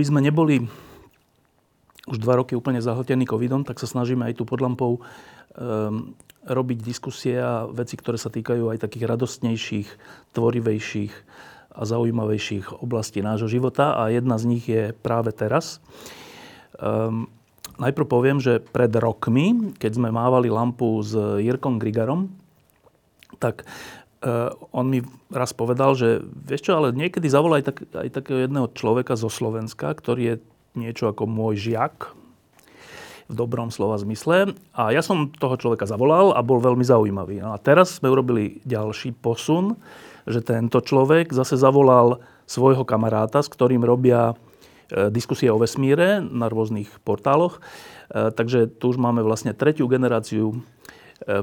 Aby sme neboli už dva roky úplne zahltení covidom, tak sa snažíme aj tu pod lampou um, robiť diskusie a veci, ktoré sa týkajú aj takých radostnejších, tvorivejších a zaujímavejších oblastí nášho života a jedna z nich je práve teraz. Um, najprv poviem, že pred rokmi, keď sme mávali lampu s Jirkom Grigarom, tak Uh, on mi raz povedal, že vieš čo, ale niekedy zavolá aj, tak, aj takého jedného človeka zo Slovenska, ktorý je niečo ako môj žiak, v dobrom slova zmysle. A ja som toho človeka zavolal a bol veľmi zaujímavý. No a teraz sme urobili ďalší posun, že tento človek zase zavolal svojho kamaráta, s ktorým robia e, diskusie o vesmíre na rôznych portáloch. E, takže tu už máme vlastne tretiu generáciu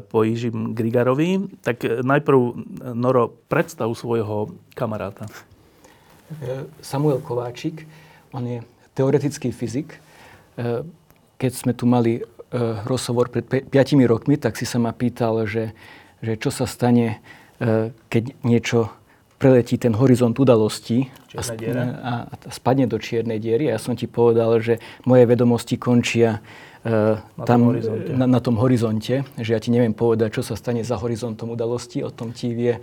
po Jižim Grigarovi. Tak e, najprv, e, Noro, predstav svojho kamaráta. Samuel Kováčik, on je teoretický fyzik. Keď sme tu mali rozhovor pred 5 rokmi, tak si sa ma pýtal, že, že čo sa stane, keď niečo preletí ten horizont udalostí a, a, a spadne do čiernej diery. A ja som ti povedal, že moje vedomosti končia na tam, tom na, na tom horizonte, že ja ti neviem povedať, čo sa stane za horizontom udalosti, o tom ti vie e,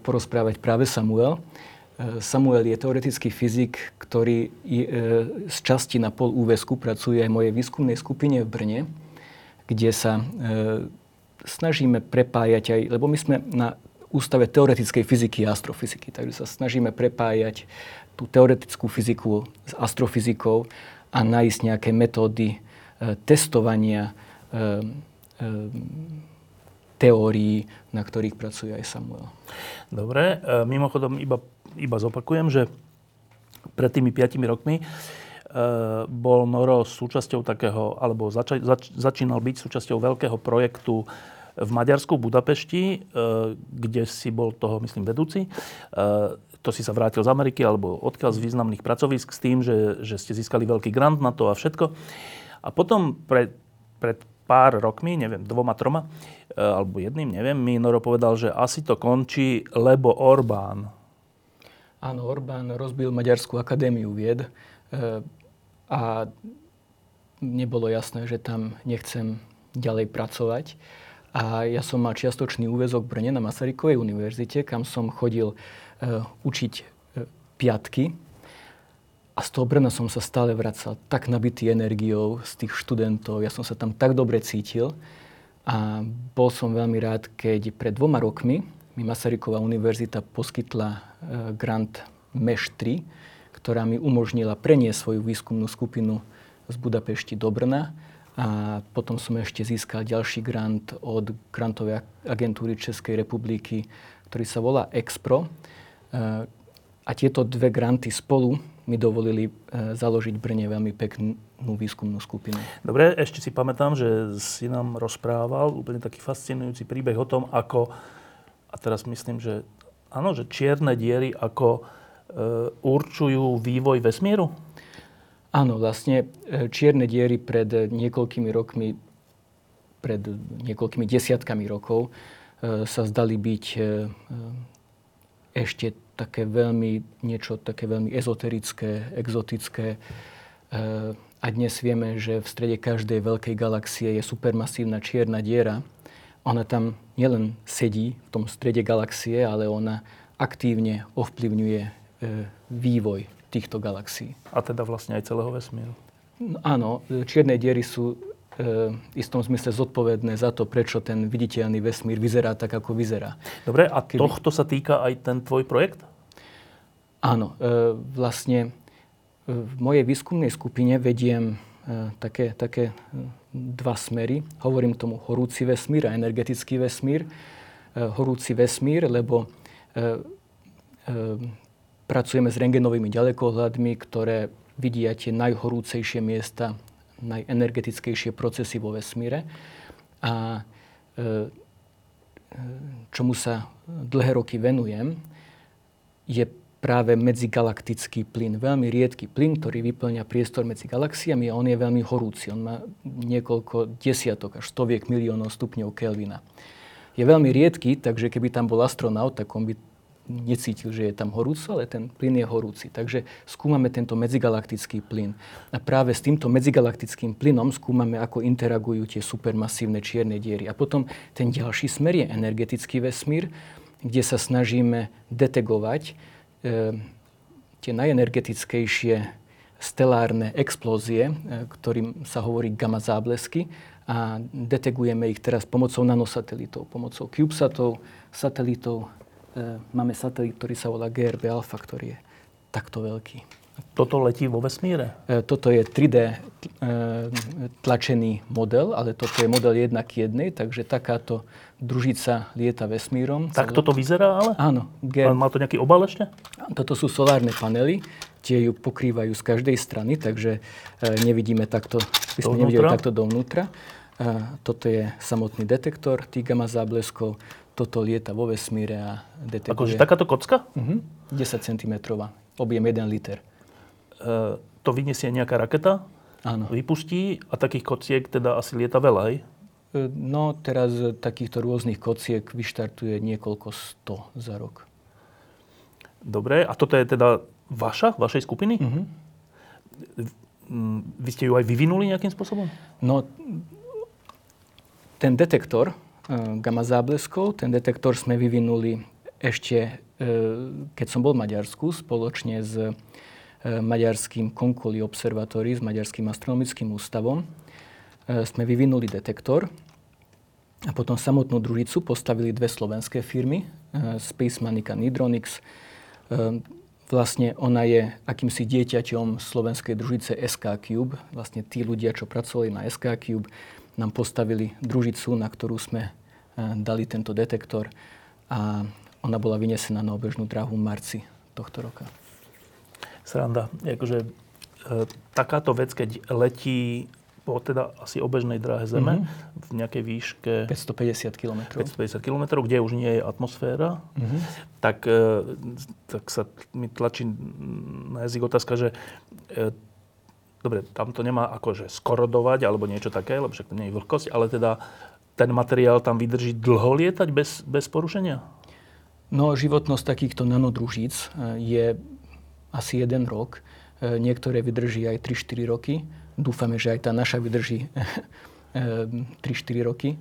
porozprávať práve Samuel. E, Samuel je teoretický fyzik, ktorý je, e, z časti na pol úvesku pracuje aj v mojej výskumnej skupine v Brne, kde sa snažíme prepájať aj, lebo my sme na Ústave teoretickej fyziky a astrofyziky, takže sa snažíme prepájať tú teoretickú fyziku s astrofyzikou a nájsť nejaké metódy E, testovania e, e, teórií, na ktorých pracuje aj Samuel. Dobre, mimochodom iba, iba zopakujem, že pred tými 5 rokmi bol Noro súčasťou takého, alebo zača, zač, začínal byť súčasťou veľkého projektu v Maďarsku, v Budapešti, kde si bol toho, myslím, vedúci. To si sa vrátil z Ameriky, alebo odkiaľ z významných pracovisk s tým, že, že ste získali veľký grant na to a všetko. A potom pred, pred pár rokmi, neviem, dvoma, troma, e, alebo jedným, neviem, mi Noro povedal, že asi to končí, lebo Orbán. Áno, Orbán rozbil Maďarskú akadémiu vied e, a nebolo jasné, že tam nechcem ďalej pracovať. A ja som mal čiastočný úvezok v Brne na Masarykovej univerzite, kam som chodil e, učiť piatky, a z toho Brna som sa stále vracal tak nabitý energiou z tých študentov. Ja som sa tam tak dobre cítil. A bol som veľmi rád, keď pred dvoma rokmi mi Masaryková univerzita poskytla e, grant MEŠ 3, ktorá mi umožnila preniesť svoju výskumnú skupinu z Budapešti do Brna. A potom som ešte získal ďalší grant od grantovej agentúry Českej republiky, ktorý sa volá Expro. E, a tieto dve granty spolu mi dovolili e, založiť Brne veľmi peknú výskumnú skupinu. Dobre, ešte si pamätám, že si nám rozprával úplne taký fascinujúci príbeh o tom, ako, a teraz myslím, že áno, že čierne diery ako e, určujú vývoj vesmíru? Áno, vlastne e, čierne diery pred niekoľkými rokmi, pred niekoľkými desiatkami rokov e, sa zdali byť e, ešte také veľmi, niečo také veľmi ezoterické, exotické. Eh, a dnes vieme, že v strede každej veľkej galaxie je supermasívna čierna diera. Ona tam nielen sedí v tom strede galaxie, ale ona aktívne ovplyvňuje eh, vývoj týchto galaxií. A teda vlastne aj celého vesmíru. No, áno, čierne diery sú v istom zmysle zodpovedné za to, prečo ten viditeľný vesmír vyzerá tak, ako vyzerá. Dobre, a Keby... tohto sa týka aj ten tvoj projekt? Áno, e, vlastne e, v mojej výskumnej skupine vediem e, také, také dva smery. Hovorím tomu horúci vesmír a energetický vesmír. Horúci vesmír, lebo pracujeme s rengenovými ďalekohľadmi, ktoré vidia tie najhorúcejšie miesta, najenergetickejšie procesy vo vesmíre. A e, čomu sa dlhé roky venujem, je práve medzigalaktický plyn. Veľmi riedky plyn, ktorý vyplňa priestor medzi galaxiami a on je veľmi horúci. On má niekoľko desiatok až stoviek miliónov stupňov Kelvina. Je veľmi riedky, takže keby tam bol astronaut, tak on by necítil, že je tam horúco, ale ten plyn je horúci. Takže skúmame tento medzigalaktický plyn. A práve s týmto medzigalaktickým plynom skúmame, ako interagujú tie supermasívne čierne diery. A potom ten ďalší smer je energetický vesmír, kde sa snažíme detegovať E, tie najenergetickejšie stelárne explózie, e, ktorým sa hovorí gamma záblesky a detegujeme ich teraz pomocou nanosatelitov, pomocou CubeSatov, satelitov. E, máme satelit, ktorý sa volá GRB Alpha, ktorý je takto veľký. Toto letí vo vesmíre? Toto je 3D tlačený model, ale toto je model jednak jednej, takže takáto družica lieta vesmírom. Tak toto vyzerá ale? Áno. Ge... Má to nejaký obal ešte? Toto sú solárne panely, tie ju pokrývajú z každej strany, takže nevidíme takto, by sme nevideli takto dovnútra. Toto je samotný detektor tých gamma zábleskov. Toto lieta vo vesmíre a detekuje... Akože takáto kocka? Uh-huh. 10 cm, objem 1 liter. E, to vyniesie nejaká raketa? Áno. Vypustí a takých kociek teda asi lieta veľa, hej? E, no, teraz takýchto rôznych kociek vyštartuje niekoľko sto za rok. Dobre, a toto je teda vaša, vašej skupiny? Uh-huh. Vy ste ju aj vyvinuli nejakým spôsobom? No, ten detektor e, gamma zábleskov, ten detektor sme vyvinuli ešte, e, keď som bol v Maďarsku, spoločne s Maďarským Konkoli observatórií, s Maďarským astronomickým ústavom. Sme vyvinuli detektor, a potom samotnú družicu postavili dve slovenské firmy, eh, Space Manica Nidronix. Vlastne ona je akýmsi dieťaťom slovenskej družice SK Cube. Vlastne tí ľudia, čo pracovali na SK Cube, nám postavili družicu, na ktorú sme eh, dali tento detektor a ona bola vynesená na obežnú dráhu v marci tohto roka. Sranda. Akože, e, takáto vec, keď letí po teda asi obežnej dráhe Zeme mm-hmm. v nejakej výške 550 km. 550 km, kde už nie je atmosféra, mm-hmm. tak, e, tak sa mi tlačí na jazyk otázka, že e, dobre, tam to nemá akože skorodovať alebo niečo také, lebo však to nie je vlhkosť, ale teda ten materiál tam vydrží dlho lietať bez, bez porušenia? No, životnosť takýchto nanodružíc e, je asi jeden rok. Niektoré vydrží aj 3-4 roky Dúfame, že aj tá naša vydrží 3-4 roky.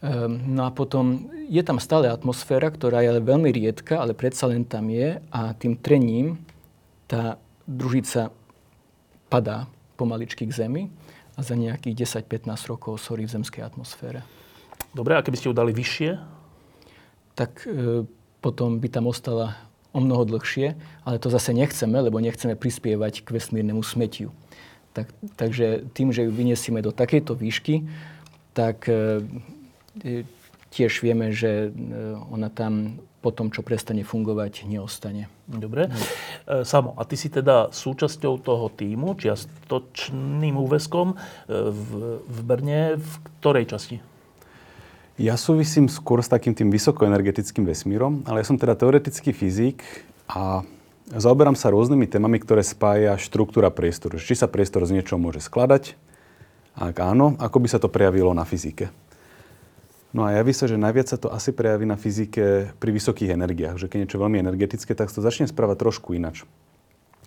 Ehm, no a potom je tam stále atmosféra, ktorá je veľmi riedka, ale predsa len tam je a tým trením tá družica padá pomaličky k Zemi a za nejakých 10-15 rokov sorí v zemskej atmosfére. Dobre, a keby ste ju dali vyššie? Tak e, potom by tam ostala o mnoho dlhšie, ale to zase nechceme, lebo nechceme prispievať k vesmírnemu smetiu. Tak, takže tým, že ju vyniesieme do takejto výšky, tak e, e, tiež vieme, že e, ona tam po tom, čo prestane fungovať, neostane. Dobre. No. E, Samo, a ty si teda súčasťou toho týmu, čiastočným úveskom e, v, v Brne, v ktorej časti? Ja súvisím skôr s takým tým vysokoenergetickým vesmírom, ale ja som teda teoretický fyzik a Zaoberám sa rôznymi témami, ktoré spája štruktúra priestoru. Či sa priestor z niečoho môže skladať, ak áno, ako by sa to prejavilo na fyzike. No a javí sa, že najviac sa to asi prejaví na fyzike pri vysokých energiách. Že keď niečo veľmi energetické, tak to začne správať trošku inač.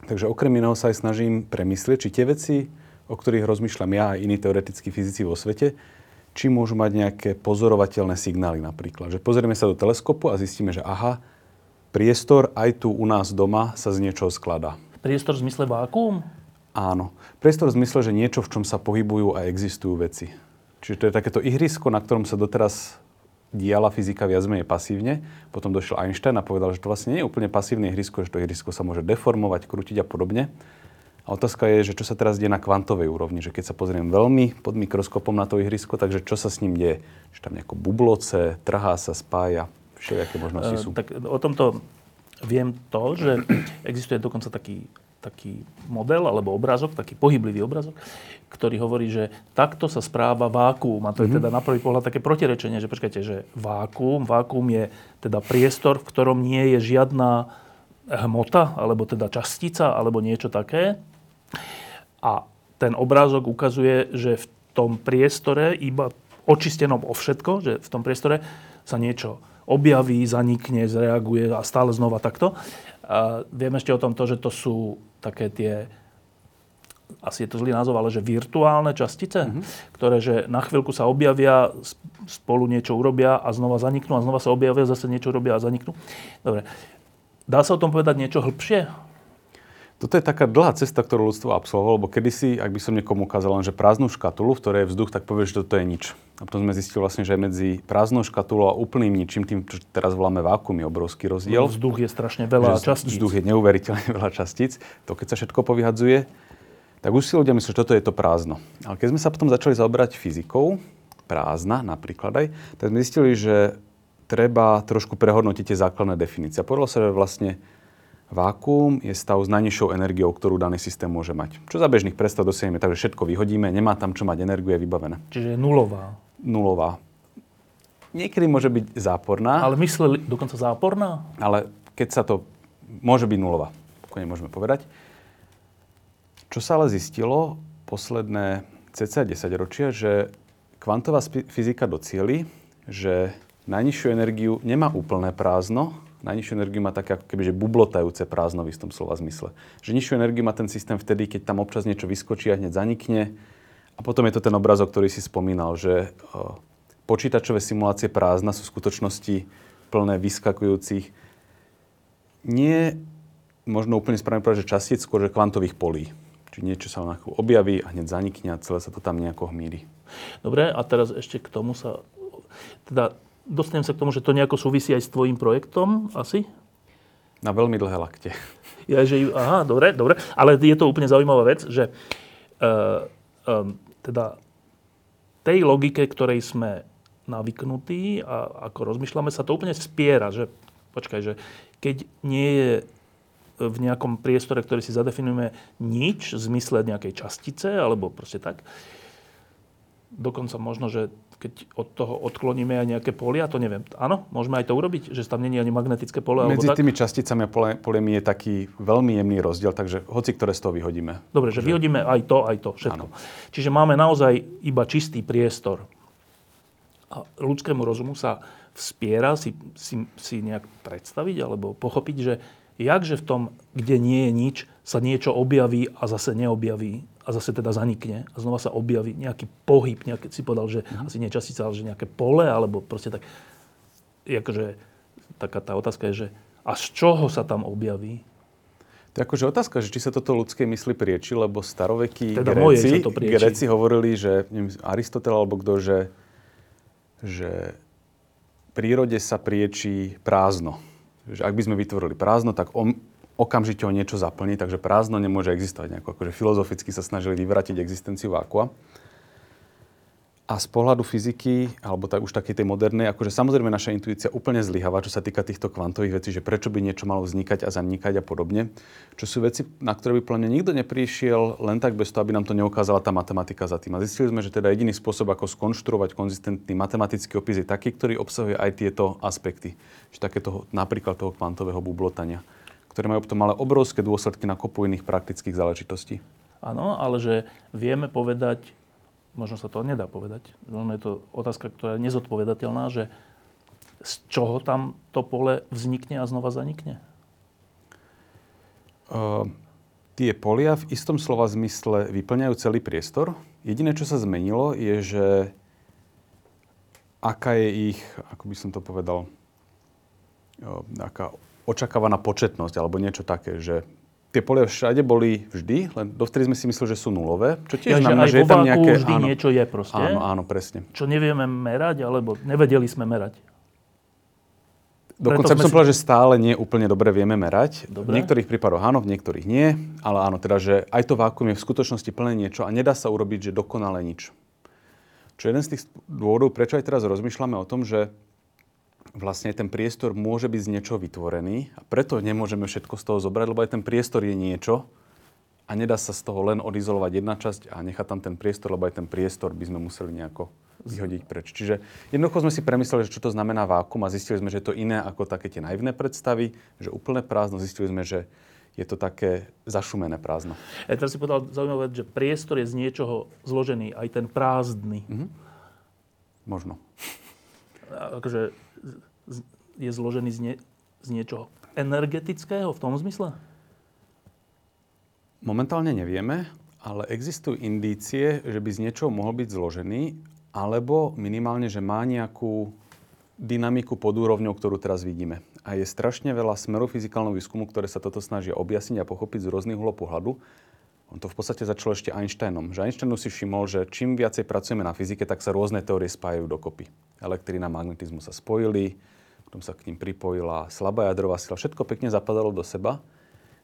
Takže okrem iného sa aj snažím premyslieť, či tie veci, o ktorých rozmýšľam ja a iní teoretickí fyzici vo svete, či môžu mať nejaké pozorovateľné signály napríklad. Že pozrieme sa do teleskopu a zistíme, že aha, priestor aj tu u nás doma sa z niečoho skladá. Priestor v zmysle vákuum? Áno. Priestor v zmysle, že niečo, v čom sa pohybujú a existujú veci. Čiže to je takéto ihrisko, na ktorom sa doteraz diala fyzika viac menej pasívne. Potom došiel Einstein a povedal, že to vlastne nie je úplne pasívne ihrisko, že to ihrisko sa môže deformovať, krútiť a podobne. A otázka je, že čo sa teraz deje na kvantovej úrovni, že keď sa pozriem veľmi pod mikroskopom na to ihrisko, takže čo sa s ním deje? Že tam nejako bubloce, trhá sa, spája, všelijaké možnosti uh, sú. Tak o tomto viem to, že existuje dokonca taký, taký model alebo obrázok, taký pohyblivý obrázok, ktorý hovorí, že takto sa správa vákuum. A to je teda na prvý pohľad také protirečenie, že počkajte, že vákuum, vákuum je teda priestor, v ktorom nie je žiadna hmota, alebo teda častica, alebo niečo také. A ten obrázok ukazuje, že v tom priestore iba očistenom o všetko, že v tom priestore sa niečo objaví, zanikne, zreaguje a stále znova takto. A viem ešte o tom to, že to sú také tie asi je to zlý názov, ale že virtuálne častice, mm-hmm. ktoré že na chvíľku sa objavia, spolu niečo urobia a znova zaniknú a znova sa objavia, zase niečo urobia a zaniknú. Dobre. Dá sa o tom povedať niečo hĺbšie? Toto je taká dlhá cesta, ktorú ľudstvo absolvovalo, lebo kedysi, ak by som niekomu ukázal len, že prázdnu škatulu, v ktorej je vzduch, tak povie, že toto je nič. A potom sme zistili vlastne, že medzi prázdnou škatulou a úplným ničím, tým, čo teraz voláme vákuum, je obrovský rozdiel. Vzduch je strašne veľa častíc. Vzduch je neuveriteľne veľa častíc. To keď sa všetko povyhadzuje, tak už si ľudia myslí, že toto je to prázdno. Ale keď sme sa potom začali zaoberať fyzikou, prázdna napríklad aj, tak sme zistili, že treba trošku prehodnotiť tie základné definície. A povedalo sa, že vlastne Vákuum je stav s najnižšou energiou, ktorú daný systém môže mať. Čo za bežných predstav dosiahneme, takže všetko vyhodíme, nemá tam čo mať energiu, je vybavené. Čiže je nulová. Nulová. Niekedy môže byť záporná. Ale mysleli dokonca záporná? Ale keď sa to... Môže byť nulová, pokojne môžeme povedať. Čo sa ale zistilo posledné cca 10 ročia, že kvantová fyzika docieli, že najnižšiu energiu nemá úplné prázdno, Najnižšiu energiu má také ako keby, že bublotajúce prázdno v istom slova zmysle. Že nižšiu energiu má ten systém vtedy, keď tam občas niečo vyskočí a hneď zanikne. A potom je to ten obrazok, ktorý si spomínal, že uh, počítačové simulácie prázdna sú v skutočnosti plné vyskakujúcich nie možno úplne správne povedať, že častíc, skôr že kvantových polí. Čiže niečo sa na objaví a hneď zanikne a celé sa to tam nejako hmíri. Dobre, a teraz ešte k tomu sa... Teda dostanem sa k tomu, že to nejako súvisí aj s tvojim projektom asi? Na veľmi dlhé lakte. Ja, že, aha, dobre, dobre. Ale je to úplne zaujímavá vec, že uh, um, teda tej logike, ktorej sme navyknutí a ako rozmýšľame, sa to úplne spiera, že počkaj, že keď nie je v nejakom priestore, ktorý si zadefinujeme nič v zmysle nejakej častice, alebo proste tak, dokonca možno, že keď od toho odkloníme aj nejaké polia, to neviem. Áno, môžeme aj to urobiť, že tam není ani magnetické pole? Medzi tými tak? časticami a pole, poliemi je taký veľmi jemný rozdiel, takže hoci ktoré z toho vyhodíme. Dobre, že, že vyhodíme aj to, aj to, všetko. Áno. Čiže máme naozaj iba čistý priestor. A ľudskému rozumu sa vspiera si, si, si nejak predstaviť alebo pochopiť, že jakže v tom, kde nie je nič, sa niečo objaví a zase neobjaví a zase teda zanikne a znova sa objaví nejaký pohyb, nejaký, si povedal, že mm. asi nie častica, ale že nejaké pole, alebo proste tak, akože taká tá otázka je, že a z čoho sa tam objaví? To je akože otázka, že či sa toto ľudské mysli prieči, lebo starovekí teda Gréci, Gréci hovorili, že neviem, Aristotel alebo kto, že, že prírode sa prieči prázdno. Že ak by sme vytvorili prázdno, tak on, okamžite ho niečo zaplní, takže prázdno nemôže existovať. Nejako, akože filozoficky sa snažili vyvratiť existenciu vákua. A z pohľadu fyziky, alebo tak už takej tej modernej, akože samozrejme naša intuícia úplne zlyháva, čo sa týka týchto kvantových vecí, že prečo by niečo malo vznikať a zanikať a podobne. Čo sú veci, na ktoré by plne nikto neprišiel len tak bez toho, aby nám to neukázala tá matematika za tým. A zistili sme, že teda jediný spôsob, ako skonštruovať konzistentný matematický opis je taký, ktorý obsahuje aj tieto aspekty. Čiže takéto napríklad toho kvantového bublotania ktoré majú potom ale obrovské dôsledky na kopu iných praktických záležitostí. Áno, ale že vieme povedať, možno sa to nedá povedať, možno je to otázka, ktorá je nezodpovedateľná, že z čoho tam to pole vznikne a znova zanikne? Uh, tie polia v istom slova zmysle vyplňajú celý priestor. Jediné, čo sa zmenilo, je, že aká je ich, ako by som to povedal, uh, aká očakávaná početnosť alebo niečo také, že tie polia všade boli vždy, len dovtedy sme si mysleli, že sú nulové. Čo tiež ja, znamená, že, že je tam nejaké... vždy áno, niečo je proste. Áno, áno, presne. Čo nevieme merať, alebo nevedeli sme merať. Dokonca by som si... povedal, že stále nie úplne dobre vieme merať. Dobre. V niektorých prípadoch áno, v niektorých nie. Ale áno, teda, že aj to vákuum je v skutočnosti plné niečo a nedá sa urobiť, že dokonale nič. Čo je jeden z tých dôvodov, prečo aj teraz rozmýšľame o tom, že vlastne ten priestor môže byť z niečoho vytvorený a preto nemôžeme všetko z toho zobrať, lebo aj ten priestor je niečo a nedá sa z toho len odizolovať jedna časť a nechať tam ten priestor, lebo aj ten priestor by sme museli nejako vyhodiť preč. Čiže jednoducho sme si premysleli, že čo to znamená vákum a zistili sme, že je to iné ako také tie naivné predstavy, že úplné prázdno, zistili sme, že je to také zašumené prázdno. Ja teraz si povedal zaujímavé, že priestor je z niečoho zložený, aj ten prázdny. Mm-hmm. Možno. Akože je zložený z, nie, z niečoho energetického v tom zmysle? Momentálne nevieme, ale existujú indície, že by z niečoho mohol byť zložený, alebo minimálne, že má nejakú dynamiku pod úrovňou, ktorú teraz vidíme. A je strašne veľa smerov fyzikálneho výskumu, ktoré sa toto snažia objasniť a pochopiť z rôznych uhlov pohľadu. On to v podstate začalo ešte Einsteinom. Že Einsteinu si všimol, že čím viacej pracujeme na fyzike, tak sa rôzne teórie spájajú dokopy. Elektrina, magnetizmus sa spojili, potom sa k ním pripojila slabá jadrová sila. Všetko pekne zapadalo do seba.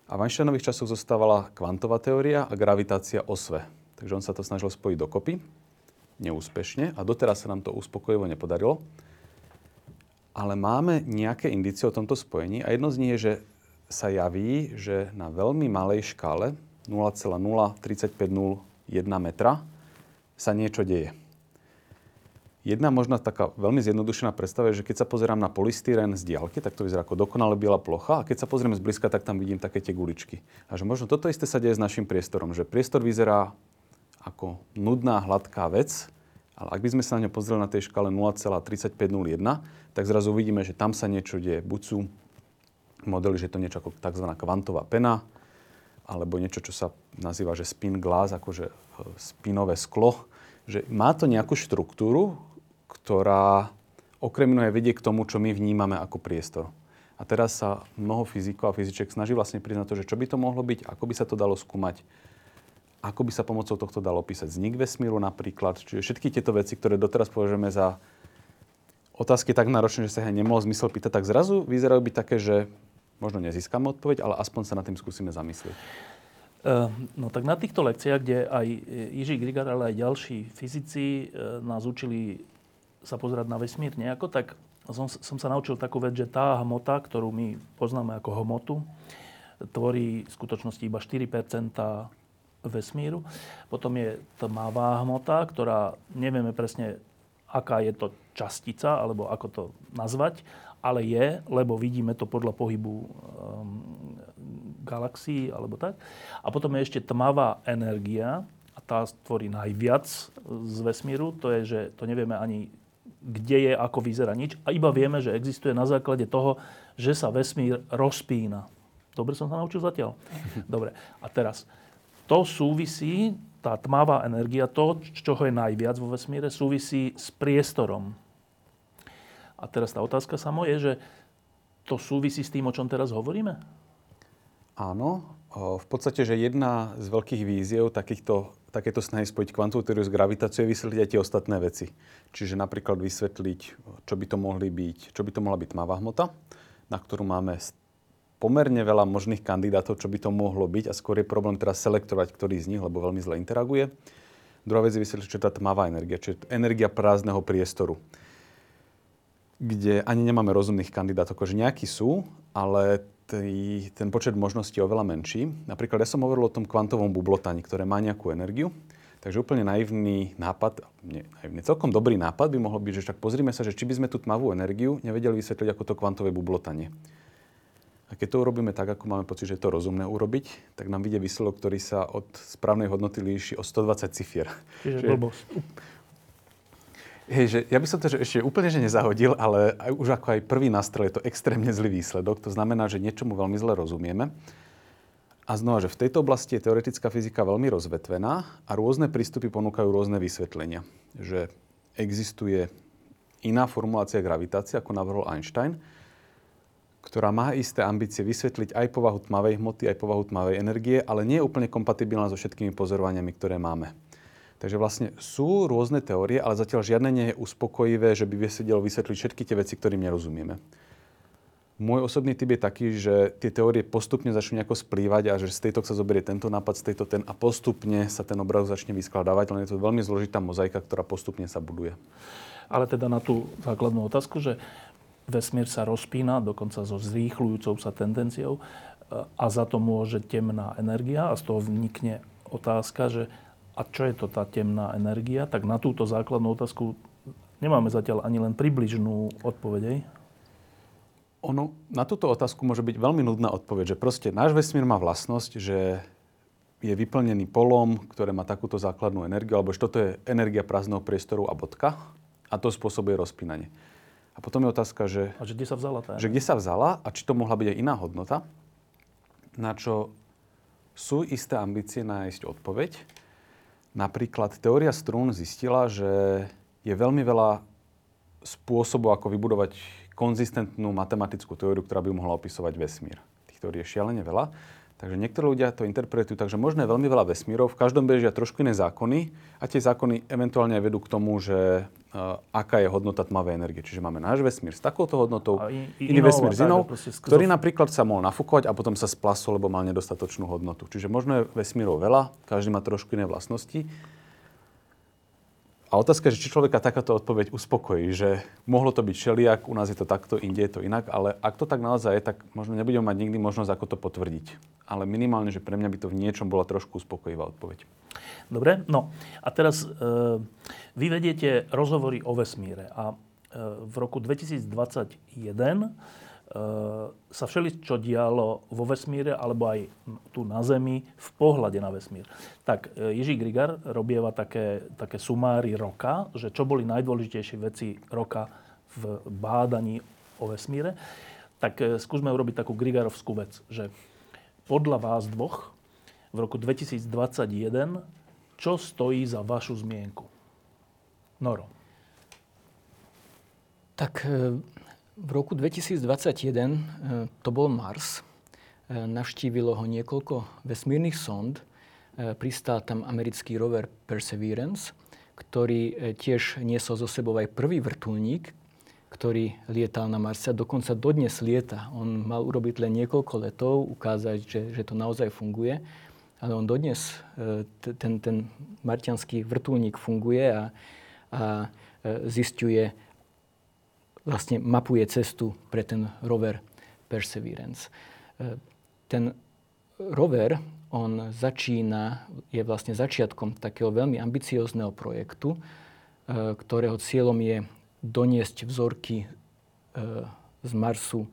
A v Einsteinových časoch zostávala kvantová teória a gravitácia osve. Takže on sa to snažil spojiť dokopy. Neúspešne. A doteraz sa nám to uspokojivo nepodarilo ale máme nejaké indície o tomto spojení a jedno z nich je, že sa javí, že na veľmi malej škále 0,0351 metra sa niečo deje. Jedna možná taká veľmi zjednodušená predstava je, že keď sa pozerám na polystyren z diaľky, tak to vyzerá ako dokonale biela plocha a keď sa pozrieme zblízka, tak tam vidím také tie guličky. A že možno toto isté sa deje s našim priestorom, že priestor vyzerá ako nudná, hladká vec, ale ak by sme sa na ňo pozreli na tej škále 0,3501, tak zrazu uvidíme, že tam sa niečo deje. Buď sú modely, že to niečo ako tzv. kvantová pena, alebo niečo, čo sa nazýva, že spin glass, akože e, spinové sklo. Že má to nejakú štruktúru, ktorá okrem iného vedie k tomu, čo my vnímame ako priestor. A teraz sa mnoho fyzikov a fyziček snaží vlastne priznať to, že čo by to mohlo byť, ako by sa to dalo skúmať, ako by sa pomocou tohto dalo opísať vznik vesmíru napríklad. Čiže všetky tieto veci, ktoré doteraz považujeme za otázky tak náročné, že sa aj nemohol zmysel pýtať, tak zrazu vyzerajú byť také, že možno nezískame odpoveď, ale aspoň sa nad tým skúsime zamyslieť. Uh, no tak na týchto lekciách, kde aj Jiří Grigar, ale aj ďalší fyzici uh, nás učili sa pozerať na vesmír nejako, tak som, som sa naučil takú vec, že tá hmota, ktorú my poznáme ako hmotu, tvorí v skutočnosti iba 4% vesmíru. Potom je tmavá hmota, ktorá nevieme presne, aká je to častica, alebo ako to nazvať, ale je, lebo vidíme to podľa pohybu um, galaxií, alebo tak. A potom je ešte tmavá energia, a tá tvorí najviac z vesmíru, to je, že to nevieme ani kde je, ako vyzerá nič. A iba vieme, že existuje na základe toho, že sa vesmír rozpína. Dobre som sa naučil zatiaľ? Dobre. A teraz, to súvisí, tá tmavá energia, to, čoho je najviac vo vesmíre, súvisí s priestorom. A teraz tá otázka samo je, že to súvisí s tým, o čom teraz hovoríme? Áno. V podstate, že jedna z veľkých víziev takýchto, takéto snahy spojiť kvantovú teóriu s gravitáciou je vysvetliť aj tie ostatné veci. Čiže napríklad vysvetliť, čo by to mohli byť, čo by to mohla byť tmavá hmota, na ktorú máme pomerne veľa možných kandidátov, čo by to mohlo byť a skôr je problém teraz selektovať, ktorý z nich, lebo veľmi zle interaguje. Druhá vec je vysvetliť, čo je tá tmavá energia, čiže energia prázdneho priestoru, kde ani nemáme rozumných kandidátov, akože nejakí sú, ale tý, ten počet možností je oveľa menší. Napríklad ja som hovoril o tom kvantovom bublotani, ktoré má nejakú energiu, Takže úplne naivný nápad, nie, naivný, celkom dobrý nápad by mohol byť, že však pozrime sa, že či by sme tú tmavú energiu nevedeli vysvetliť ako to kvantové bublotanie. A keď to urobíme tak, ako máme pocit, že je to rozumné urobiť, tak nám vyjde výsledok, ktorý sa od správnej hodnoty líši o 120 cifier. Čiže blbosť. Hej, že ja by som to že ešte úplne že nezahodil, ale aj, už ako aj prvý nástroj je to extrémne zlý výsledok. To znamená, že niečomu veľmi zle rozumieme. A znova, že v tejto oblasti je teoretická fyzika veľmi rozvetvená a rôzne prístupy ponúkajú rôzne vysvetlenia. Že existuje iná formulácia gravitácie, ako navrhol Einstein, ktorá má isté ambície vysvetliť aj povahu tmavej hmoty, aj povahu tmavej energie, ale nie je úplne kompatibilná so všetkými pozorovaniami, ktoré máme. Takže vlastne sú rôzne teórie, ale zatiaľ žiadne nie je uspokojivé, že by vedelo vysvetliť všetky tie veci, ktorým nerozumieme. Môj osobný typ je taký, že tie teórie postupne začnú nejako splývať a že z tejto sa zoberie tento nápad, z tejto ten a postupne sa ten obraz začne vyskladávať, len je to veľmi zložitá mozaika, ktorá postupne sa buduje. Ale teda na tú základnú otázku, že vesmír sa rozpína, dokonca so zrýchľujúcou sa tendenciou a za to môže temná energia a z toho vnikne otázka, že a čo je to tá temná energia, tak na túto základnú otázku nemáme zatiaľ ani len približnú odpoveď. Ono, na túto otázku môže byť veľmi nudná odpoveď, že proste náš vesmír má vlastnosť, že je vyplnený polom, ktoré má takúto základnú energiu, alebo že toto je energia prázdneho priestoru a bodka a to spôsobuje rozpínanie. A potom je otázka, že... A že kde sa vzala tá Že kde sa vzala a či to mohla byť aj iná hodnota, na čo sú isté ambície nájsť odpoveď. Napríklad teória strún zistila, že je veľmi veľa spôsobov, ako vybudovať konzistentnú matematickú teóriu, ktorá by mohla opisovať vesmír. Tých teórií je šialene veľa. Takže niektorí ľudia to interpretujú tak, že možno je veľmi veľa vesmírov, v každom bežia trošku iné zákony a tie zákony eventuálne vedú k tomu, že uh, aká je hodnota tmavej energie. Čiže máme náš vesmír s takouto hodnotou, i, i iný vesmír s inou, tak, ktorý napríklad sa mohol nafúkovať a potom sa splasol, lebo mal nedostatočnú hodnotu. Čiže možno je vesmírov veľa, každý má trošku iné vlastnosti. A otázka že či človeka takáto odpoveď uspokojí, že mohlo to byť šeliak, u nás je to takto, inde je to inak, ale ak to tak naozaj je, tak možno nebudeme mať nikdy možnosť, ako to potvrdiť. Ale minimálne, že pre mňa by to v niečom bola trošku uspokojivá odpoveď. Dobre, no a teraz e, vy vediete rozhovory o vesmíre a e, v roku 2021 E, sa všeli čo dialo vo vesmíre alebo aj tu na Zemi v pohľade na vesmír. Tak e, Ježí Grigar robieva také, také sumáry roka, že čo boli najdôležitejšie veci roka v bádaní o vesmíre. Tak e, skúsme urobiť takú Grigarovskú vec, že podľa vás dvoch v roku 2021 čo stojí za vašu zmienku? Noro. Tak v roku 2021 e, to bol Mars. E, navštívilo ho niekoľko vesmírnych sond. E, pristál tam americký rover Perseverance, ktorý tiež niesol zo sebou aj prvý vrtulník, ktorý lietal na Marse dokonca dodnes lieta. On mal urobiť len niekoľko letov, ukázať, že, že to naozaj funguje. Ale on dodnes, ten, ten martianský vrtulník funguje a, a zistuje vlastne mapuje cestu pre ten rover Perseverance. E, ten rover, on začína, je vlastne začiatkom takého veľmi ambiciózneho projektu, e, ktorého cieľom je doniesť vzorky e, z Marsu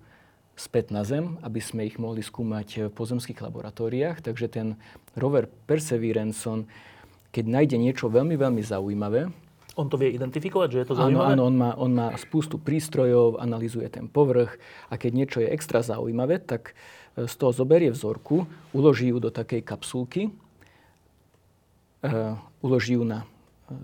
späť na Zem, aby sme ich mohli skúmať v pozemských laboratóriách. Takže ten rover Perseverance, keď nájde niečo veľmi, veľmi zaujímavé, on to vie identifikovať, že je to zaujímavé? Áno, áno on, má, on má spústu prístrojov, analizuje ten povrch a keď niečo je extra zaujímavé, tak e, z toho zoberie vzorku, uloží ju do takej kapsulky, uh, uloží ju na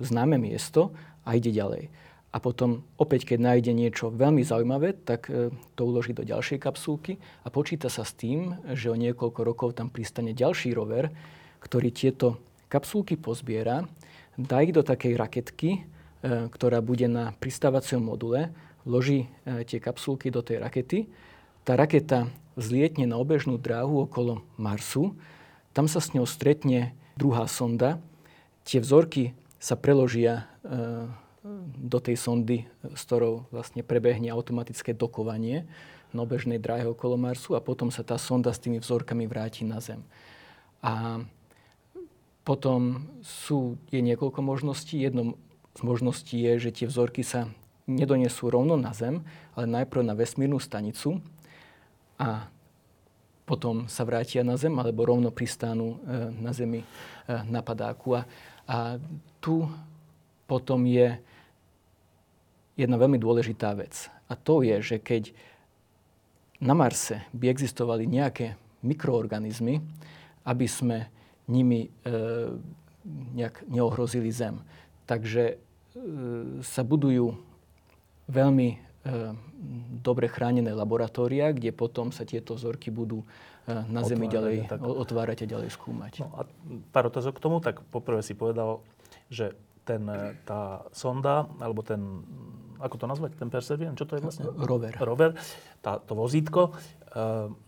známe miesto a ide ďalej. A potom opäť, keď nájde niečo veľmi zaujímavé, tak to uloží do ďalšej kapsulky a počíta sa s tým, že o niekoľko rokov tam pristane ďalší rover, ktorý tieto kapsulky pozbiera dá ich do takej raketky, e, ktorá bude na pristávacom module, vloží e, tie kapsulky do tej rakety. Tá raketa zlietne na obežnú dráhu okolo Marsu, tam sa s ňou stretne druhá sonda, tie vzorky sa preložia e, do tej sondy, s ktorou vlastne prebehne automatické dokovanie na obežnej dráhe okolo Marsu a potom sa tá sonda s tými vzorkami vráti na Zem. A potom sú, je niekoľko možností. Jednou z možností je, že tie vzorky sa nedonesú rovno na Zem, ale najprv na vesmírnu stanicu a potom sa vrátia na Zem alebo rovno pristánu e, na Zemi e, na padáku. A, a tu potom je jedna veľmi dôležitá vec. A to je, že keď na Marse by existovali nejaké mikroorganizmy, aby sme nimi e, nejak neohrozili Zem. Takže e, sa budujú veľmi e, dobre chránené laboratória, kde potom sa tieto vzorky budú na otvárať, Zemi ďalej tak. otvárať a ďalej skúmať. No a pár otázok k tomu. Tak poprvé si povedal, že ten, tá sonda, alebo ten, ako to nazvať, ten Perseverance, čo to je vlastne? Rover. Rover, tá, to vozítko, e,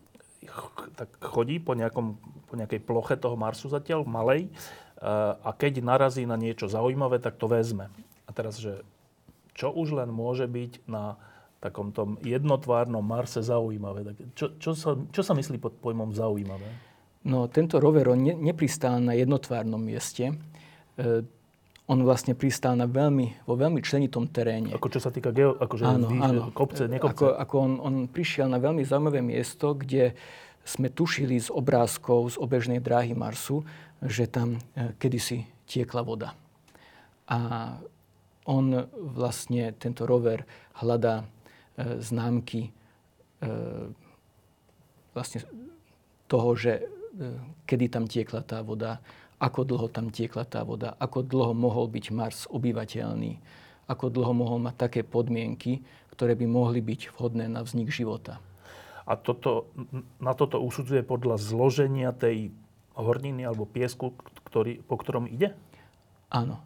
tak chodí po, nejakom, po nejakej ploche toho Marsu zatiaľ, malej, eh, a keď narazí na niečo zaujímavé, tak to vezme. A teraz, že čo už len môže byť na takom tom jednotvárnom Marse zaujímavé? Tak čo, čo, sa, čo sa myslí pod pojmom zaujímavé? No, tento rover on ne, nepristál na jednotvárnom mieste. E, on vlastne pristál na veľmi, vo veľmi členitom teréne. Ako čo sa týka geo, akože áno, výš, áno. kopce, nekopce? Ako, ako on, on prišiel na veľmi zaujímavé miesto, kde sme tušili z obrázkov z obežnej dráhy Marsu, že tam e, kedysi tiekla voda. A on vlastne, tento rover, hľadá e, známky e, vlastne toho, že e, kedy tam tiekla tá voda, ako dlho tam tiekla tá voda, ako dlho mohol byť Mars obyvateľný, ako dlho mohol mať také podmienky, ktoré by mohli byť vhodné na vznik života. A toto, na toto usudzuje podľa zloženia tej horniny alebo piesku, ktorý, po ktorom ide? Áno.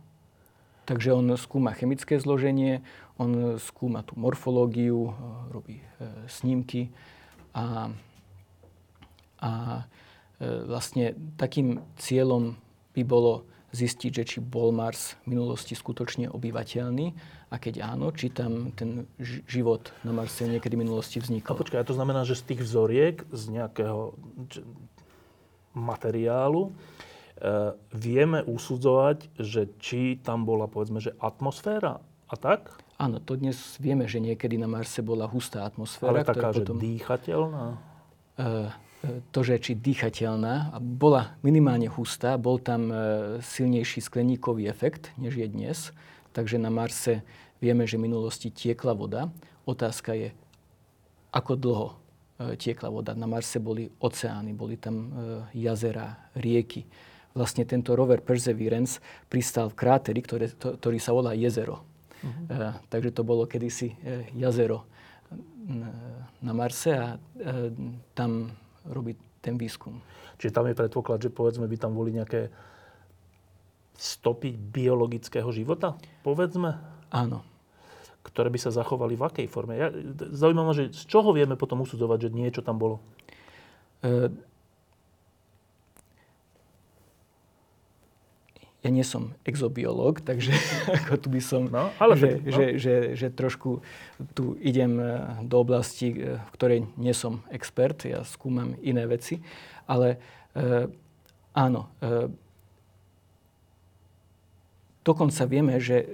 Takže on skúma chemické zloženie, on skúma tú morfológiu, robí e, snímky a, a e, vlastne takým cieľom by bolo zistiť, že či bol Mars v minulosti skutočne obyvateľný a keď áno, či tam ten život na Marse niekedy v minulosti vznikol. A počkaj, a to znamená, že z tých vzoriek, z nejakého materiálu, e, vieme usudzovať, že či tam bola, povedzme, že atmosféra a tak? Áno, to dnes vieme, že niekedy na Marse bola hustá atmosféra. Ale taká, potom... že dýchateľná? Uh, to, že či dýchateľná, bola minimálne hustá, bol tam e, silnejší skleníkový efekt, než je dnes. Takže na Marse vieme, že v minulosti tiekla voda. Otázka je, ako dlho e, tiekla voda. Na Marse boli oceány, boli tam e, jazera, rieky. Vlastne tento rover Perseverance pristal v kráteri, ktoré, to, ktorý sa volá jezero. Uh-huh. takže to bolo kedysi jazero na Marse a tam robiť ten výskum. Čiže tam je predpoklad, že povedzme by tam boli nejaké stopy biologického života, povedzme? Áno. Ktoré by sa zachovali v akej forme? Ja, zaujímavé, že z čoho vieme potom usudzovať, že niečo tam bolo? E, ja nie som exobiológ, takže ako tu by som, no, ale že, no. že, že, že trošku tu idem e, do oblasti, e, v ktorej nie som expert, ja skúmam iné veci, ale e, áno, e, dokonca vieme, že e,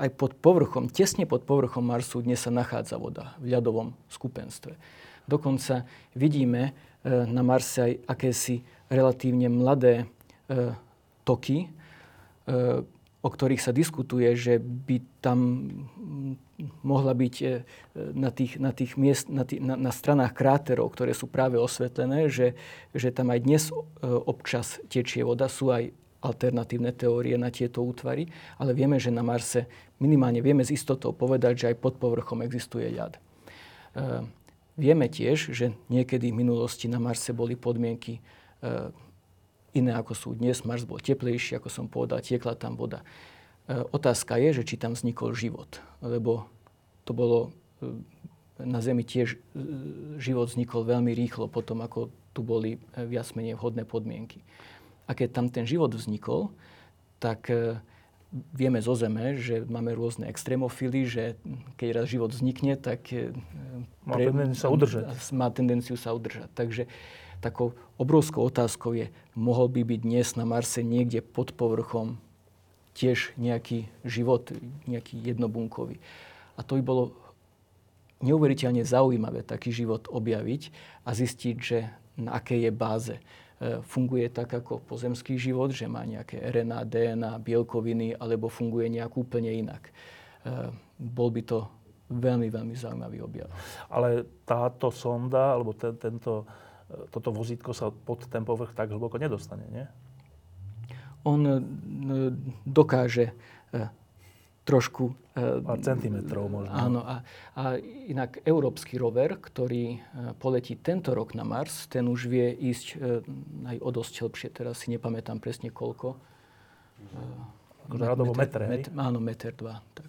aj pod povrchom, tesne pod povrchom Marsu dnes sa nachádza voda v ľadovom skupenstve. Dokonca vidíme e, na Marse aj akési relatívne mladé e, toky, o ktorých sa diskutuje, že by tam mohla byť e, na, tých, na, tých miest, na, tých, na, na stranách kráterov, ktoré sú práve osvetlené, že, že tam aj dnes e, občas tečie voda. Sú aj alternatívne teórie na tieto útvary, ale vieme, že na Marse minimálne vieme s istotou povedať, že aj pod povrchom existuje ľad. E, vieme tiež, že niekedy v minulosti na Marse boli podmienky e, iné ako sú dnes. Mars bol teplejší, ako som povedal, tiekla tam voda. E, otázka je, že či tam vznikol život, lebo to bolo e, na Zemi tiež e, život vznikol veľmi rýchlo potom, ako tu boli viac menej vhodné podmienky. A keď tam ten život vznikol, tak vieme zo Zeme, že máme rôzne extrémofily, že keď raz život vznikne, tak má tendenciu sa udržať. Má tendenciu sa udržať. Takže takou obrovskou otázkou je, mohol by byť dnes na Marse niekde pod povrchom tiež nejaký život, nejaký jednobunkový. A to by bolo neuveriteľne zaujímavé taký život objaviť a zistiť, že na akej je báze. E, funguje tak ako pozemský život, že má nejaké RNA, DNA, bielkoviny, alebo funguje nejak úplne inak. E, bol by to veľmi, veľmi zaujímavý objav. Ale táto sonda, alebo ten, tento toto vozítko sa pod ten povrch tak hlboko nedostane, nie? On e, dokáže e, trošku... E, Pár centimetrov možno. Áno. A, a inak európsky rover, ktorý poletí tento rok na Mars, ten už vie ísť aj o dosť hĺbšie. Teraz si nepamätám presne koľko. Akože radovo metre, meter, Áno, meter dva. Tak.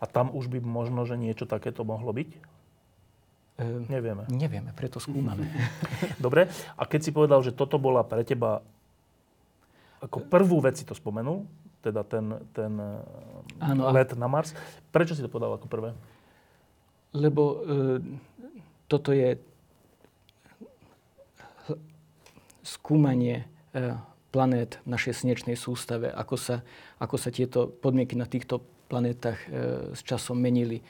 A tam už by možno, že niečo takéto mohlo byť? Uh, nevieme. Nevieme, preto skúmame. Dobre, a keď si povedal, že toto bola pre teba ako prvú vec si to spomenul, teda ten, ten Áno, let na Mars. Prečo si to povedal ako prvé? Lebo e, toto je skúmanie e, planét v našej slnečnej sústave, ako sa, ako sa tieto podmienky na týchto planétach e, s časom menili,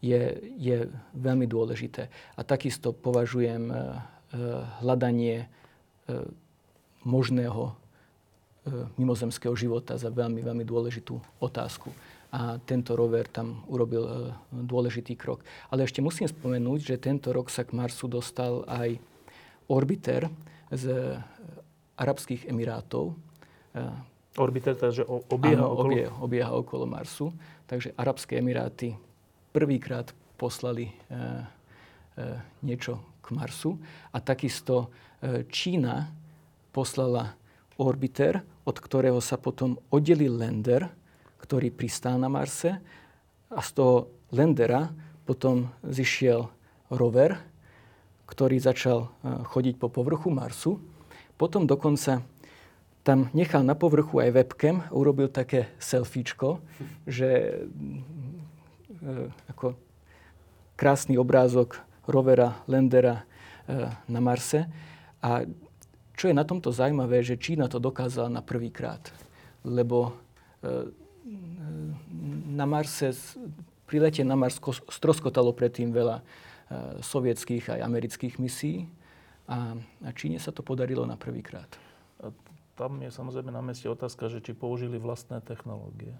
je, je veľmi dôležité. A takisto považujem e, e, hľadanie e, možného mimozemského života za veľmi, veľmi dôležitú otázku. A tento rover tam urobil dôležitý krok. Ale ešte musím spomenúť, že tento rok sa k Marsu dostal aj orbiter z Arabských Emirátov. Orbiter, takže obieha Áno, okolo... obie, obieha okolo Marsu. Takže Arabské Emiráty prvýkrát poslali e, e, niečo k Marsu. A takisto e, Čína poslala orbiter, od ktorého sa potom oddelil lander, ktorý pristál na Marse. A z toho landera potom zišiel rover, ktorý začal chodiť po povrchu Marsu. Potom dokonca tam nechal na povrchu aj webcam, urobil také selfiečko, že ako krásny obrázok rovera, landera e, na Marse. A čo je na tomto zaujímavé, že Čína to dokázala na prvýkrát. Lebo na Marse, pri lete na Mars stroskotalo predtým veľa sovietských aj amerických misií. A, Číne sa to podarilo na prvýkrát. Tam je samozrejme na mieste otázka, že či použili vlastné technológie.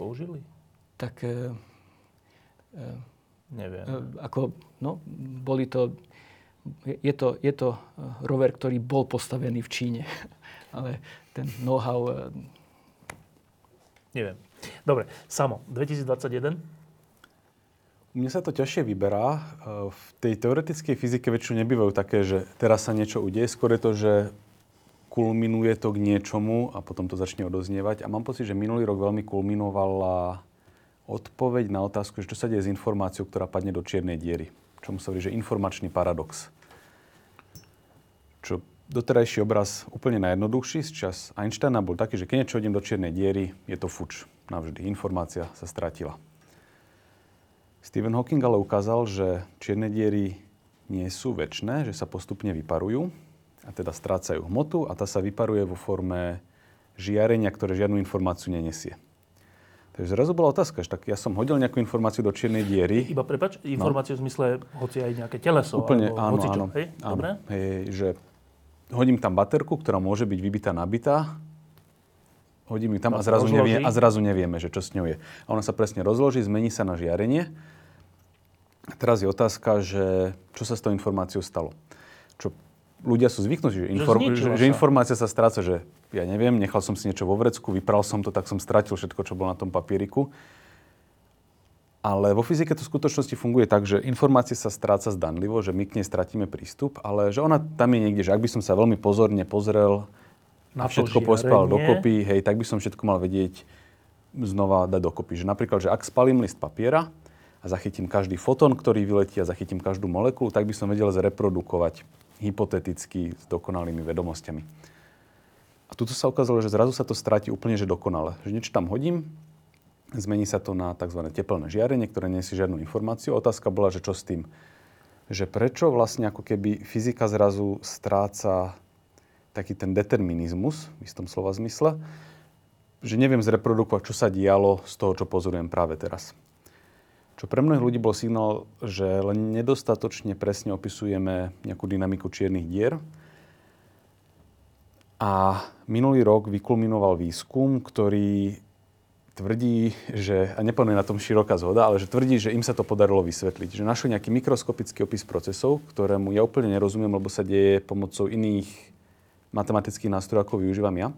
Použili? Tak e, e, Neviem. E, ako, no, boli to, je to, je to rover, ktorý bol postavený v Číne, ale ten know-how... E... Neviem. Dobre, Samo, 2021? Mne sa to ťažšie vyberá. E, v tej teoretickej fyzike väčšinou nebývajú také, že teraz sa niečo udeje. Skôr je to, že kulminuje to k niečomu a potom to začne odoznievať. A mám pocit, že minulý rok veľmi kulminovala odpoveď na otázku, že čo sa deje s informáciou, ktorá padne do čiernej diery. Čomu sa hovorí, že informačný paradox. Čo doterajší obraz úplne najjednoduchší z čas Einsteina bol taký, že keď niečo hodím do čiernej diery, je to fuč. Navždy. Informácia sa stratila. Stephen Hawking ale ukázal, že čierne diery nie sú väčšné, že sa postupne vyparujú a teda strácajú hmotu a tá sa vyparuje vo forme žiarenia, ktoré žiadnu informáciu nenesie. Takže zrazu bola otázka, že tak ja som hodil nejakú informáciu do čiernej diery. Iba prepač, informáciu no. v zmysle, hoci aj nejaké teleso. Úplne, alebo áno, hocičo, áno. Hej? áno. Dobre? Hej, že hodím tam baterku, ktorá môže byť vybitá, nabitá, hodím ju tam a zrazu, nevie, a zrazu nevieme, že čo s ňou je. A ona sa presne rozloží, zmení sa na žiarenie. A teraz je otázka, že čo sa s tou informáciou stalo. Čo ľudia sú zvyknutí, že, inform- že, že informácia sa stráca, že ja neviem, nechal som si niečo vo vrecku, vypral som to, tak som stratil všetko, čo bolo na tom papieriku. Ale vo fyzike to v skutočnosti funguje tak, že informácia sa stráca zdanlivo, že my k nej stratíme prístup, ale že ona tam je niekde, že ak by som sa veľmi pozorne pozrel na a všetko pospal dokopy, hej, tak by som všetko mal vedieť znova dať dokopy. Že napríklad, že ak spalím list papiera a zachytím každý fotón, ktorý vyletí a zachytím každú molekulu, tak by som vedel zreprodukovať hypoteticky s dokonalými vedomosťami. A tuto sa ukázalo, že zrazu sa to stráti úplne že dokonale. Že niečo tam hodím, zmení sa to na tzv. teplné žiarenie, ktoré nesie žiadnu informáciu. Otázka bola, že čo s tým? Že prečo vlastne ako keby fyzika zrazu stráca taký ten determinizmus v istom slova zmysle, že neviem zreprodukovať, čo sa dialo z toho, čo pozorujem práve teraz. Čo pre mnohých ľudí bol signál, že len nedostatočne presne opisujeme nejakú dynamiku čiernych dier. A minulý rok vykulminoval výskum, ktorý tvrdí, že, a neplne na tom široká zhoda, ale že tvrdí, že im sa to podarilo vysvetliť. Že našli nejaký mikroskopický opis procesov, ktorému ja úplne nerozumiem, lebo sa deje pomocou iných matematických nástrojov, ako využívam ja.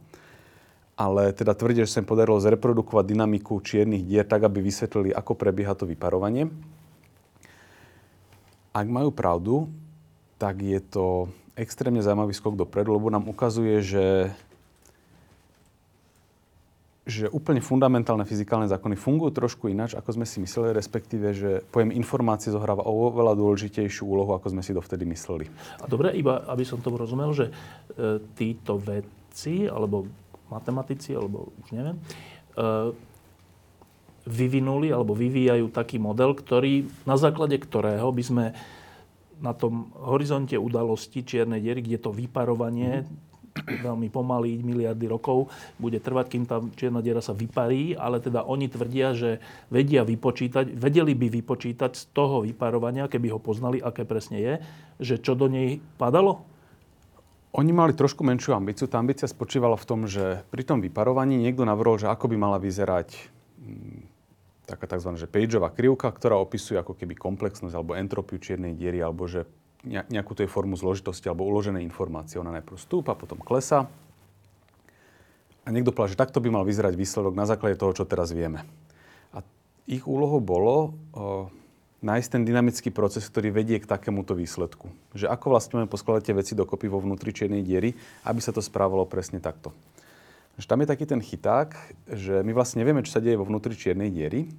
Ale teda tvrdí, že sa im podarilo zreprodukovať dynamiku čiernych dier tak, aby vysvetlili, ako prebieha to vyparovanie. Ak majú pravdu, tak je to extrémne zaujímavý skok dopredu, lebo nám ukazuje, že že úplne fundamentálne fyzikálne zákony fungujú trošku ináč, ako sme si mysleli, respektíve, že pojem informácie zohráva oveľa dôležitejšiu úlohu, ako sme si dovtedy mysleli. A dobre, iba aby som tomu rozumel, že e, títo vedci, alebo matematici, alebo už neviem, e, vyvinuli alebo vyvíjajú taký model, ktorý, na základe ktorého by sme na tom horizonte udalosti čiernej diery, kde to vyparovanie veľmi pomaly, miliardy rokov bude trvať, kým tá čierna diera sa vyparí, ale teda oni tvrdia, že vedia vypočítať, vedeli by vypočítať z toho vyparovania, keby ho poznali, aké presne je, že čo do nej padalo? Oni mali trošku menšiu ambíciu. Tá ambícia spočívala v tom, že pri tom vyparovaní niekto navrhol, že ako by mala vyzerať mm, taká tzv. Že pageová krivka, ktorá opisuje ako keby komplexnosť alebo entropiu čiernej diery, alebo že nejakú tej formu zložitosti alebo uložené informácie. Ona najprv stúpa, potom klesa. A niekto povedal, že takto by mal vyzerať výsledok na základe toho, čo teraz vieme. A ich úlohou bolo nájsť ten dynamický proces, ktorý vedie k takémuto výsledku. Že ako vlastne máme poskladať tie veci dokopy vo vnútri čiernej diery, aby sa to správalo presne takto. Že tam je taký ten chyták, že my vlastne nevieme, čo sa deje vo vnútri čiernej diery,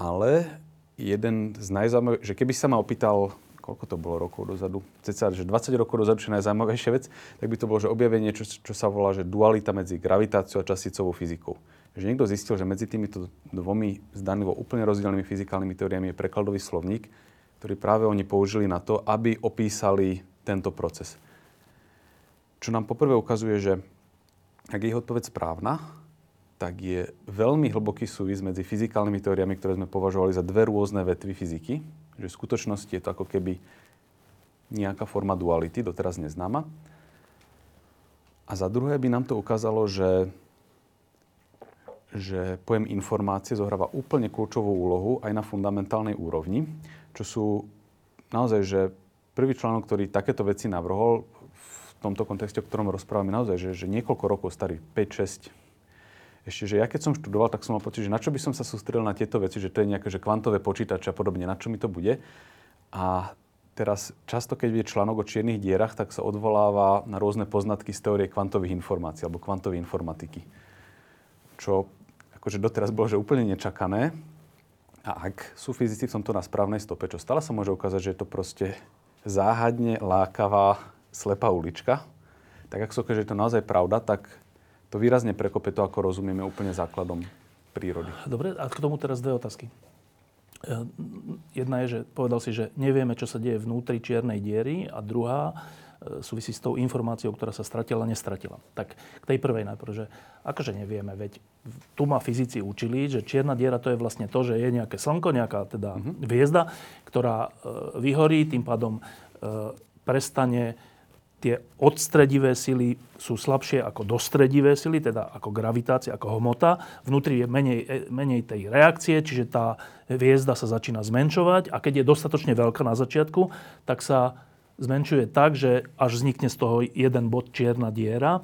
ale jeden z najzaujímavejších, že keby sa ma opýtal, koľko to bolo rokov dozadu, ceca, že 20 rokov dozadu, čo je najzaujímavejšia vec, tak by to bolo, že objavenie, čo, čo sa volá, že dualita medzi gravitáciou a časticovou fyzikou že niekto zistil, že medzi týmito dvomi zdanlivo úplne rozdielnymi fyzikálnymi teóriami je prekladový slovník, ktorý práve oni použili na to, aby opísali tento proces. Čo nám poprvé ukazuje, že ak je ich odpoveď správna, tak je veľmi hlboký súvis medzi fyzikálnymi teóriami, ktoré sme považovali za dve rôzne vetvy fyziky. Že v skutočnosti je to ako keby nejaká forma duality, doteraz neznáma. A za druhé by nám to ukázalo, že že pojem informácie zohráva úplne kľúčovú úlohu aj na fundamentálnej úrovni, čo sú naozaj, že prvý článok, ktorý takéto veci navrhol, v tomto kontexte, o ktorom rozprávame naozaj, že, že niekoľko rokov starý, 5-6, ešte, že ja keď som študoval, tak som mal pocit, že na čo by som sa sústredil na tieto veci, že to je nejaké že kvantové počítače a podobne, na čo mi to bude. A teraz často, keď je článok o čiernych dierach, tak sa odvoláva na rôzne poznatky z teórie kvantových informácií alebo kvantovej informatiky. Čo akože doteraz bolo že úplne nečakané. A ak sú fyzici v tomto na správnej stope, čo stále sa môže ukázať, že je to proste záhadne lákavá, slepá ulička, tak ak sú že je to naozaj pravda, tak to výrazne prekope to, ako rozumieme úplne základom prírody. Dobre, a k tomu teraz dve otázky. E, jedna je, že povedal si, že nevieme, čo sa deje vnútri čiernej diery a druhá, súvisí s tou informáciou, ktorá sa stratila, nestratila. Tak k tej prvej najprv, že akože nevieme, veď tu ma fyzici učili, že čierna diera to je vlastne to, že je nejaké slnko, nejaká teda uh-huh. hviezda, ktorá e, vyhorí, tým pádom e, prestane tie odstredivé sily sú slabšie ako dostredivé sily, teda ako gravitácia, ako hmota. Vnútri je menej, e, menej tej reakcie, čiže tá hviezda sa začína zmenšovať a keď je dostatočne veľká na začiatku, tak sa zmenšuje tak, že až vznikne z toho jeden bod čierna diera.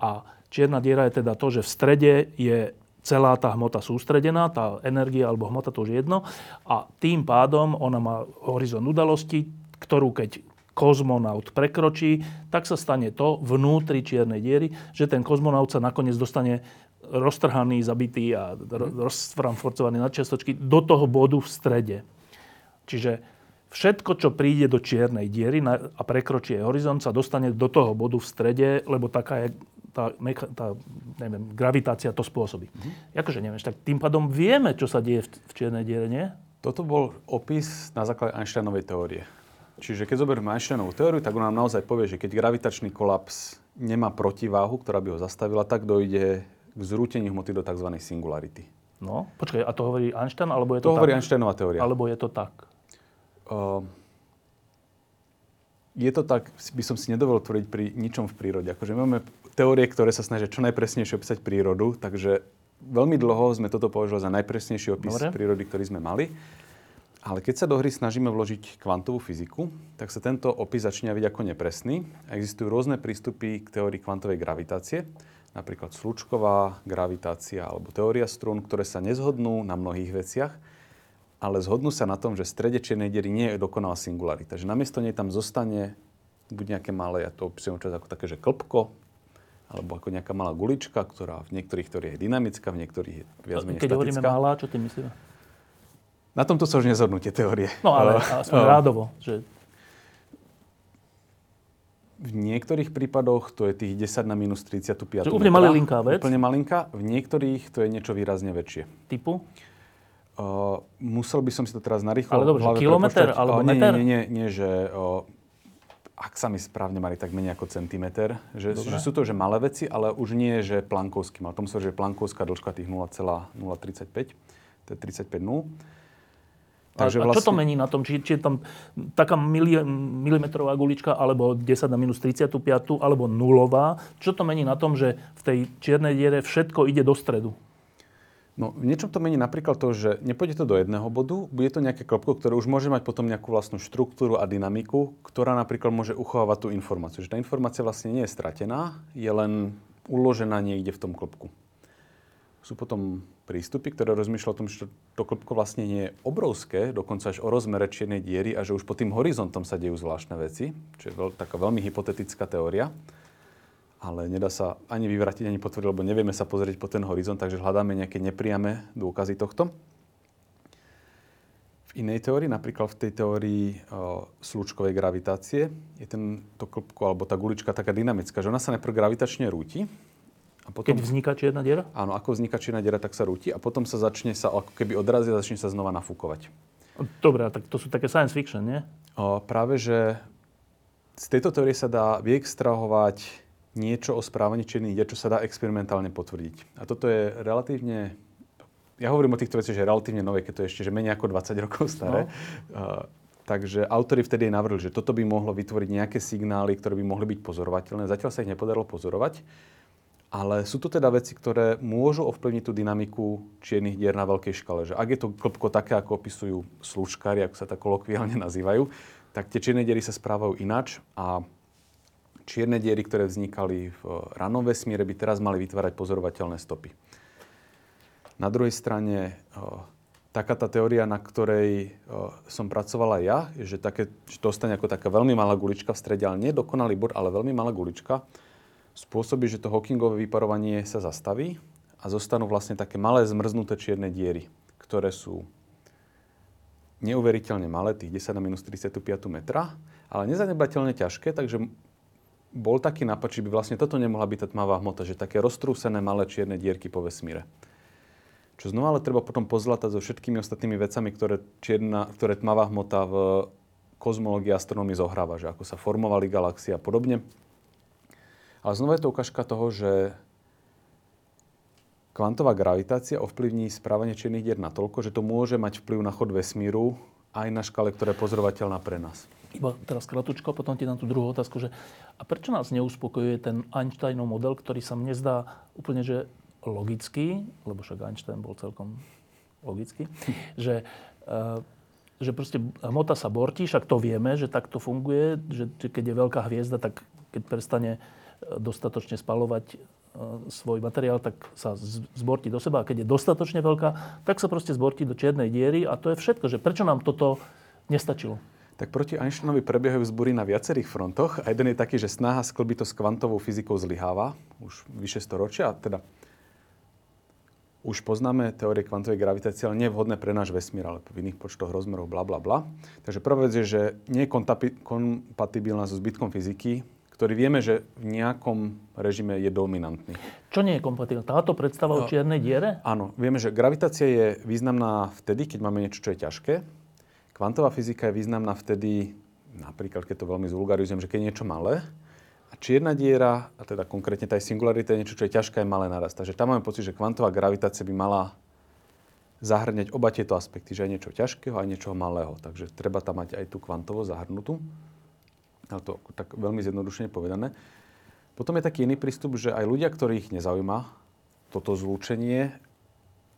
A čierna diera je teda to, že v strede je celá tá hmota sústredená, tá energia alebo hmota, to už je jedno. A tým pádom ona má horizont udalosti, ktorú keď kozmonaut prekročí, tak sa stane to vnútri čiernej diery, že ten kozmonaut sa nakoniec dostane roztrhaný, zabitý a rozframforcovaný na čiastočky do toho bodu v strede. Čiže všetko, čo príde do čiernej diery a prekročí jej horizont, sa dostane do toho bodu v strede, lebo taká je tá, tá neviem, gravitácia to spôsobí. Mm-hmm. Akože neviem, tak tým pádom vieme, čo sa deje v, v čiernej diere, nie? Toto bol opis na základe Einsteinovej teórie. Čiže keď zoberieme Einsteinovú teóriu, tak ona nám naozaj povie, že keď gravitačný kolaps nemá protiváhu, ktorá by ho zastavila, tak dojde k zrúteniu hmoty do tzv. singularity. No, počkaj, a to hovorí Einstein, alebo je to, to tak? hovorí Einsteinová teória. Alebo je to tak? Ehm, je to tak, by som si nedovolil tvrdiť pri ničom v prírode. Akože máme teórie, ktoré sa snažia čo najpresnejšie opísať prírodu, takže veľmi dlho sme toto považovali za najpresnejší opis Dobre. prírody, ktorý sme mali. Ale keď sa do hry snažíme vložiť kvantovú fyziku, tak sa tento opis začína byť ako nepresný. Existujú rôzne prístupy k teórii kvantovej gravitácie, napríklad slučková gravitácia alebo teória strún, ktoré sa nezhodnú na mnohých veciach ale zhodnú sa na tom, že strede čiernej diery nie je dokonalá singularita. Že namiesto nej tam zostane buď nejaké malé, ja to opisujem čas ako také, že klpko, alebo ako nejaká malá gulička, ktorá v niektorých teóriách je dynamická, v niektorých je viac menej Keď statická. hovoríme malá, čo ty myslíš? Na tomto sa už nezhodnú tie teórie. No ale aspoň rádovo, že V niektorých prípadoch to je tých 10 na minus 35 Že úplne malinká vec? Úplne malinká. V niektorých to je niečo výrazne väčšie. Typu? Uh, musel by som si to teraz narýchlo Ale dobre, kilometr alebo Uh, nie, meter? Nie, nie, nie, že uh, ak sa mi správne mali, tak menej ako centimeter. Že, Dobre. že sú to že malé veci, ale už nie, že plankovský. Mal tomu sa, že plankovská dĺžka tých 0,035. To je 35 nul. A, a čo to mení na tom? Či, či je tam taká mili, milimetrová gulička, alebo 10 na minus 35, alebo nulová? Čo to mení na tom, že v tej čiernej diere všetko ide do stredu? No, v niečom to mení napríklad to, že nepôjde to do jedného bodu, bude to nejaké klopko, ktoré už môže mať potom nejakú vlastnú štruktúru a dynamiku, ktorá napríklad môže uchovávať tú informáciu. Že tá informácia vlastne nie je stratená, je len uložená niekde v tom klopku. Sú potom prístupy, ktoré rozmýšľajú o tom, že to klopko vlastne nie je obrovské, dokonca až o rozmere čiernej diery a že už pod tým horizontom sa dejú zvláštne veci, čo je veľ, taká veľmi hypotetická teória ale nedá sa ani vyvratiť, ani potvrdiť, lebo nevieme sa pozrieť po ten horizont, takže hľadáme nejaké nepriame dôkazy tohto. V inej teórii, napríklad v tej teórii o, slúčkovej gravitácie, je ten, to klopko, alebo tá gulička taká dynamická, že ona sa najprv gravitačne rúti, a potom, Keď vzniká čierna diera? áno, ako vzniká čierna diera, tak sa rúti a potom sa začne sa, ako keby odrazí a začne sa znova nafúkovať. Dobre, tak to sú také science fiction, nie? O, práve, že z tejto teórie sa dá vyextrahovať niečo o správaní čiernych dier, čo sa dá experimentálne potvrdiť. A toto je relatívne, ja hovorím o týchto veciach, že je relatívne nové, keď to je ešte že menej ako 20 rokov staré. No. Uh, takže autori vtedy navrhli, že toto by mohlo vytvoriť nejaké signály, ktoré by mohli byť pozorovateľné. Zatiaľ sa ich nepodarilo pozorovať. Ale sú to teda veci, ktoré môžu ovplyvniť tú dynamiku čiernych dier na veľkej škale. Že ak je to klopko také, ako opisujú slúčkári, ako sa tak kolokviálne nazývajú, tak tie čierne diery sa správajú ináč a čierne diery, ktoré vznikali v ranom vesmíre, by teraz mali vytvárať pozorovateľné stopy. Na druhej strane, taká tá teória, na ktorej som pracovala ja, že, také, že to ostane ako taká veľmi malá gulička v strede, ale nie dokonalý bod, ale veľmi malá gulička, spôsobí, že to Hawkingové vyparovanie sa zastaví a zostanú vlastne také malé zmrznuté čierne diery, ktoré sú neuveriteľne malé, tých 10 na minus 35 metra, ale nezanedbateľne ťažké, takže bol taký nápad, či by vlastne toto nemohla byť tá tmavá hmota, že také roztrúsené malé čierne dierky po vesmíre. Čo znova ale treba potom pozlatať so všetkými ostatnými vecami, ktoré, čierna, ktoré tmavá hmota v kozmológii a astronómii zohráva, že ako sa formovali galaxie a podobne. Ale znova je to ukážka toho, že kvantová gravitácia ovplyvní správanie čiernych dier natoľko, že to môže mať vplyv na chod vesmíru aj na škale, ktorá je pozorovateľná pre nás. Iba teraz kratučko, potom ti dám tú druhú otázku, že a prečo nás neuspokojuje ten Einsteinov model, ktorý sa mne zdá úplne, že logický, lebo však Einstein bol celkom logický, že, uh, že proste hmota sa bortí, však to vieme, že tak to funguje, že, keď je veľká hviezda, tak keď prestane dostatočne spalovať svoj materiál, tak sa zbortí do seba. A keď je dostatočne veľká, tak sa proste zbortí do čiernej diery a to je všetko. Že prečo nám toto nestačilo? Tak proti Einsteinovi prebiehajú vzbory na viacerých frontoch a jeden je taký, že snaha sklbiť to s kvantovou fyzikou zlyháva už vyše storočia. Teda už poznáme teórie kvantovej gravitácie, ale nie je vhodné pre náš vesmír, ale v iných počtoch rozmerov, bla, bla, bla. Takže prvá vec je, že nie je kompatibilná so zbytkom fyziky, ktorý vieme, že v nejakom režime je dominantný. Čo nie je kompatibilné? Táto predstava o čiernej diere? Áno, vieme, že gravitácia je významná vtedy, keď máme niečo, čo je ťažké. Kvantová fyzika je významná vtedy, napríklad, keď to veľmi zvulgarizujem, že keď je niečo malé. A čierna diera, a teda konkrétne tá singularita je niečo, čo je ťažké a malé naraz. Takže tam máme pocit, že kvantová gravitácia by mala zahrňať oba tieto aspekty, že aj niečo ťažkého, aj niečo malého. Takže treba tam mať aj tú kvantovosť zahrnutú ale to tak veľmi zjednodušene povedané. Potom je taký iný prístup, že aj ľudia, ktorých nezaujíma toto zlúčenie,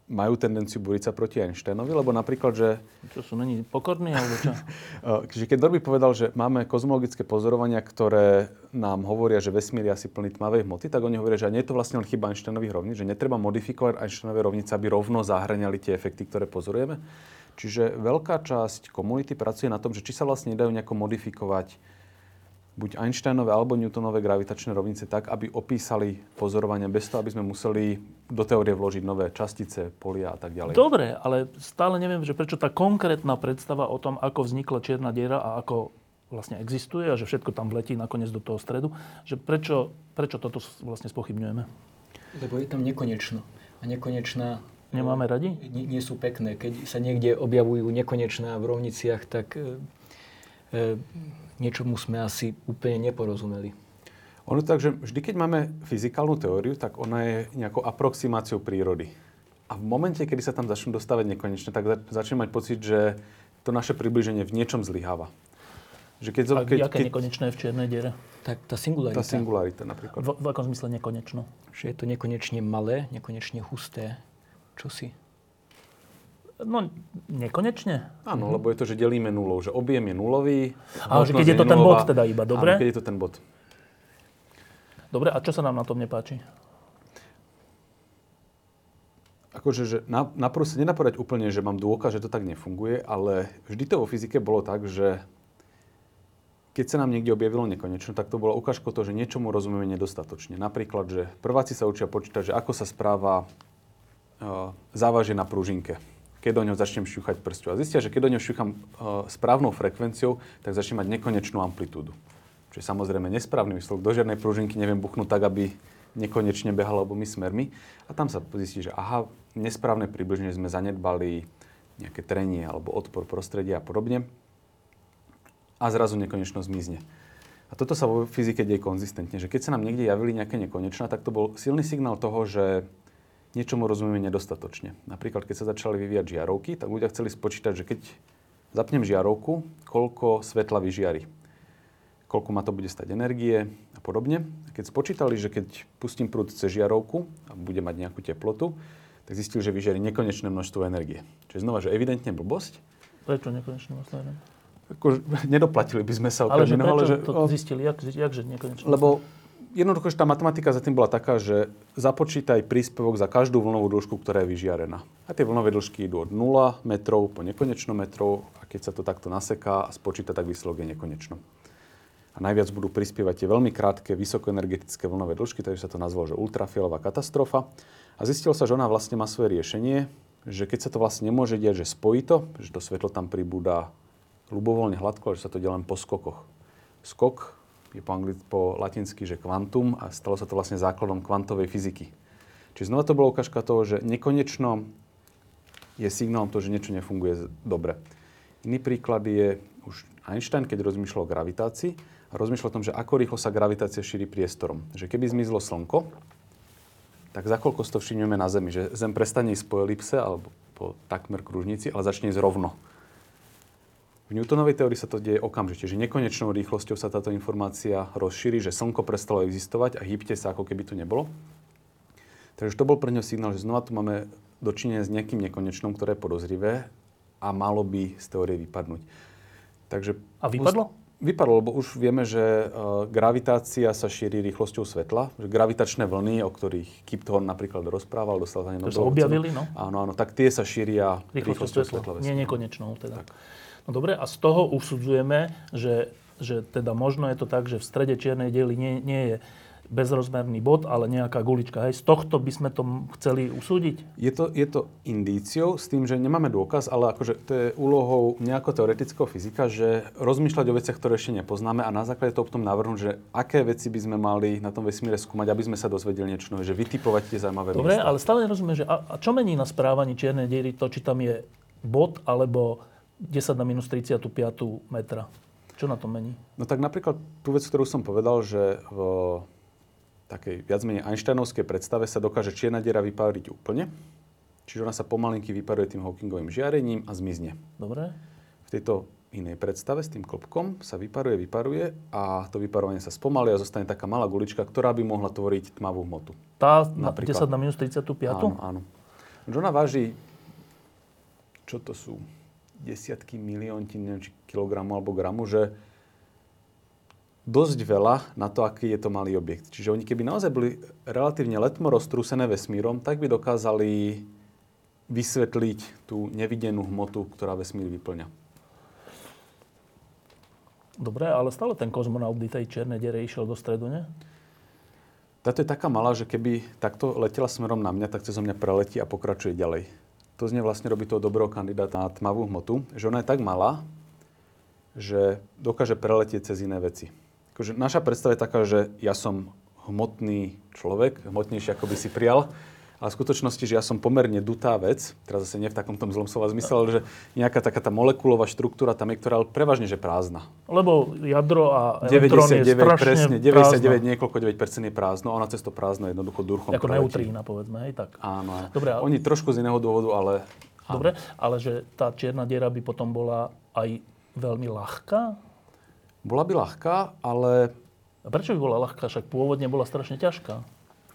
majú tendenciu búriť sa proti Einsteinovi, lebo napríklad, že... Čo sú, není pokorní, alebo čo? že keď Dorby povedal, že máme kozmologické pozorovania, ktoré nám hovoria, že vesmír je asi plný tmavej hmoty, tak oni hovoria, že nie je to vlastne len chyba Einsteinových rovníc, že netreba modifikovať Einsteinové rovnice, aby rovno zahraniali tie efekty, ktoré pozorujeme. Čiže veľká časť komunity pracuje na tom, že či sa vlastne nedajú nejako modifikovať buď Einsteinové alebo Newtonové gravitačné rovnice tak, aby opísali pozorovania bez toho, aby sme museli do teórie vložiť nové častice, polia a tak ďalej. Dobre, ale stále neviem, že prečo tá konkrétna predstava o tom, ako vznikla čierna diera a ako vlastne existuje a že všetko tam vletí nakoniec do toho stredu. Že prečo, prečo toto vlastne spochybňujeme? Lebo je tam nekonečno. A nekonečná Nemáme radi? nie, nie sú pekné. Keď sa niekde objavujú nekonečná v rovniciach, tak e, e, niečomu sme asi úplne neporozumeli. Ono tak, že vždy, keď máme fyzikálnu teóriu, tak ona je nejakou aproximáciou prírody. A v momente, kedy sa tam začnú dostávať nekonečne, tak za- začne mať pocit, že to naše približenie v niečom zlyháva. Že keď, A keď, aké keď nekonečné je v čiernej diere? Tak tá singularita, tá singularita napríklad. V, v akom zmysle nekonečno? že je to nekonečne malé, nekonečne husté, čosi. No, nekonečne. Áno, lebo je to, že delíme nulou, že objem je nulový. Ale že keď hmotnosť je to ten bod teda iba, dobre? Áno, keď je to ten bod. Dobre, a čo sa nám na tom nepáči? Akože, že na, naprv nenapadať úplne, že mám dôkaz, že to tak nefunguje, ale vždy to vo fyzike bolo tak, že keď sa nám niekde objavilo nekonečno, tak to bola ukážka toho, že niečomu rozumieme nedostatočne. Napríklad, že prváci sa učia počítať, že ako sa správa uh, závažie na pružinke, keď do ňoho začnem šťuchať prsťou. A zistia, že keď do ňoho šťuchám uh, správnou frekvenciou, tak začne mať nekonečnú amplitúdu. Čo je samozrejme nesprávny výsledok. Do žiadnej pružinky neviem buchnúť tak, aby nekonečne behal obomi smermi. A tam sa zistí, že aha, nesprávne približne sme zanedbali nejaké trenie alebo odpor prostredia a podobne a zrazu nekonečno zmizne. A toto sa vo fyzike deje konzistentne, že keď sa nám niekde javili nejaké nekonečná, tak to bol silný signál toho, že niečomu rozumieme nedostatočne. Napríklad, keď sa začali vyvíjať žiarovky, tak ľudia chceli spočítať, že keď zapnem žiarovku, koľko svetla vyžiari, koľko ma to bude stať energie a podobne. Keď spočítali, že keď pustím prúd cez žiarovku a bude mať nejakú teplotu, tak zistili, že vyžiari nekonečné množstvo energie. Čiže znova, že evidentne blbosť, Prečo nekonečné vlastne? ako, nedoplatili by sme sa Ale okrem že iného, ale že, to zistili? Jak, jakže nekonečné? Lebo jednoducho, že tá matematika za tým bola taká, že započítaj príspevok za každú vlnovú dĺžku, ktorá je vyžiarená. A tie vlnové dĺžky idú od 0 metrov po nekonečno metrov a keď sa to takto naseká a spočíta, tak výsledok je nekonečno. A najviac budú prispievať tie veľmi krátke, vysokoenergetické vlnové dĺžky, takže sa to nazvalo, že ultrafialová katastrofa. A zistilo sa, že ona vlastne má svoje riešenie, že keď sa to vlastne nemôže diať, že spojí že to svetlo tam pribúda ľubovoľne hladko, ale že sa to deje len po skokoch. Skok je po, angli- po latinsky, že kvantum a stalo sa to vlastne základom kvantovej fyziky. Čiže znova to bola ukážka toho, že nekonečno je signálom toho, že niečo nefunguje dobre. Iný príklad je už Einstein, keď rozmýšľal o gravitácii a rozmýšľal o tom, že ako rýchlo sa gravitácia šíri priestorom. Že keby zmizlo Slnko, tak za koľko to všimneme na Zemi, že Zem prestane ísť po elipse alebo po takmer kružnici, ale začne ísť rovno. V Newtonovej teórii sa to deje okamžite, že nekonečnou rýchlosťou sa táto informácia rozšíri, že Slnko prestalo existovať a hýbte sa, ako keby tu nebolo. Takže to bol pre ňo signál, že znova tu máme dočinenia s nejakým nekonečnom, ktoré je podozrivé a malo by z teórie vypadnúť. Takže A vypadlo? Vypadlo, lebo už vieme, že uh, gravitácia sa šíri rýchlosťou svetla. Že gravitačné vlny, o ktorých Kip Thorne napríklad rozprával, dostal za ne Nobelovú objavili, no. Áno, áno, tak tie sa šíria Rýchlosťou svetla. Nie vesmíru. nekonečnou teda. No dobre, a z toho usudzujeme, že, že teda možno je to tak, že v strede čiernej diely nie, nie je bezrozmerný bod, ale nejaká gulička. Hej, z tohto by sme to chceli usúdiť? Je to, je to indíciou s tým, že nemáme dôkaz, ale akože to je úlohou nejako teoretického fyzika, že rozmýšľať o veciach, ktoré ešte nepoznáme a na základe toho potom navrhnúť, že aké veci by sme mali na tom vesmíre skúmať, aby sme sa dozvedeli niečo nové, že vytipovať tie zaujímavé Dobre, miesta. ale stále nerozumiem, že a, a čo mení na správaní čiernej diery to, či tam je bod alebo 10 na minus 35 metra? Čo na to mení? No tak napríklad tú vec, ktorú som povedal, že v takej viac menej Einsteinovskej predstave sa dokáže čierna diera vypáriť úplne. Čiže ona sa pomalinky vyparuje tým Hawkingovým žiarením a zmizne. Dobre? V tejto inej predstave s tým klopkom sa vyparuje, vyparuje a to vyparovanie sa spomalí a zostane taká malá gulička, ktorá by mohla tvoriť tmavú hmotu. Tá na Napríklad. 10 na minus 35? Áno, áno. Ona váži, čo to sú, desiatky milióntin, neviem, či kilogramu alebo gramu, že dosť veľa na to, aký je to malý objekt. Čiže oni keby naozaj boli relatívne letmo roztrúsené vesmírom, tak by dokázali vysvetliť tú nevidenú hmotu, ktorá vesmír vyplňa. Dobre, ale stále ten kozmonaut tej čiernej diere išiel do stredu, nie? Táto je taká malá, že keby takto letela smerom na mňa, tak cez mňa preletí a pokračuje ďalej. To z vlastne robí toho dobrého kandidáta na tmavú hmotu, že ona je tak malá, že dokáže preletieť cez iné veci. Akože naša predstava je taká, že ja som hmotný človek, hmotnejší ako by si prijal, ale v skutočnosti, že ja som pomerne dutá vec, teraz zase nie v takom tom zlom slova zmysle, ale že nejaká taká tá molekulová štruktúra tam je, ktorá je prevažne že prázdna. Lebo jadro a elektrón je 99, strašne presne, 99, prázdno. niekoľko 9% je prázdno, ona cez to prázdno jednoducho durchom Ako preletí. neutrína, povedzme, hej, tak. Áno, áno. Dobre, ale- Oni trošku z iného dôvodu, ale Dobre, ale že tá čierna diera by potom bola aj veľmi ľahká? bola by ľahká, ale A prečo by bola ľahká? Však pôvodne bola strašne ťažká.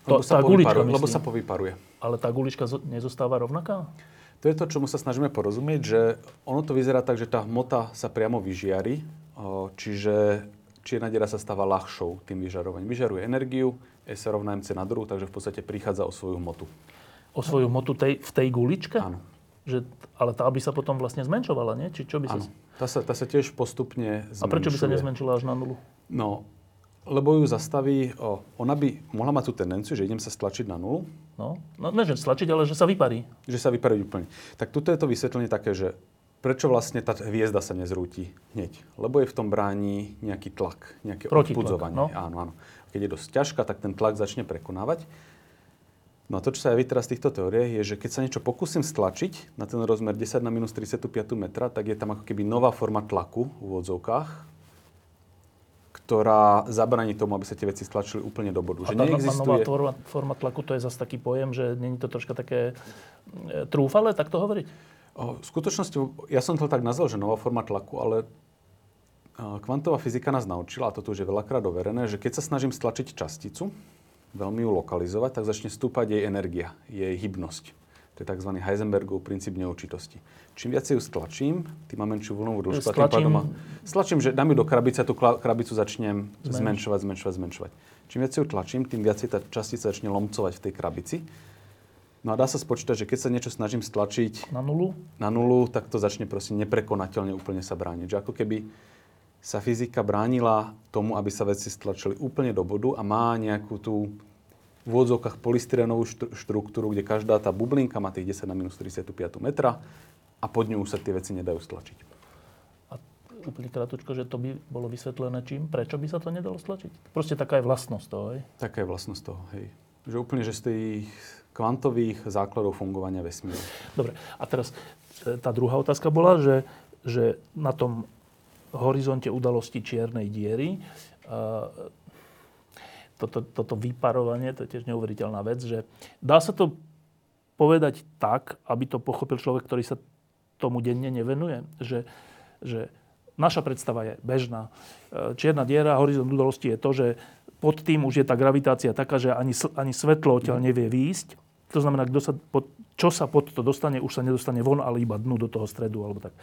Lebo, sa tá gulička, lebo sa povyparuje. Ale tá gulička zo- nezostáva rovnaká? To je to, čomu sa snažíme porozumieť, že ono to vyzerá tak, že tá hmota sa priamo vyžiari, čiže čierna diera sa stáva ľahšou tým vyžarovaním. Vyžaruje energiu, E sa rovná mc na druhu, takže v podstate prichádza o svoju hmotu. O svoju hmotu tej, v tej guličke? Áno. Že, ale tá by sa potom vlastne zmenšovala, nie? Či čo by sa... Áno. Tá sa, tá sa tiež postupne zmenšuje. A prečo by sa nezmenšila až na nulu? No, lebo ju zastaví, o, ona by mohla mať tú tendenciu, že idem sa stlačiť na nulu, No, no ne, že stlačiť, ale že sa vyparí. že sa vyparí úplne. Tak tuto je to vysvetlenie také, že prečo vlastne tá hviezda sa nezrúti hneď? Lebo je v tom bráni nejaký tlak, nejaké odpudzovanie. no. Áno, áno. Keď je dosť ťažká, tak ten tlak začne prekonávať. No a to, čo sa javí teraz v týchto teóriách, je, že keď sa niečo pokúsim stlačiť na ten rozmer 10 na minus 35 metra, tak je tam ako keby nová forma tlaku v úvodzovkách, ktorá zabraní tomu, aby sa tie veci stlačili úplne do bodu. A Že tá no- nová neexistuje... forma, forma tlaku, to je zase taký pojem, že není to troška také e, trúfale, tak to hovoriť? O, V skutočnosti, ja som to tak nazval, že nová forma tlaku, ale a, kvantová fyzika nás naučila, a to tu už je veľakrát overené, že keď sa snažím stlačiť časticu, veľmi ju lokalizovať, tak začne stúpať jej energia, jej hybnosť. To je tzv. Heisenbergov princíp neurčitosti. Čím viac ju stlačím, tým mám menšiu vlnovú dĺžku. tým Stlačím- pádom Stlačím, že dám ju do krabice a tú krabicu začnem Zmenš- zmenšovať, zmenšovať, zmenšovať. Čím viac ju tlačím, tým viac tá častica začne lomcovať v tej krabici. No a dá sa spočítať, že keď sa niečo snažím stlačiť Na nulu? na nulu, tak to začne proste neprekonateľne úplne sa brániť. Že ako keby sa fyzika bránila tomu, aby sa veci stlačili úplne do bodu a má nejakú tú v úvodzovkách polystyrenovú štru- štruktúru, kde každá tá bublinka má tých 10 na minus 35 metra a pod ňu už sa tie veci nedajú stlačiť. A úplne krátko, že to by bolo vysvetlené čím? Prečo by sa to nedalo stlačiť? Proste taká je vlastnosť toho, hej? Taká je vlastnosť toho, hej. Že úplne, že z tých kvantových základov fungovania vesmíru. Dobre, a teraz e, tá druhá otázka bola, že, že na tom horizonte udalosti čiernej diery e, toto, toto vyparovanie, to je tiež neuveriteľná vec, že dá sa to povedať tak, aby to pochopil človek, ktorý sa tomu denne nevenuje, že, že naša predstava je bežná. E, Čierna diera, horizont udalosti je to, že pod tým už je tá gravitácia taká, že ani, ani svetlo odtiaľ nevie výjsť. To znamená, kto sa pod, čo sa pod to dostane, už sa nedostane von, ale iba dnu do toho stredu. Alebo tak.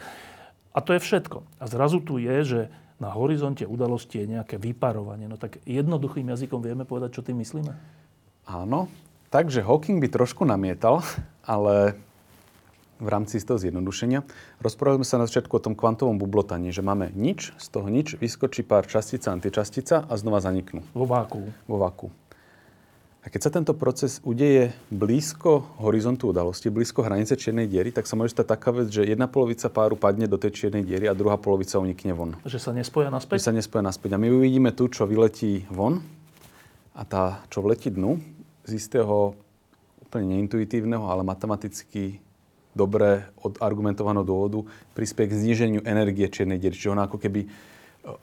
A to je všetko. A zrazu tu je, že na horizonte udalosti je nejaké vyparovanie. No tak jednoduchým jazykom vieme povedať, čo tým myslíme? Áno, takže Hawking by trošku namietal, ale v rámci toho zjednodušenia. Rozprávali sme sa na začiatku o tom kvantovom bublotaní, že máme nič, z toho nič, vyskočí pár častica, antičastica a znova zaniknú Vo váku. vo vaku. A keď sa tento proces udeje blízko horizontu udalosti, blízko hranice čiernej diery, tak sa môže stať taká vec, že jedna polovica páru padne do tej čiernej diery a druhá polovica unikne von. Že sa nespoja Že naspäť? sa nespoja naspäť. A my uvidíme tú, čo vyletí von a tá, čo vletí dnu, z istého úplne neintuitívneho, ale matematicky dobre odargumentovaného dôvodu prispieje k zníženiu energie čiernej diery. Čiže ona ako keby,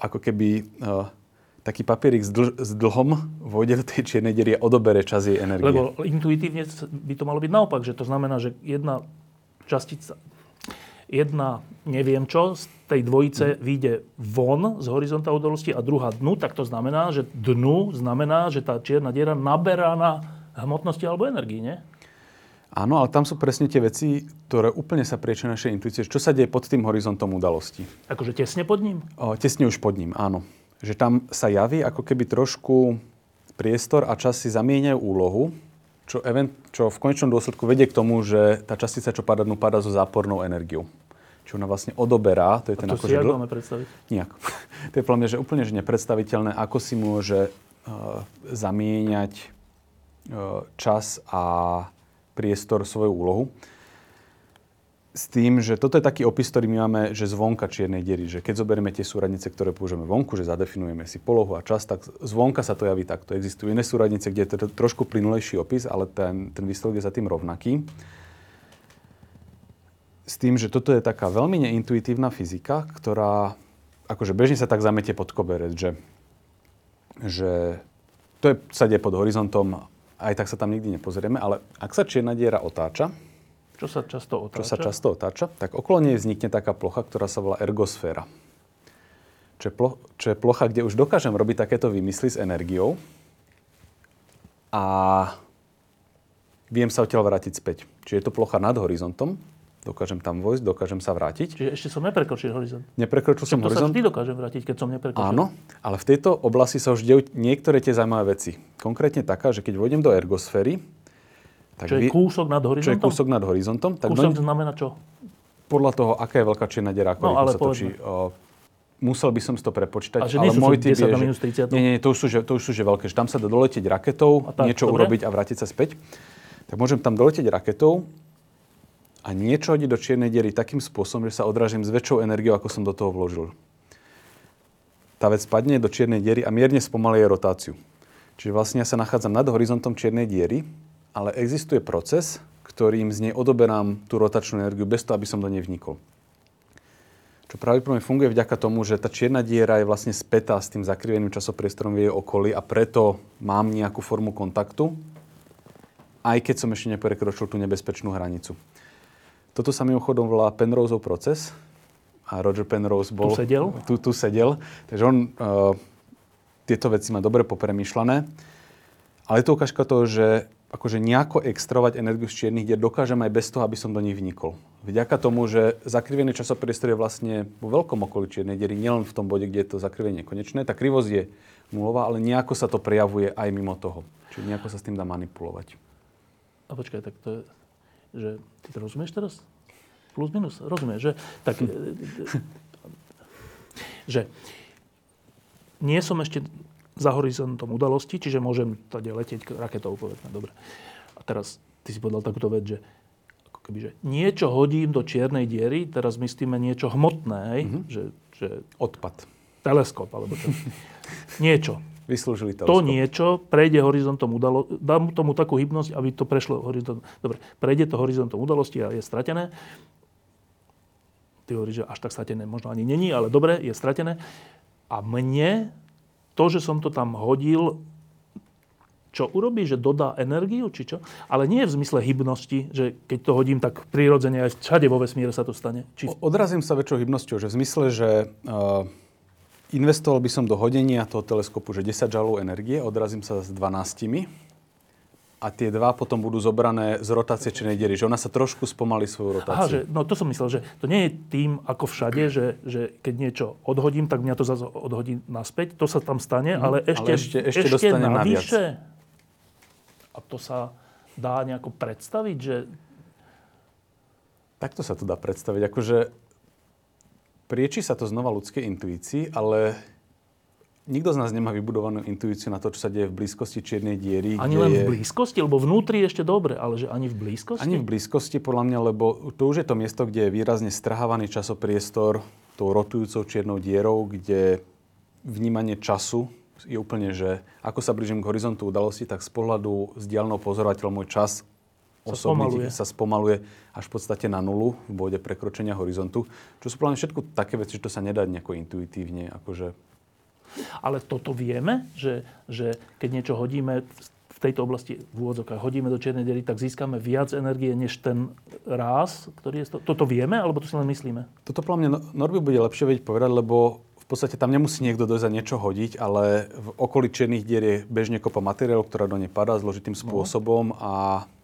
ako keby uh, taký papierik s, dl- s dlhom vôjde do tej čiernej diery a odobere čas jej energie. Lebo intuitívne by to malo byť naopak, že to znamená, že jedna častica, jedna neviem čo z tej dvojice vyjde von z horizonta udalosti a druhá dnu, tak to znamená, že dnu znamená, že tá čierna diera naberá na hmotnosti alebo energii, nie? Áno, ale tam sú presne tie veci, ktoré úplne sa priečia našej intuície. Čo sa deje pod tým horizontom udalosti? Akože tesne pod ním? O, tesne už pod ním, áno. Že tam sa javí ako keby trošku priestor a čas si zamieňajú úlohu, čo, event, čo v konečnom dôsledku vedie k tomu, že tá častica, čo padá dnu, padá so zápornou energiou. Čiže ona vlastne odoberá, to je ten To si akože jak dl- máme predstaviť? Nijak. to je podľa mňa, že úplne že nepredstaviteľné, ako si môže uh, zamieňať uh, čas a priestor svoju úlohu. S tým, že toto je taký opis, ktorý my máme, že zvonka čiernej diery, že keď zoberieme tie súradnice, ktoré použijeme vonku, že zadefinujeme si polohu a čas, tak zvonka sa to javí takto. Existujú iné súradnice, kde je to trošku plynulejší opis, ale ten, ten výsledok je za tým rovnaký. S tým, že toto je taká veľmi neintuitívna fyzika, ktorá akože bežne sa tak zametie pod koberec, že, že to je, sa deje pod horizontom, aj tak sa tam nikdy nepozrieme, ale ak sa čierna diera otáča, čo sa často otáča? Čo sa často otáča, tak okolo nej vznikne taká plocha, ktorá sa volá ergosféra. Čo je, plo, čo je plocha, kde už dokážem robiť takéto výmysly s energiou a viem sa odtiaľ vrátiť späť. Čiže je to plocha nad horizontom, dokážem tam vojsť, dokážem sa vrátiť. Čiže ešte som neprekročil horizont. Neprekročil som to horizont. sa vždy dokážem vrátiť, keď som neprekročil. Áno, ale v tejto oblasti sa už dejú niektoré tie zaujímavé veci. Konkrétne taká, že keď vôjdem do ergosféry, tak čo je kúsok nad horizontom? Čo je kúsok nad horizontom. Tak kúsok do... znamená čo? Podľa toho, aká je veľká čierna diera, ako no, ale sa točí. O, musel by som si to prepočítať. A že ale môj typ je, že... Nie, nie, to už sú, že, to už sú že veľké. Že tam sa dá doletieť raketou, tak, niečo dobre? urobiť a vrátiť sa späť. Tak môžem tam doletieť raketou a niečo hodiť do čiernej diery takým spôsobom, že sa odrážim s väčšou energiou, ako som do toho vložil. Tá vec spadne do čiernej diery a mierne spomaluje rotáciu. Čiže vlastne ja sa nachádzam nad horizontom čiernej diery ale existuje proces, ktorým z nej odoberám tú rotačnú energiu bez toho, aby som do nej vnikol. Čo pravdepodobne funguje vďaka tomu, že tá čierna diera je vlastne spätá s tým zakriveným časopriestorom v jej okolí a preto mám nejakú formu kontaktu, aj keď som ešte neprekročil tú nebezpečnú hranicu. Toto sa mimochodom volá Penroseov proces a Roger Penrose bol... Tu sedel? Tu, tu sedel. Takže on uh, tieto veci má dobre popremýšľané. Ale je to ukážka toho, že akože nejako extrovať energiu z čiernych dier dokážem aj bez toho, aby som do nich vnikol. Vďaka tomu, že zakrivený časopriestor je vlastne vo veľkom okolí čiernej diery, nielen v tom bode, kde je to zakrivenie konečné. Tá krivosť je nulová, ale nejako sa to prejavuje aj mimo toho. Čiže nejako sa s tým dá manipulovať. A počkaj, tak to je, že ty to rozumieš teraz? Plus minus, rozumieš, že? Tak, že nie som ešte za horizontom udalosti, čiže môžem tady letieť raketou, povedzme, dobre. A teraz ty si povedal takúto vec, že ako keby, že niečo hodím do čiernej diery, teraz myslíme niečo hmotné, hej? Mm-hmm. Že, že... Odpad. Teleskop, alebo čo. niečo. Vyslúžili teleskop. To niečo prejde horizontom udalosti, dám tomu takú hybnosť, aby to prešlo horizontom. Dobre, prejde to horizontom udalosti a je stratené. Ty hovoríš, že až tak stratené možno ani není, ale dobre, je stratené. A mne to, že som to tam hodil, čo urobí, že dodá energiu, či čo? Ale nie v zmysle hybnosti, že keď to hodím, tak prirodzene aj všade vo vesmíre sa to stane. Či... Odrazím sa väčšou hybnosťou, že v zmysle, že uh, investoval by som do hodenia toho teleskopu, že 10 žalov energie, odrazím sa s 12 a tie dva potom budú zobrané z rotácie čiernej diery, že ona sa trošku spomalí svoju rotáciu. Aha, že, no to som myslel, že to nie je tým ako všade, že, že keď niečo odhodím, tak mňa to zase odhodí naspäť. To sa tam stane, mm, ale ešte, ale ešte, ešte, ešte navyše. A to sa dá nejako predstaviť, že... Takto sa to dá predstaviť. Akože prieči sa to znova ľudskej intuícii, ale nikto z nás nemá vybudovanú intuíciu na to, čo sa deje v blízkosti čiernej diery. Ani len je... v blízkosti, lebo vnútri ešte dobre, ale že ani v blízkosti? Ani v blízkosti, podľa mňa, lebo to už je to miesto, kde je výrazne strhávaný časopriestor tou rotujúcou čiernou dierou, kde vnímanie času je úplne, že ako sa blížim k horizontu udalosti, tak z pohľadu vzdialeného pozorovateľa môj čas sa spomaluje. sa spomaluje až v podstate na nulu v bode prekročenia horizontu. Čo sú plne všetko také veci, že to sa nedá nejako intuitívne akože ale toto vieme, že, že keď niečo hodíme v tejto oblasti v úvodzokách hodíme do čiernej diery, tak získame viac energie než ten ráz, ktorý je... To, toto vieme, alebo to si len myslíme? Toto podľa mňa Norby bude lepšie vedieť povedať, lebo v podstate tam nemusí niekto dojsť a niečo hodiť, ale v okolí čiernych dier je bežne kopa materiálov, ktorá do nej padá zložitým no. spôsobom no. a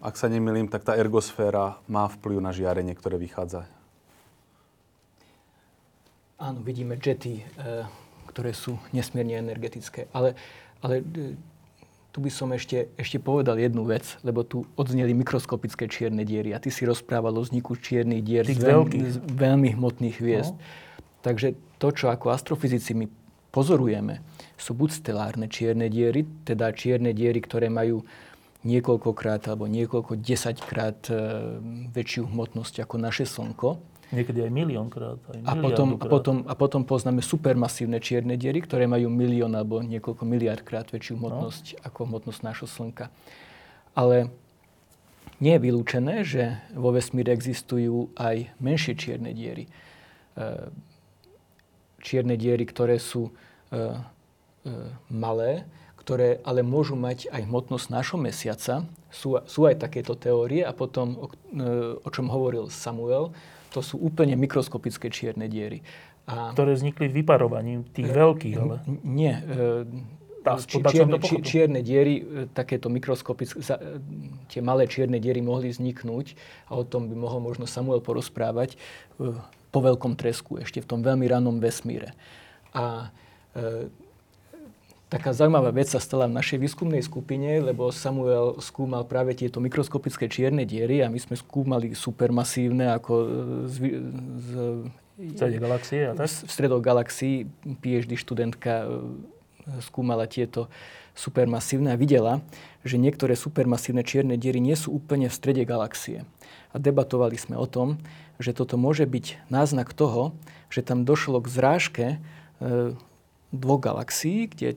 ak sa nemýlim, tak tá ergosféra má vplyv na žiarenie, ktoré vychádza. Áno, vidíme jety, e, ktoré sú nesmierne energetické. Ale, ale e, tu by som ešte, ešte povedal jednu vec, lebo tu odzneli mikroskopické čierne diery a ty si rozprával o vzniku čiernych dier z, veľ, z veľmi hmotných hviezd. No. Takže to, čo ako astrofyzici my pozorujeme, sú buď stelárne čierne diery, teda čierne diery, ktoré majú niekoľkokrát alebo niekoľko desaťkrát e, väčšiu hmotnosť ako naše Slnko. Niekedy aj miliónkrát, aj A potom, a, potom, a potom poznáme supermasívne čierne diery, ktoré majú milión alebo niekoľko miliardkrát väčšiu hmotnosť no. ako hmotnosť nášho Slnka. Ale nie je vylúčené, že vo vesmíre existujú aj menšie čierne diery. E, čierne diery, ktoré sú e, malé, ktoré ale môžu mať aj hmotnosť nášho mesiaca. Sú, sú aj takéto teórie a potom, o, o čom hovoril Samuel, to sú úplne mikroskopické čierne diery. A, ktoré vznikli vyparovaním tých e, veľkých, ale... Nie. E, či, čierne, či, čierne diery, e, takéto mikroskopické, e, tie malé čierne diery mohli vzniknúť a o tom by mohol možno Samuel porozprávať e, po veľkom tresku, ešte v tom veľmi ranom vesmíre. A e, Taká zaujímavá vec sa stala v našej výskumnej skupine, lebo Samuel skúmal práve tieto mikroskopické čierne diery a my sme skúmali supermasívne ako z, z, z galaxie a tak? V stredok galaxií PhD študentka e, skúmala tieto supermasívne a videla, že niektoré supermasívne čierne diery nie sú úplne v strede galaxie. A debatovali sme o tom, že toto môže byť náznak toho, že tam došlo k zrážke e, dvoch galaxií, kde e,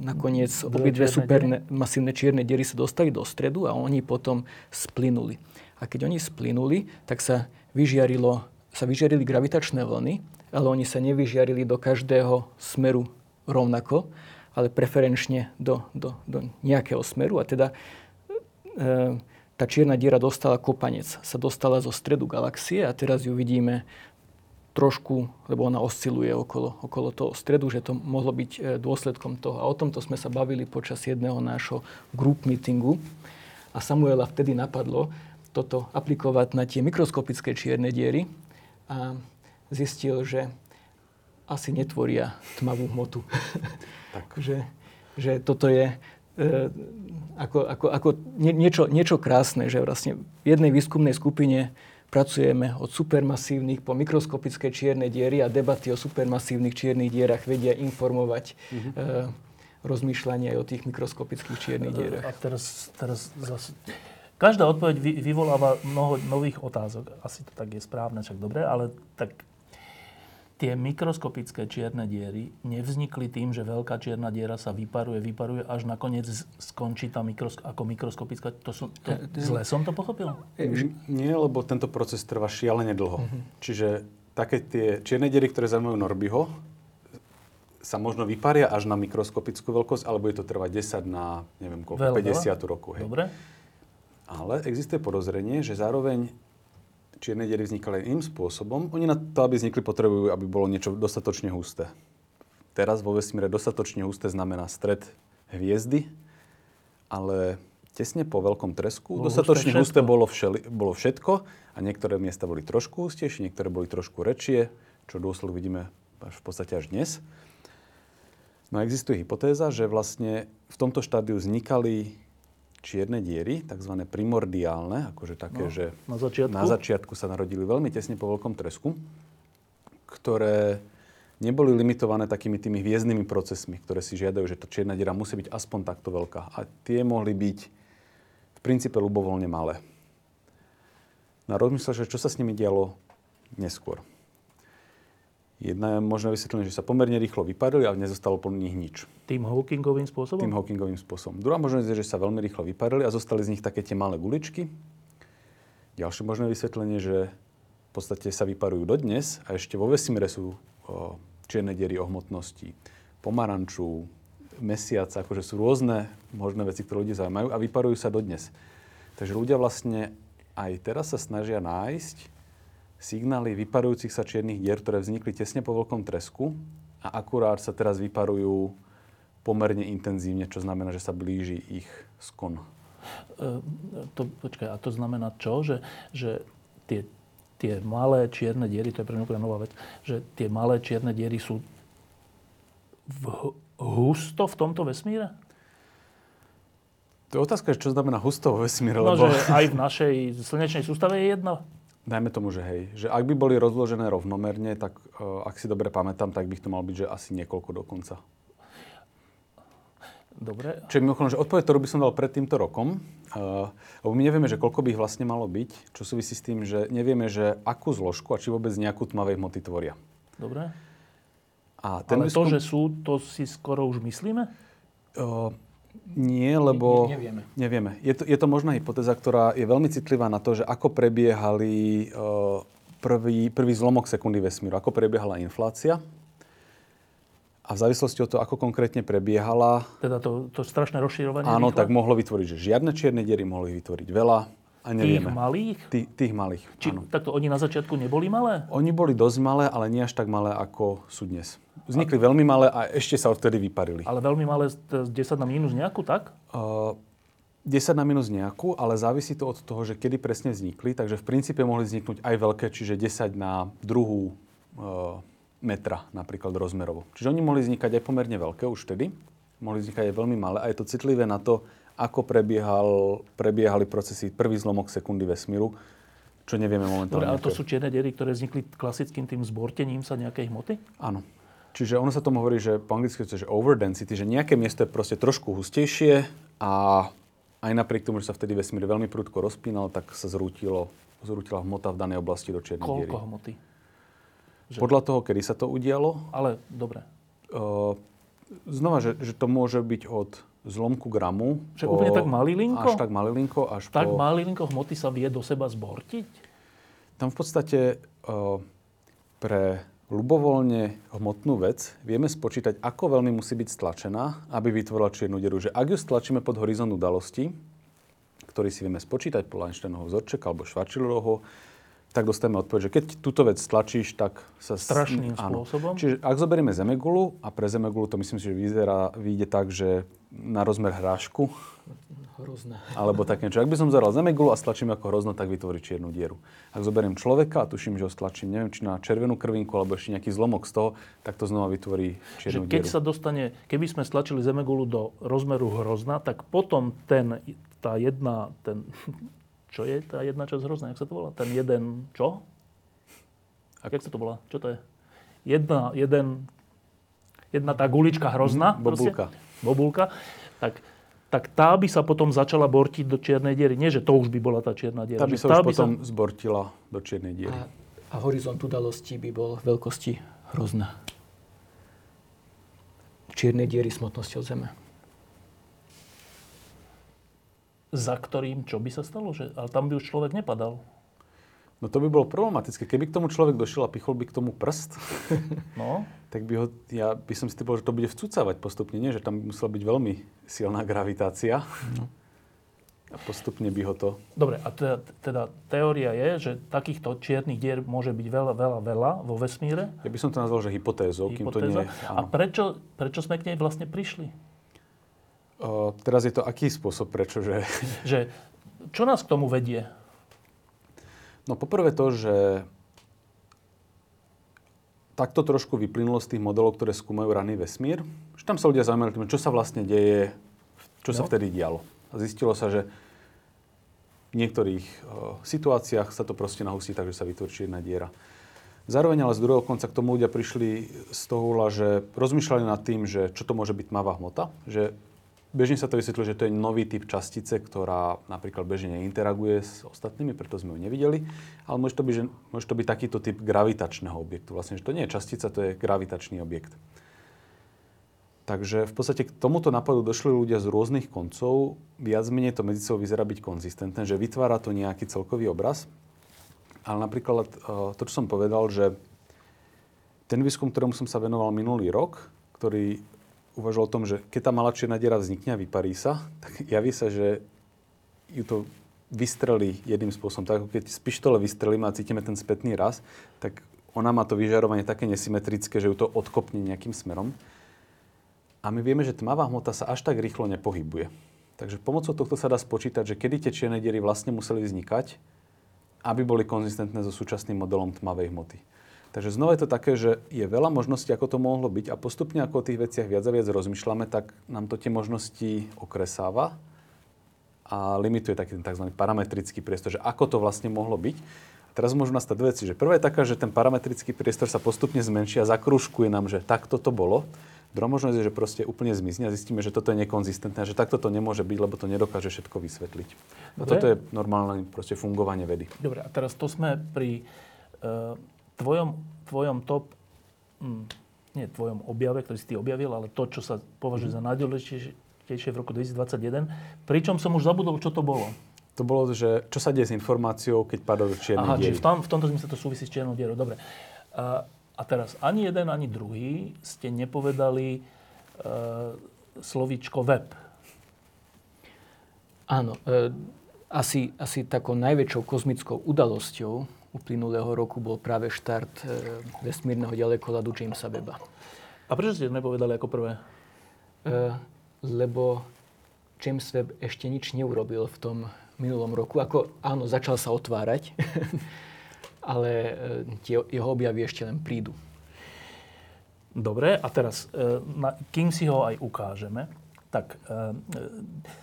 nakoniec obidve supermasívne čierne diery sa dostali do stredu a oni potom splynuli. A keď oni splynuli, tak sa, vyžiarilo, sa vyžiarili gravitačné vlny, ale oni sa nevyžiarili do každého smeru rovnako, ale preferenčne do, do, do nejakého smeru. A teda e, tá čierna diera dostala kopanec, sa dostala zo stredu galaxie a teraz ju vidíme trošku, lebo ona osciluje okolo, okolo toho stredu, že to mohlo byť e, dôsledkom toho. A o tomto sme sa bavili počas jedného nášho group meetingu. A Samuela vtedy napadlo toto aplikovať na tie mikroskopické čierne diery a zistil, že asi netvoria tmavú hmotu. Tak. že, že toto je e, ako, ako, ako nie, niečo, niečo krásne, že vlastne v jednej výskumnej skupine Pracujeme od supermasívnych po mikroskopické čierne diery a debaty o supermasívnych čiernych dierach vedia informovať mm-hmm. e, rozmýšľanie aj o tých mikroskopických čiernych e, dierach. A teraz, teraz zase... Každá odpoveď vy, vyvoláva mnoho nových otázok. Asi to tak je správne, však dobre, ale tak tie mikroskopické čierne diery nevznikli tým, že veľká čierna diera sa vyparuje, vyparuje, až nakoniec skončí tá mikrosk- ako mikroskopická. To som, to, zle som to pochopil? Nie, lebo tento proces trvá šialene dlho. Uh-huh. Čiže také tie čierne diery, ktoré zaujímajú Norbyho, sa možno vyparia až na mikroskopickú veľkosť, alebo je to trvať 10 na, neviem koľko, Veľa, 50 rokov. Hej. Dobre. Ale existuje podozrenie, že zároveň čierne diery vznikali iným spôsobom. Oni na to, aby vznikli, potrebujú, aby bolo niečo dostatočne husté. Teraz vo vesmíre dostatočne husté znamená stred hviezdy, ale tesne po veľkom tresku bolo dostatočne husté, husté bolo, všeli, bolo všetko a niektoré miesta boli trošku hustejšie, niektoré boli trošku rečie, čo dôsledok vidíme až v podstate až dnes. No a existuje hypotéza, že vlastne v tomto štádiu vznikali čierne diery, tzv. primordiálne, akože také, no, že na začiatku. na začiatku sa narodili veľmi tesne po veľkom tresku, ktoré neboli limitované takými tými hviezdnymi procesmi, ktoré si žiadajú, že to čierna diera musí byť aspoň takto veľká. A tie mohli byť v princípe ľubovoľne malé. Na rozmysle, že čo sa s nimi dialo neskôr. Jedna je možné vysvetlenie, že sa pomerne rýchlo vyparili a nezostalo po nich nič. Tým Hawkingovým spôsobom? Tým Hawkingovým spôsobom. Druhá možnosť je, že sa veľmi rýchlo vyparili a zostali z nich také tie malé guličky. Ďalšie možné vysvetlenie, že v podstate sa vyparujú dodnes a ešte vo vesmíre sú o, čierne diery o hmotnosti pomaranču, mesiaca, akože sú rôzne možné veci, ktoré ľudia zaujímajú a vyparujú sa dodnes. Takže ľudia vlastne aj teraz sa snažia nájsť signály vyparujúcich sa čiernych dier, ktoré vznikli tesne po veľkom tresku a akurát sa teraz vyparujú pomerne intenzívne, čo znamená, že sa blíži ich skon. E, to, počkaj, a to znamená čo? Že, že tie, tie malé čierne diery, to je pre mňa nová vec, že tie malé čierne diery sú v, husto v tomto vesmíre? To je otázka, čo znamená husto vo vesmíre. No, lebo... že aj v našej slnečnej sústave je jedno? Dajme tomu, že hej. Že ak by boli rozložené rovnomerne, tak uh, ak si dobre pamätám, tak by to mal byť, že asi niekoľko dokonca. Dobre. Čiže mimochodom, že odpoveď, ktorú by som dal pred týmto rokom, uh, lebo my nevieme, že koľko by ich vlastne malo byť, čo súvisí s tým, že nevieme, že akú zložku a či vôbec nejakú tmavej hmoty tvoria. Dobre. A Ale výskum- to, že sú, to si skoro už myslíme? Uh, nie, lebo... Ne- nevieme. Nevieme. Je to, je to možná hypotéza, ktorá je veľmi citlivá na to, že ako prebiehali uh, prvý, prvý zlomok sekundy vesmíru, ako prebiehala inflácia a v závislosti od toho, ako konkrétne prebiehala, Teda to, to strašné rozširovanie áno, rýchle? tak mohlo vytvoriť, že žiadne čierne diery, mohli vytvoriť veľa a Tých malých? Tých, tých malých, Či, áno. takto oni na začiatku neboli malé? Oni boli dosť malé, ale nie až tak malé, ako sú dnes. Vznikli veľmi malé a ešte sa odtedy vyparili. Ale veľmi malé, z- z 10 na mínus nejakú, tak? Uh, 10 na minus nejakú, ale závisí to od toho, že kedy presne vznikli. Takže v princípe mohli vzniknúť aj veľké, čiže 10 na druhú uh, metra napríklad rozmerovo. Čiže oni mohli vznikať aj pomerne veľké už vtedy. Mohli vznikať aj veľmi malé a je to citlivé na to, ako prebiehal, prebiehali procesy prvý zlomok sekundy vesmíru, čo nevieme momentálne. Dobre, ale to sú čierne diery, ktoré vznikli klasickým tým zbortením sa nejakej hmoty? Áno. Čiže ono sa tomu hovorí, že po anglicky to je že overdensity, že nejaké miesto je proste trošku hustejšie a aj napriek tomu, že sa vtedy vesmír veľmi prudko rozpínal, tak sa zrútilo, zrútila hmota v danej oblasti do čiernej diery. Koľko hmoty? Že- Podľa toho, kedy sa to udialo, Ale dobre. uh, znova, že, že to môže byť od zlomku gramu. Že úplne tak malilinko? Až tak malilinko, až Tak po... malinko hmoty sa vie do seba zbortiť? Tam v podstate uh, pre ľubovoľne hmotnú vec vieme spočítať, ako veľmi musí byť stlačená, aby vytvorila čiernu dieru. Že ak ju stlačíme pod horizont udalosti, ktorý si vieme spočítať podľa Einsteinovho vzorčeka alebo Schwarzschilderovho, tak dostaneme odpoveď, že keď túto vec stlačíš, tak sa... Strašným spôsobom? Čiže ak zoberieme zemegulu, a pre zemegulu to myslím si, že vyzerá, vyjde tak, že na rozmer hrášku, Hrozné. alebo také niečo. Ak by som zoral zemegulu a stlačím ako hrozno, tak vytvorí čiernu dieru. Ak zoberiem človeka a tuším, že ho stlačím, neviem, či na červenú krvinku alebo ešte nejaký zlomok z toho, tak to znova vytvorí Že čiernu keď dieru. sa dostane, keby sme stlačili zemegulu do rozmeru hrozna, tak potom ten, tá jedna, ten, čo je tá jedna časť hrozna, jak sa to volá? Ten jeden, čo? A jak sa to volá? Čo to je? Jedna, jeden, jedna tá gulička hrozna. Mhm, bobulka. Proste, bobulka. Tak, tak tá by sa potom začala bortiť do čiernej diery. Nie, že to už by bola tá čierna diera. Tá by sa už potom zbortila do čiernej diery. A, a horizont udalostí by bol veľkosti hrozná. Čiernej diery smotnosťou Zeme. Za ktorým, čo by sa stalo? Že, ale tam by už človek nepadal. No to by bolo problematické. Keby k tomu človek došiel a pichol by k tomu prst, No, tak by ho, ja by som si typoval, že to bude vcúcavať postupne. Nie, že tam by musela byť veľmi silná gravitácia. A postupne by ho to... Dobre, a teda, teda teória je, že takýchto čiernych dier môže byť veľa, veľa, veľa vo vesmíre. Ja by som to nazval, že hypotézou, kým to nie je... A prečo, prečo sme k nej vlastne prišli? Uh, teraz je to aký spôsob, prečo, že... Že, čo nás k tomu vedie? No poprvé to, že takto trošku vyplynulo z tých modelov, ktoré skúmajú raný vesmír, že tam sa ľudia zaujímali tým, čo sa vlastne deje, čo sa No. vtedy dialo. A zistilo sa, že v niektorých uh, situáciách sa to proste nahustí tak, že sa vytvorí čierna diera. Zároveň ale z druhého konca k tomu ľudia prišli z toho že rozmýšľali nad tým, že čo to môže byť tmavá hmota, že bežne sa to vysvetľuje, že to je nový typ častice, ktorá napríklad bežne neinteraguje s ostatnými, preto sme ju nevideli, ale môže to byť, že, môže to byť takýto typ gravitačného objektu. Vlastne, že to nie je častica, to je gravitačný objekt. Takže v podstate k tomuto nápadu došli ľudia z rôznych koncov. Viac menej to medzi sebou vyzerá byť konzistentné, že vytvára to nejaký celkový obraz. Ale napríklad eh, to, čo som povedal, že ten výskum, ktorému som sa venoval minulý rok, ktorý uvažoval o tom, že keď tá malá čierna diera vznikne a vyparí sa, tak javí sa, že ju to vystrelí jedným spôsobom. Tak keď z pištole vystrelíme a cítime ten spätný raz, tak ona má to vyžarovanie také nesymetrické, že ju to odkopne nejakým smerom. A my vieme, že tmavá hmota sa až tak rýchlo nepohybuje. Takže pomocou tohto sa dá spočítať, že kedy tie čierne diery vlastne museli vznikať, aby boli konzistentné so súčasným modelom tmavej hmoty. Takže znova je to také, že je veľa možností, ako to mohlo byť a postupne ako o tých veciach viac a viac rozmýšľame, tak nám to tie možnosti okresáva a limituje taký ten tzv. parametrický priestor, že ako to vlastne mohlo byť. A teraz môžu nastať dve veci, že prvá je taká, že ten parametrický priestor sa postupne zmenší a zakrúžkuje nám, že takto to bolo. Druhá možnosť je, že proste úplne zmizne a zistíme, že toto je nekonzistentné že takto to nemôže byť, lebo to nedokáže všetko vysvetliť. A Dobre. toto je normálne proste fungovanie vedy. Dobre, a teraz to sme pri uh, tvojom, tvojom top, hm, nie tvojom objave, ktorý si ty objavil, ale to, čo sa považuje za najdôležitejšie v roku 2021, pričom som už zabudol, čo to bolo. To bolo, že čo sa deje s informáciou, keď padá do čiernej Aha, čiže v, tom, v tomto zmysle to súvisí s čiernou dierou. Dobre. A, a teraz ani jeden, ani druhý ste nepovedali uh, slovíčko web. Áno, e, asi, asi takou najväčšou kozmickou udalosťou uplynulého roku bol práve štart e, vesmírneho ďalekohľadu Jamesa Webba. A prečo ste nepovedali ako prvé? E, lebo James Webb ešte nič neurobil v tom minulom roku. Ako áno, začal sa otvárať, ale e, tie jeho objavy ešte len prídu. Dobre, a teraz, e, kým si ho aj ukážeme, tak e,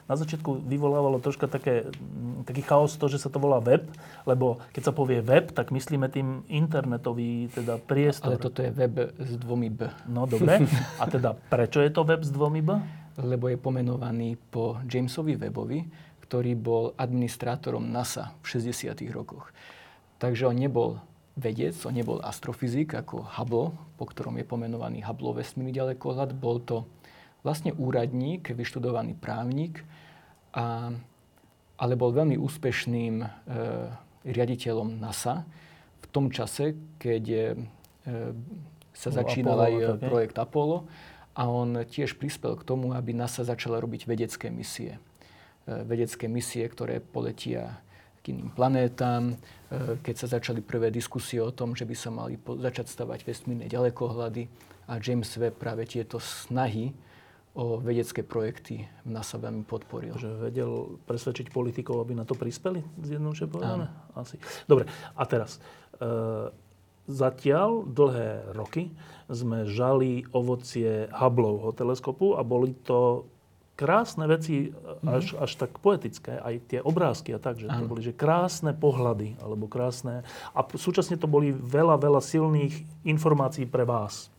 na začiatku vyvolávalo troška také, m, taký chaos to, že sa to volá web, lebo keď sa povie web, tak myslíme tým internetový teda priestor. Ale toto je web s dvomi B, No dobre, a teda prečo je to web s dvomi B? lebo je pomenovaný po Jamesovi Webbovi, ktorý bol administrátorom NASA v 60. rokoch. Takže on nebol vedec, on nebol astrofyzik ako Hubble, po ktorom je pomenovaný Hubble vesmírny ďalekohľad. Bol to vlastne úradník, vyštudovaný právnik, a, ale bol veľmi úspešným e, riaditeľom NASA v tom čase, keď e, sa Bolo začínal Apollo aj projekt Apollo a on tiež prispel k tomu, aby NASA začala robiť vedecké misie. E, Vedecké misie, ktoré poletia k iným planétam, e, keď sa začali prvé diskusie o tom, že by sa mali po- začať stavať vesmírne ďalekohľady a James Webb práve tieto snahy o vedecké projekty v NASA veľmi podporil. Že vedel presvedčiť politikov, aby na to prispeli, zjednodušene povedané? Asi. Dobre, a teraz. E, zatiaľ dlhé roky sme žali ovocie Hubbleovho teleskopu a boli to krásne veci, až, až tak poetické, aj tie obrázky a tak, že to boli že krásne pohľady, alebo krásne... A súčasne to boli veľa, veľa silných informácií pre vás.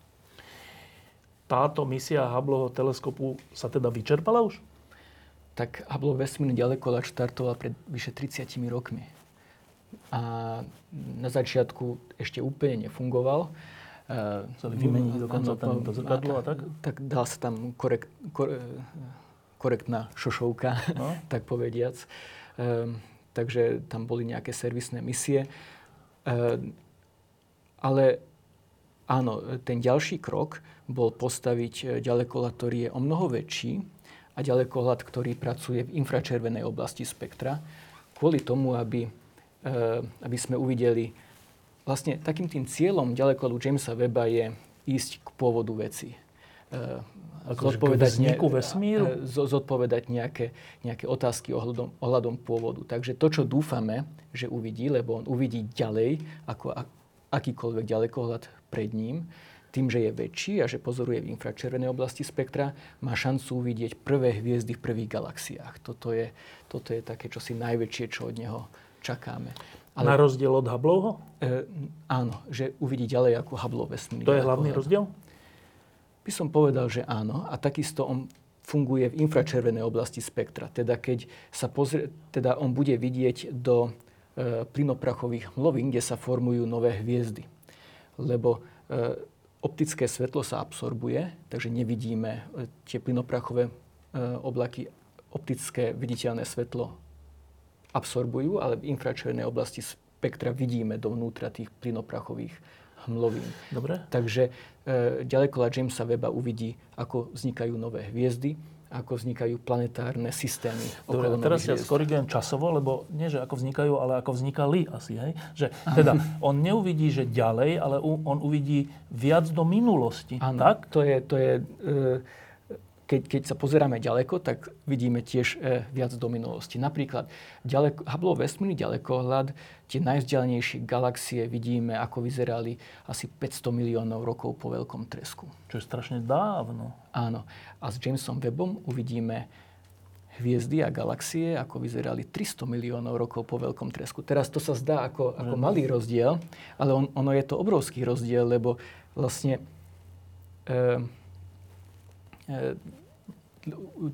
Táto misia Hubbleho teleskopu sa teda vyčerpala už? Tak Hubble vesmírny ďalekohľad štartoval pred vyše 30 rokmi. A na začiatku ešte úplne nefungoval. E, Chceli vymeniť dokonca ten- to zrkadlo a tak? Tak dala sa tam korekt, kor, korektná šošovka, No. tak povediac. E, takže tam boli nejaké servisné misie. E, ale áno, ten ďalší krok bol postaviť e, ďalekohľad, ktorý je o mnoho väčší a ďalekohľad, ktorý pracuje v infračervenej oblasti spektra, kvôli tomu, aby, e, aby sme uvideli, vlastne takým tým cieľom ďalekohľadu Jamesa Webba je ísť k pôvodu veci. E, Akože k vzniku vesmíru? e, zo- zodpovedať nejaké, nejaké otázky ohľadom, ohľadom pôvodu. Takže to, čo dúfame, že uvidí, lebo on uvidí ďalej ako akýkoľvek ďalekohľad pred ním, tým, že je väčší a že pozoruje v infračervenej oblasti spektra, má šancu uvidieť prvé hviezdy v prvých galaxiách. Toto je, toto je také čosi najväčšie, čo od neho čakáme. Na rozdiel od Hubbleho? E, áno, že uvidí ďalej ako Hubble vesmírny To je hlavný ďalekohľad. rozdiel? By som povedal, že áno. A takisto on funguje v infračervenej oblasti spektra. Teda keď sa pozrie, teda on bude vidieť do e, plynoprachových hmlovín, kde sa formujú nové hviezdy. Lebo e, optické svetlo sa absorbuje, takže nevidíme e, tie plynoprachové e, oblaky, optické viditeľné svetlo absorbujú, ale v infračervenej oblasti spektra vidíme dovnútra tých plynoprachových hmlovín. Dobre. Takže e, ďalekohľad Jamesa Webba uvidí, ako vznikajú nové hviezdy, ako vznikajú planetárne systémy Dobre, a teraz ja skorigujem časovo, lebo nie, že ako vznikajú, ale ako vznikali asi, hej? Že teda on neuvidí, že ďalej, ale on uvidí viac do minulosti. Áno, Tak? to je, to je e, keď, keď sa pozeráme ďaleko, tak vidíme tiež e, viac do minulosti. Napríklad ďaleko, Hubbleov vesmírny ďalekohľad, tie najvzdialenejšie galaxie vidíme, ako vyzerali asi 500 miliónov rokov po veľkom tresku. Čo je strašne dávno. Áno. A s Jamesom Webbom uvidíme hviezdy a galaxie, ako vyzerali 300 miliónov rokov po veľkom tresku. Teraz to sa zdá ako, ako malý rozdiel, ale on, ono je to obrovský rozdiel, lebo vlastne e,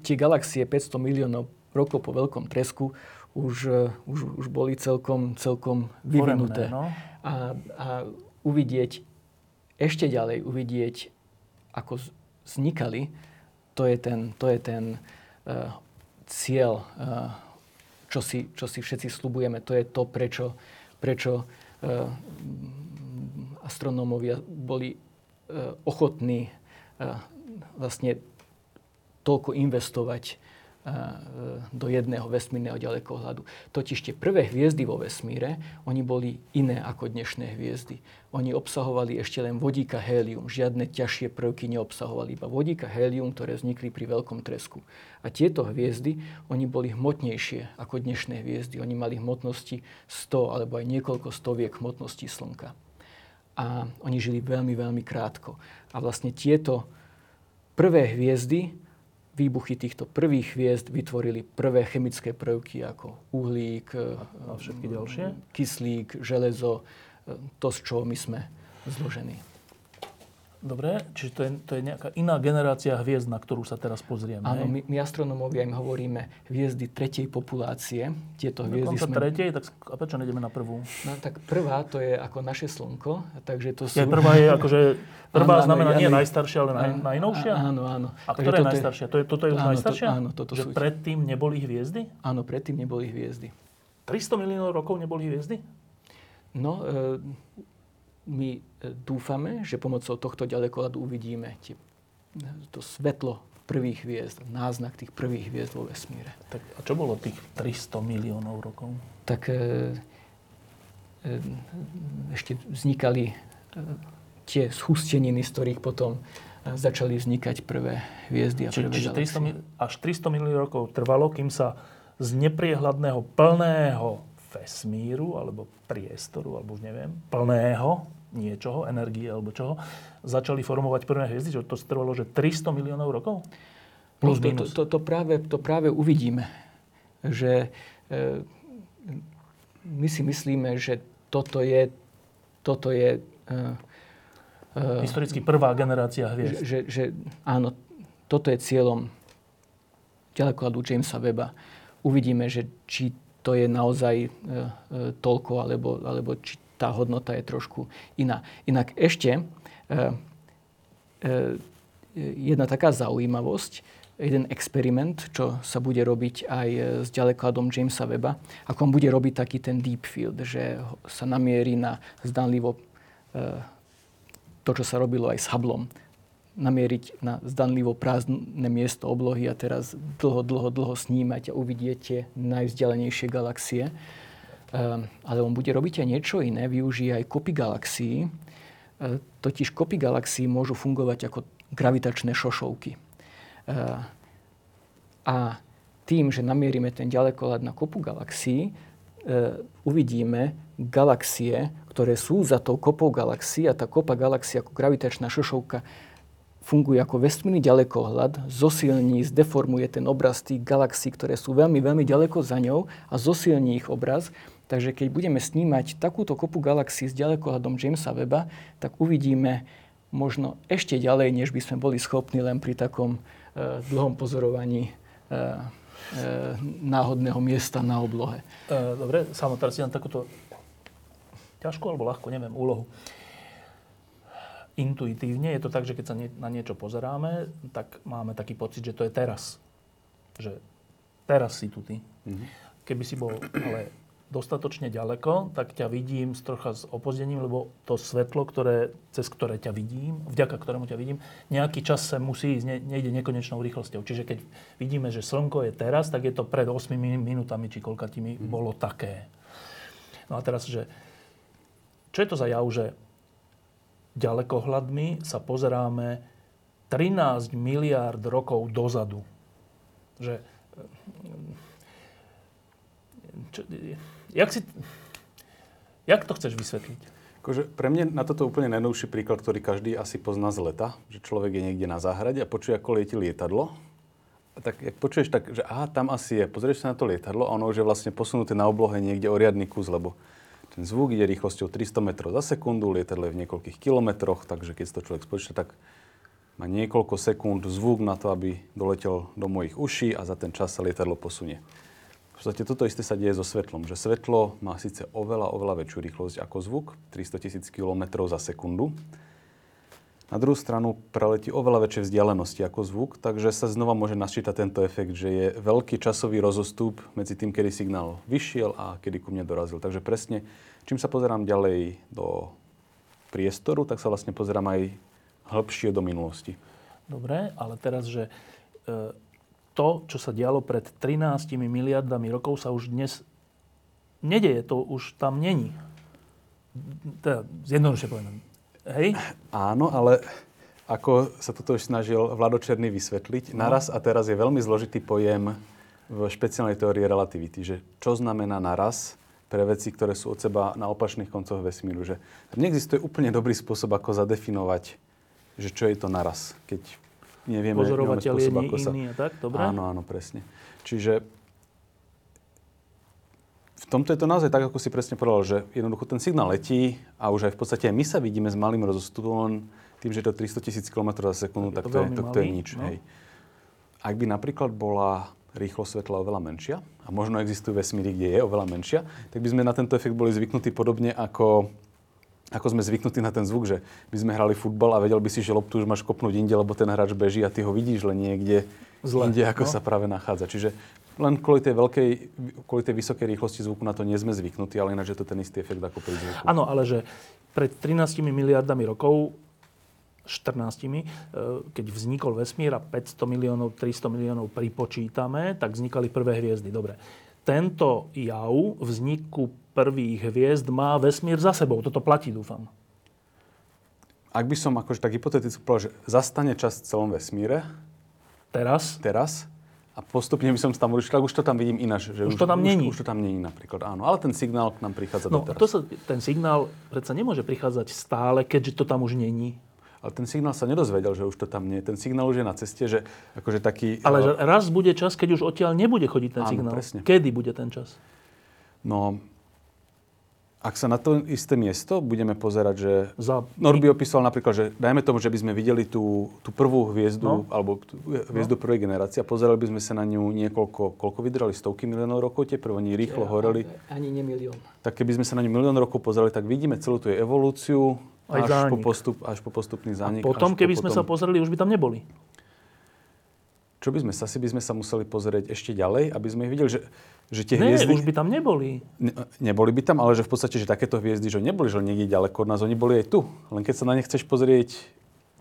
tie galaxie 500 miliónov rokov po veľkom tresku už, e, už, už boli celkom, celkom vyvinuté. Foremné, no. a, a uvidieť ešte ďalej, uvidieť, ako vznikali, to je ten, to je ten uh, cieľ, uh, čo, si, čo si všetci slubujeme. To je to, prečo, prečo uh, astronómovia boli uh, ochotní uh, vlastne toľko investovať do jedného vesmírneho ďalekohľadu. Totiž tie prvé hviezdy vo vesmíre, oni boli iné ako dnešné hviezdy. Oni obsahovali ešte len vodíka hélium. Žiadne ťažšie prvky neobsahovali, iba vodíka hélium, ktoré vznikli pri veľkom tresku. A tieto hviezdy, oni boli hmotnejšie ako dnešné hviezdy. Oni mali hmotnosti 100 alebo aj niekoľko stoviek hmotnosti Slnka. A oni žili veľmi, veľmi krátko. A vlastne tieto prvé hviezdy, výbuchy týchto prvých hviezd vytvorili prvé chemické prvky ako uhlík, a všetky ďalšie? kyslík, železo, to, z čoho my sme zložení. Dobre, čiže to je, to je nejaká iná generácia hviezd, na ktorú sa teraz pozrieme. Áno, my, my astronómovia im hovoríme hviezdy tretej populácie. Tieto hviezdy Dokonca sme... tretej, tak a prečo nejdeme na prvú? No tak prvá to je ako naše Slnko, takže to sú... Je, prvá je akože, prvá Áno, áno, znamená nie áno. najstaršia, ale naj, najnovšia? Áno, áno. A ktorá je najstaršia? To je, toto je už Áno, to- najstaršia? áno, toto Že sú- predtým neboli hviezdy? Áno, predtým neboli hviezdy. 300 miliónov rokov neboli hviezdy? No, e, my e, dúfame, že pomocou tohto ďalekohľadu uvidíme tie, to svetlo prvých hviezd, náznak tých prvých hviezd vo vesmíre. Tak a čo bolo tých 300 miliónov rokov? Tak e, e, ešte vznikali e, tie schusteniny, z ktorých potom e, začali vznikať prvé hviezdy a prvé čiže 300, galaxie. mil- až 300 miliónov rokov trvalo, kým sa z nepriehľadného plného vesmíru, alebo priestoru, alebo už neviem, plného niečoho, energie alebo čoho, začali formovať prvé hviezdy, že to trvalo, že 300 miliónov rokov? Plus, No, to, to, minus. to, to, práve, to práve uvidíme. Že e, my si myslíme, že toto je, toto je e, e, Historicky prvá generácia hviezd. že, že áno, toto je cieľom ďalekohľadu Jamesa Weba. Uvidíme, že či to je naozaj e, e, toľko, alebo, alebo či tá hodnota je trošku iná. Inak ešte e, e, jedna taká zaujímavosť, jeden experiment, čo sa bude robiť aj s ďalekladom Jamesa Weba, ako on bude robiť taký ten deep field, že sa namierí na zdanlivo e, to, čo sa robilo aj s Hubbleom, namieriť na zdanlivo prázdne miesto oblohy a teraz dlho, dlho, dlho snímať a uvidieť tie najvzdialenejšie galaxie. Um, ale on bude robiť aj niečo iné, využije aj kopy galaxií. Uh, totiž kopy galaxií môžu fungovať ako gravitačné šošovky. Uh, a tým, že namierime ten ďalekohľad na kopu galaxií, uvidíme galaxie, ktoré sú za tou kopou galaxií a tá kopa galaxií ako gravitačná šošovka funguje ako vesmírny ďalekohľad, zosilní, zdeformuje ten obraz tých galaxií, ktoré sú veľmi, veľmi ďaleko za ňou a zosilní ich obraz. Takže keď budeme snímať takúto kopu galaxií s ďalekohľadom Jamesa Weba, tak uvidíme možno ešte ďalej, než by sme boli schopní len pri takom e, dlhom pozorovaní e, e, náhodného miesta na oblohe. E, dobre, samo teraz si takúto ťažkú alebo ľahkú, neviem, úlohu. Intuitívne je to tak, že keď sa nie, na niečo pozeráme, tak máme taký pocit, že to je teraz. Že teraz si tu ty. Mm-hmm. Keby si bol ale dostatočne ďaleko, tak ťa vidím s trocha s opozdením, lebo to svetlo, ktoré, cez ktoré ťa vidím, vďaka ktorému ťa vidím, nejaký čas sa musí ísť, ne, nejde nekonečnou rýchlosťou. Čiže keď vidíme, že slnko je teraz, tak je to pred 8 min- minútami, či koľkatými mm. bolo také. No a teraz, že čo je to za jav, že ďalekohľadmi sa pozeráme 13 miliárd rokov dozadu. Že, čo, jak, si, jak to chceš vysvetliť? Akože pre mňa na toto úplne najnovší príklad, ktorý každý asi pozná z leta, že človek je niekde na záhrade a počuje, ako lieti lietadlo. A tak jak počuješ tak, že aha, tam asi je, pozrieš sa na to lietadlo a ono už je vlastne posunuté na oblohe niekde o riadny kus, lebo ten zvuk ide rýchlosťou 300 metrov za sekundu, lietadlo je v niekoľkých kilometroch, takže keď to človek spočíta, tak má niekoľko sekúnd zvuk na to, aby doletel do mojich uší a za ten čas sa lietadlo posunie. V podstate toto isté sa deje so svetlom, že svetlo má síce oveľa, oveľa väčšiu rýchlosť ako zvuk, 300 tisíc km za sekundu. Na druhú stranu preletí oveľa väčšie vzdialenosti ako zvuk, takže sa znova môže nasčítať tento efekt, že je veľký časový rozostup medzi tým, kedy signál vyšiel a kedy ku mne dorazil. Takže presne, čím sa pozerám ďalej do priestoru, tak sa vlastne pozerám aj hĺbšie do minulosti. Dobre, ale teraz, že e, to, čo sa dialo pred 13 miliardami rokov, sa už dnes nedeje. To už tam není. Teda, zjednoduše povedané. Hej? Áno, ale ako sa toto už snažil Vlado Černý vysvetliť, no. naraz a teraz je veľmi zložitý pojem v špeciálnej teórii relativity, že čo znamená naraz pre veci, ktoré sú od seba na opačných koncoch vesmíru. Že neexistuje úplne dobrý spôsob, ako zadefinovať že čo je to naraz, keď nevieme, Pozorovateľ spôsob, je ako sa... iný a tak, dobre? Áno, áno, presne. Čiže v tomto je to naozaj tak, ako si presne povedal, že jednoducho ten signál letí a už aj v podstate aj my sa vidíme s malým rozostupom, tým, že je to 300 tisíc km za sekundu, tak, tak to, je, to, to je nič. No. Hej. Ak by napríklad bola rýchlosť svetla oveľa menšia, a možno existujú vesmíry, kde je oveľa menšia, tak by sme na tento efekt boli zvyknutí podobne ako ako sme zvyknutí na ten zvuk, že by sme hrali futbal a vedel by si, že loptu už máš kopnúť inde, lebo ten hráč beží a ty ho vidíš len niekde Zle, inde, ako no. sa práve nachádza. Čiže len kvôli tej, veľkej, kvôli tej vysokej rýchlosti zvuku na to nie sme zvyknutí, ale ináč je to ten istý efekt ako pri zvuku. Áno, ale že pred 13 miliardami rokov 14, e, keď vznikol vesmír a 500 miliónov, 300 miliónov pripočítame, tak vznikali prvé hviezdy. Dobre. Tento jav vzniku prvých hviezd má vesmír za sebou. Toto platí, dúfam. Ak by som akože tak hypoteticky povedal, že zastane čas v celom vesmíre. Teraz? Teraz. A postupne by som tam ušiel, tak už to tam vidím ináč. Že už, už to tam není. Už, to tam není napríklad, áno. Ale ten signál k nám prichádza no, doteraz. To sa, ten signál predsa nemôže prichádzať stále, keďže to tam už není. Ale ten signál sa nedozvedel, že už to tam nie je. Ten signál už je na ceste, že akože taký... Ale uh, raz bude čas, keď už odtiaľ nebude chodiť ten áno, signál. Presne. Kedy bude ten čas? No, ak sa na to isté miesto budeme pozerať, že... Za... Norby opísal napríklad, že dajme tomu, že by sme videli tú, tú prvú hviezdu, no. alebo tú hviezdu no. prvej generácie a pozerali by sme sa na ňu niekoľko, koľko vydržali, stovky miliónov rokov, tie prvé oni rýchlo ja, horeli. Ani nemilión. Tak keby sme sa na ňu milión rokov pozerali, tak vidíme celú tú evolúciu Aj až, po postup, až po postupný zánik. A potom, keby po sme potom... sa pozreli, už by tam neboli. Čo by sme sa, si by sme sa museli pozrieť ešte ďalej, aby sme ich videli, že že tie ne, hviezdy... už by tam neboli. Ne, neboli by tam, ale že v podstate, že takéto hviezdy, že neboli, že niekde ďaleko od nás, oni boli aj tu. Len keď sa na ne chceš pozrieť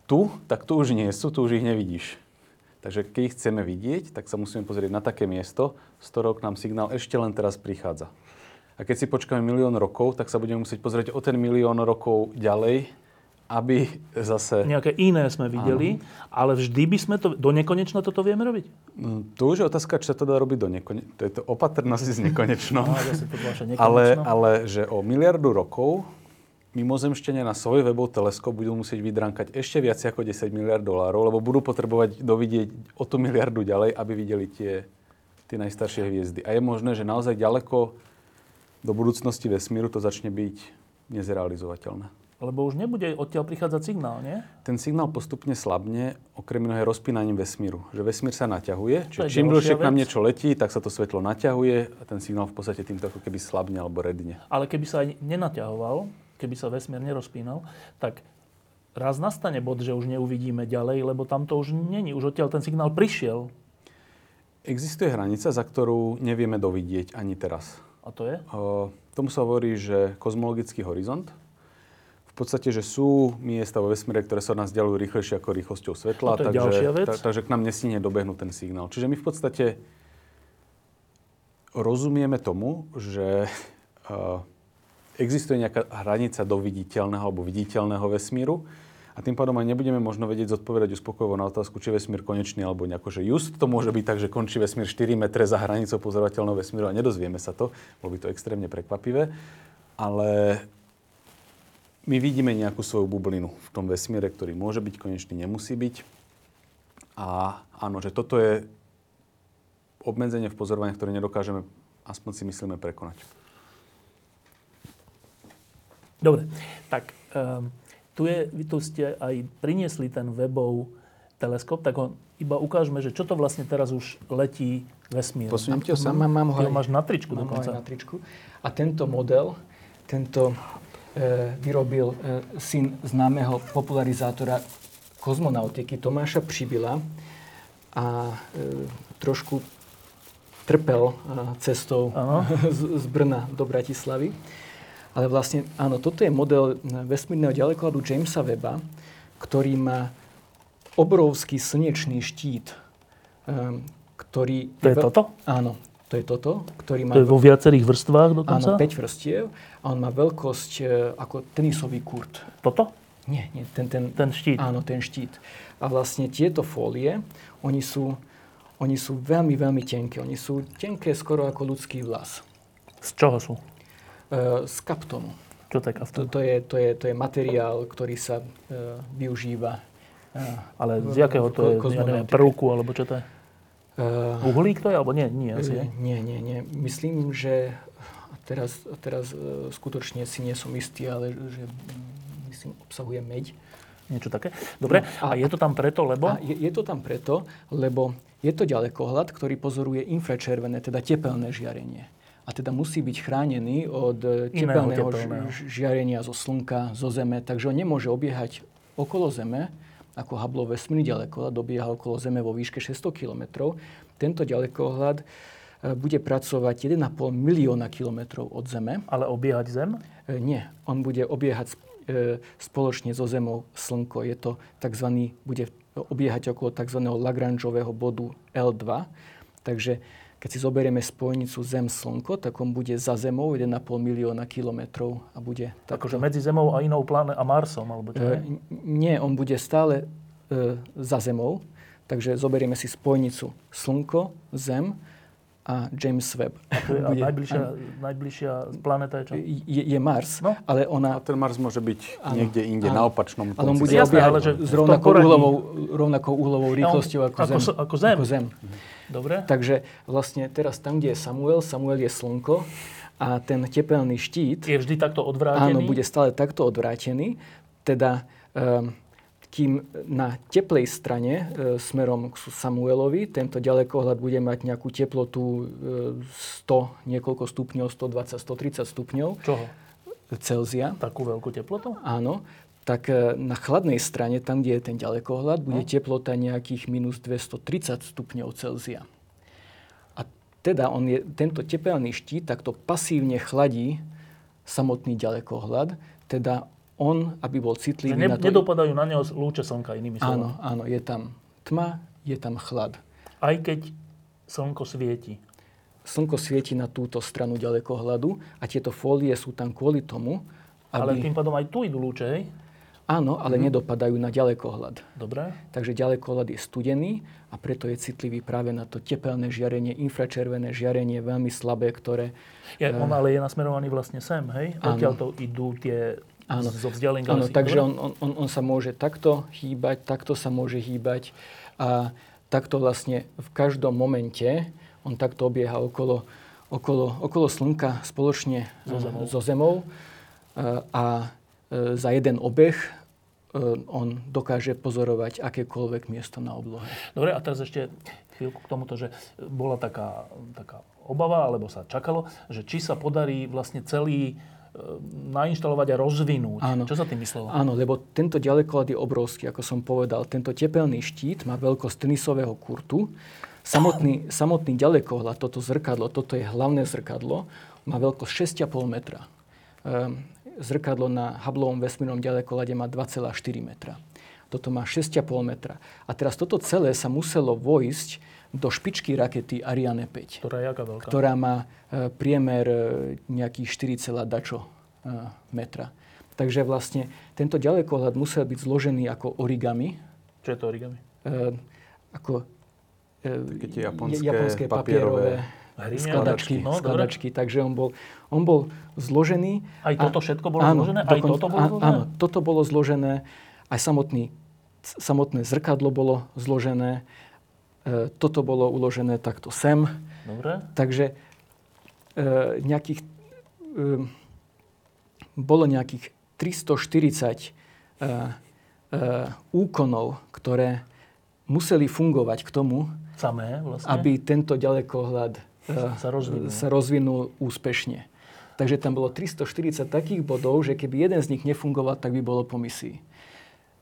tu, tak tu už nie sú, tu už ich nevidíš. Takže keď ich chceme vidieť, tak sa musíme pozrieť na také miesto, z ktorého k nám signál ešte len teraz prichádza. A keď si počkáme milión rokov, tak sa budeme musieť pozrieť o ten milión rokov ďalej, aby zase... Nejaké iné sme videli, Áno. ale vždy by sme to... Do nekonečna toto vieme robiť? No, to už je otázka, či sa to dá robiť do nekonečna. To je to opatrnosť s nekonečnou. no, to ale, ale že o miliardu rokov mimozemšťania na svoj webov teleskop budú musieť vydránkať ešte viac ako 10 miliard dolárov, lebo budú potrebovať dovidieť o tú miliardu ďalej, aby videli tie, tie najstaršie hviezdy. A je možné, že naozaj ďaleko do budúcnosti vesmíru to začne byť nezrealizovateľné. Lebo už nebude odtiaľ prichádzať signál, nie? Ten signál postupne slabne, okrem iného rozpínaním vesmíru. Že vesmír sa naťahuje, čiže čím dlhšie k nám niečo letí, tak sa to svetlo naťahuje a ten signál v podstate týmto ako keby slabne alebo redne. Ale keby sa aj nenaťahoval, keby sa vesmír nerozpínal, tak raz nastane bod, že už neuvidíme ďalej, lebo tam to už není. Už odtiaľ ten signál prišiel. Existuje hranica, za ktorú nevieme dovidieť ani teraz. A to je? O, tomu sa hovorí, že kozmologický horizont podstate, že sú miesta vo vesmíre, ktoré sa od nás ďalujú rýchlejšie ako rýchlosťou svetla, no takže, vec. Ta, takže k nám nesíne dobehnúť ten signál. Čiže my v podstate rozumieme tomu, že uh, existuje nejaká hranica do viditeľného alebo viditeľného vesmíru a tým pádom aj nebudeme možno vedieť zodpovedať uspokojivo na otázku, či vesmír konečný alebo nejako, že just to môže byť tak, že končí vesmír 4 metre za hranicou pozorovateľného vesmíru a nedozvieme sa to. Bolo by to extrémne prekvapivé. Ale my vidíme nejakú svoju bublinu v tom vesmíre, ktorý môže byť konečný, nemusí byť. A áno, že toto je obmedzenie v pozorovaní, ktoré nedokážeme, aspoň si myslíme, prekonať. Dobre, tak um, tu, je, vy tu ste aj priniesli ten webov teleskop, tak ho iba ukážeme, že čo to vlastne teraz už letí vesmírom. Posuniem ti ho Mám, sem. mám, mám ho aj- máš na tričku mám ho aj dokonca. na tričku. A tento model, tento vyrobil e, syn známeho popularizátora kozmonautiky Tomáša Přibila a e, trošku trpel e, cestou Áno. z, Brna do Bratislavy. Ale vlastne, áno, toto je model vesmírneho ďalekohľadu Jamesa Webba, ktorý má obrovský slnečný štít, e, ktorý... To je toto? Áno, to je toto, ktorý má... To je vo viacerých vrstvách dokonca? Áno, 5 vrstiev a on má veľkosť e, ako tenisový kurt. Toto? Nie, nie, ten, ten, Ten štít. Áno, ten štít. A vlastne tieto fólie, oni sú, oni sú veľmi, veľmi tenké. Oni sú tenké skoro ako ľudský vlas. Z čoho sú? E, z kaptonu. Čo to je To, kaftan? to, je, to, je, to je materiál, ktorý sa e, využíva. E, Ale z jakého to je? Ja neviem, prvku, alebo čo to je? E, Uhlík to je? Alebo nie? Nie, asi. Nie, nie, nie. Myslím, že teraz, teraz e, skutočne si nie som istý, ale že mm, myslím, obsahuje meď. Niečo také? Dobre. No, a, a- je to tam preto, lebo? A je, je to tam preto, lebo je to ďalekohľad, ktorý pozoruje infračervené, teda tepelné žiarenie. A teda musí byť chránený od e, Iného tepelného, tepelného. žiarenia zo Slnka, zo Zeme. Takže on nemôže obiehať okolo Zeme, ako Hubbleov vesmírny ďalekohľad dobieha okolo Zeme vo výške 600 km. Tento ďalekohľad e, bude pracovať 1,5 milióna kilometrov od Zeme. Ale obiehať Zem? E, Nie, on bude obiehať e, spoločne so Zemou Slnko. Je to tzv. bude obiehať okolo tzv. Lagrangeového bodu L2. Takže keď si zoberieme spojnicu Zem-Slnko, tak on bude za Zemou 1,5 milióna kilometrov a bude takto. Akože medzi Zemou a inou pláne a Marsom, alebo čo? E, nie, on bude stále e, za Zemou. Takže zoberieme si spojnicu Slnko, Zem a James Webb. To je, a Bude- najbližšia, najbližšia planéta je čo? je, je Mars, No. ale ona A ten Mars môže byť Áno, niekde inde, áno. na opačnom Ale on konci bude Jasné, obiehať ale že s rovnakou uhlovou, rovnakou uhlovou rýchlosťou ako, ako Zem. ako Zem. Ako zem. Dobre. Takže vlastne teraz tam, kde je Samuel, Samuel je Slnko a ten tepelný štít Je vždy takto odvrátený? áno, bude stále takto odvrátený. Teda um, kým na teplej strane e, smerom k Samuelovi tento ďalekohľad bude mať nejakú teplotu e, 100, niekoľko stupňov, 120, 130 stupňov Čoho? Celzia. Takú veľkú teplotu? Áno, tak e, na chladnej strane, tam, kde je ten ďalekohľad, bude No. teplota nejakých minus 230 stupňov Celzia. A teda on je, tento tepelný štít takto pasívne chladí samotný ďalekohľad, teda on, aby bol citlivý ne, na to... nedopadajú na neho lúče slnka, inými Áno, slovami. áno, je tam tma, je tam chlad. Aj keď slnko svieti. Slnko svieti na túto stranu ďalekohľadu a tieto fólie sú tam kvôli tomu, Ale aby... tým pádom aj tu idú lúče, hej? Áno, ale Mhm. nedopadajú na ďalekohľad. Dobre. Takže ďalekohľad je studený a preto je citlivý práve na to tepelné žiarenie, infračervené žiarenie, veľmi slabé, ktoré... Je, on ale je nasmerovaný vlastne sem, hej? Áno. Odtiaľ to idú tie Áno. zo vzdialených Áno, takže on, on, on, sa môže takto hýbať, takto sa môže hýbať a takto vlastne v každom momente on takto obieha okolo, okolo, okolo Slnka spoločne So eh, Zemou. so Zemou a, a eh, za jeden obeh eh, on dokáže pozorovať akékoľvek miesto na oblohe. Dobre, a teraz ešte chvíľku k tomuto, že bola taká, taká obava, alebo sa čakalo, že či sa podarí vlastne celý e, nainštalovať a rozvinúť. Áno. Čo sa tým myslelo? Áno, lebo tento ďalekohľad je obrovský, ako som povedal. Tento tepelný štít má veľkosť tenisového kurtu. Samotný, samotný ďalekohľad, toto zrkadlo, toto je hlavné zrkadlo, má veľkosť 6,5 metra. Ehm, zrkadlo na Hubbleovom vesmírnom ďalekohľade má 2,4 metra. Toto má 6,5 metra. A teraz toto celé sa muselo vojsť do špičky rakety Ariane 5 Ktorá je aká veľká? ktorá má e, priemer e, nejakých 4, dačo e, metra. Takže vlastne tento ďalekohľad musel byť zložený ako origami, Čo je to origami? e, ako e, Také tie japonské japonské papierové Hryňa? skladačky. No, dobre. skladačky. Takže on bol, on bol zložený. Aj toto všetko bolo zložené? Aj toto bolo zložené? Áno, toto bolo zložené. Aj samotný, samotné zrkadlo bolo zložené. E, toto bolo uložené takto sem. Dobre. Takže e, nejakých, e, bolo nejakých 340 e, e, úkonov, ktoré museli fungovať k tomu, Samé vlastne. aby tento ďalekohľad eh, Sa rozvinul. sa rozvinul úspešne. Takže tam bolo 340 takých bodov, že keby jeden z nich nefungoval, tak by bolo po misii.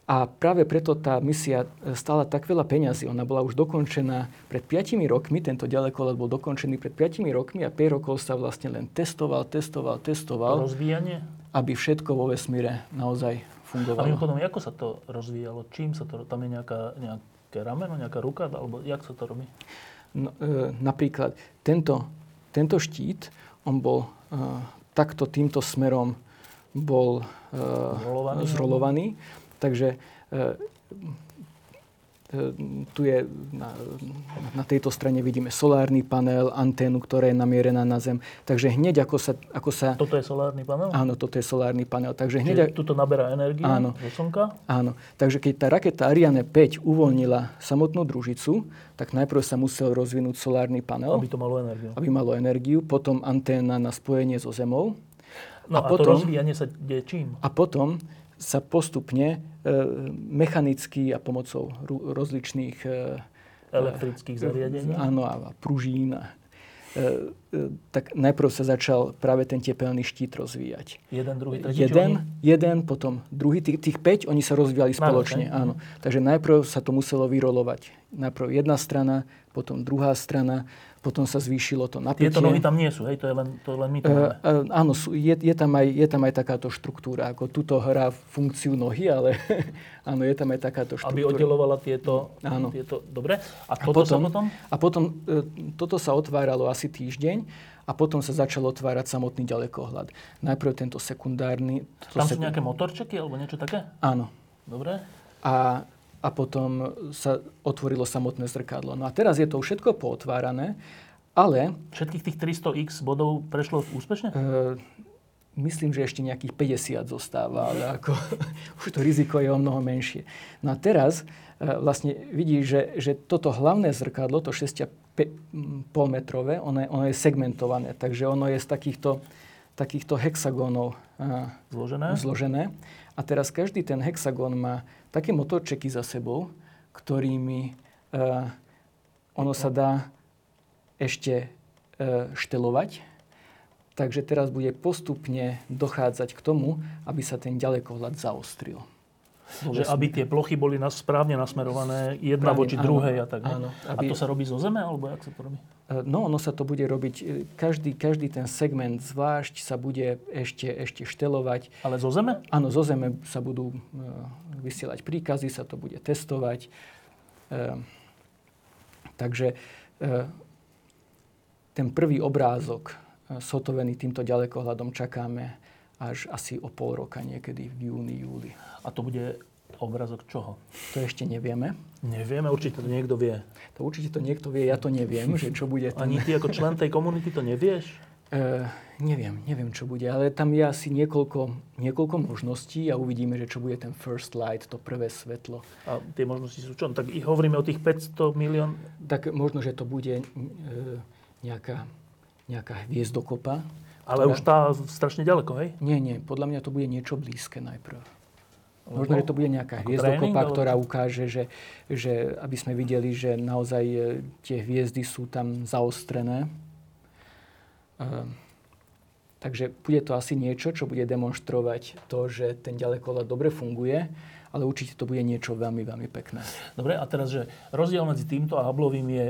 A práve preto tá misia e, stála tak veľa peňazí. Ona bola už dokončená pred 5 rokmi, tento ďalekolet bol dokončený pred 5 rokmi a 5 rokov sa vlastne len testoval, testoval, testoval, Rozvíjanie. aby všetko vo vesmíre naozaj A fungovalo. mimochodom, ako sa to rozvíjalo? Čím sa to, tam je nejaká, nejaké rameno, nejaká ruka, alebo jak sa to robí? No, e, napríklad tento, tento štít, on bol e, takto týmto smerom bol e, Zrolovaný? zrolovaný. Takže e, e, tu je na, na tejto strane vidíme solárny panel, anténu, ktorá je namierená na Zem. Takže hneď ako sa... Ako sa Toto je solárny panel? áno, toto je solárny panel. Takže Čiže hneď... tuto naberá energiu Áno. zo slnka? Áno. Takže keď tá raketa Ariane 5 uvoľnila samotnú družicu, tak najprv sa musel rozvinúť solárny panel, Aby to malo energiu. aby malo energiu, potom anténa na spojenie so Zemou No a, a to potom- rozvíjanie sa deje čím? a potom sa postupne e, mechanicky a pomocou rozličných e, Elektrických zariadení? áno, a pružín e, e, tak najprv sa začal práve ten tepelný štít rozvíjať. Jeden, druhý, tretí? Jeden, jeden, potom druhý, tých, tých 5, oni sa rozvíjali spoločne, hej? áno. Takže najprv sa to muselo vyrolovať. Najprv jedna strana, potom druhá strana, potom sa zvýšilo to napätie. Tieto nohy tam nie sú, hej? To je len, to len my to E, máme. e, áno, sú, je, je, tam aj, je tam aj takáto štruktúra. Ako tuto hrá funkciu nohy, ale áno, je tam aj takáto štruktúra. Aby oddelovala tieto, Áno. tieto... Dobre. A a toto sa potom, potom? A potom e, toto sa otváralo asi týždeň a potom sa začal otvárať samotný ďalekohľad. Najprv tento sekundárny... Tam sú seku- nejaké motorčeky alebo niečo také? Áno. Dobre. A, a potom sa otvorilo samotné zrkadlo. No a teraz je to všetko pootvárané, ale Všetkých tých 300x bodov prešlo úspešne? e, myslím, že ešte nejakých 50 zostáva, ale ako, už to riziko je o mnoho menšie. No a teraz e, vlastne vidíš, že, že toto hlavné zrkadlo, to 6,5 metrové, ono je, ono je segmentované, takže ono je z takýchto, takýchto hexagónov e, Zložené? zložené. A teraz každý ten hexagón má také motorčeky za sebou, ktorými e, ono sa dá ešte e, štelovať. Takže teraz bude postupne dochádzať k tomu, aby sa ten ďalekohľad zaostril. Vo Že aby tie plochy boli nas, správne nasmerované jedna Správne, voči áno. druhej a tak. Áno, A aby- to sa robí zo zeme, alebo jak sa to robí? E, No, ono sa to bude robiť, e, každý, každý ten segment zvlášť sa bude ešte, ešte štelovať. Ale zo zeme? Áno, zo Zeme sa budú e, vysielať príkazy, sa to bude testovať. E, takže e, ten prvý obrázok sotovený týmto ďalekohľadom čakáme až asi o pol roka, niekedy v júni, júli. A to bude obrazok čoho? To ešte nevieme. Nevieme, určite to niekto vie. To určite to niekto vie, ja to neviem, že čo bude ten... Ani ty ako člen tej komunity to nevieš? E, neviem, neviem, čo bude, ale tam je asi niekoľko, niekoľko možností a uvidíme, že čo bude ten first light, to prvé svetlo. A tie možnosti sú čo? No Tak hovoríme o tých 500 milión. Tak možno, že to bude e, nejaká, nejaká hviezdokopa. Ale ktorá- už tá strašne ďaleko, hej? Nie, nie, podľa mňa to bude niečo blízke najprv. Možno, že to bude nejaká hviezdokopa, alebo- ktorá ukáže, že, že aby sme videli, že naozaj e, tie hviezdy sú tam zaostrené. Ehm, takže bude to asi niečo, čo bude demonstrovať to, že ten ďalekohľad dobre funguje, ale určite to bude niečo veľmi, veľmi pekné. Dobre, a teraz, že rozdiel medzi týmto a Hubbleovým je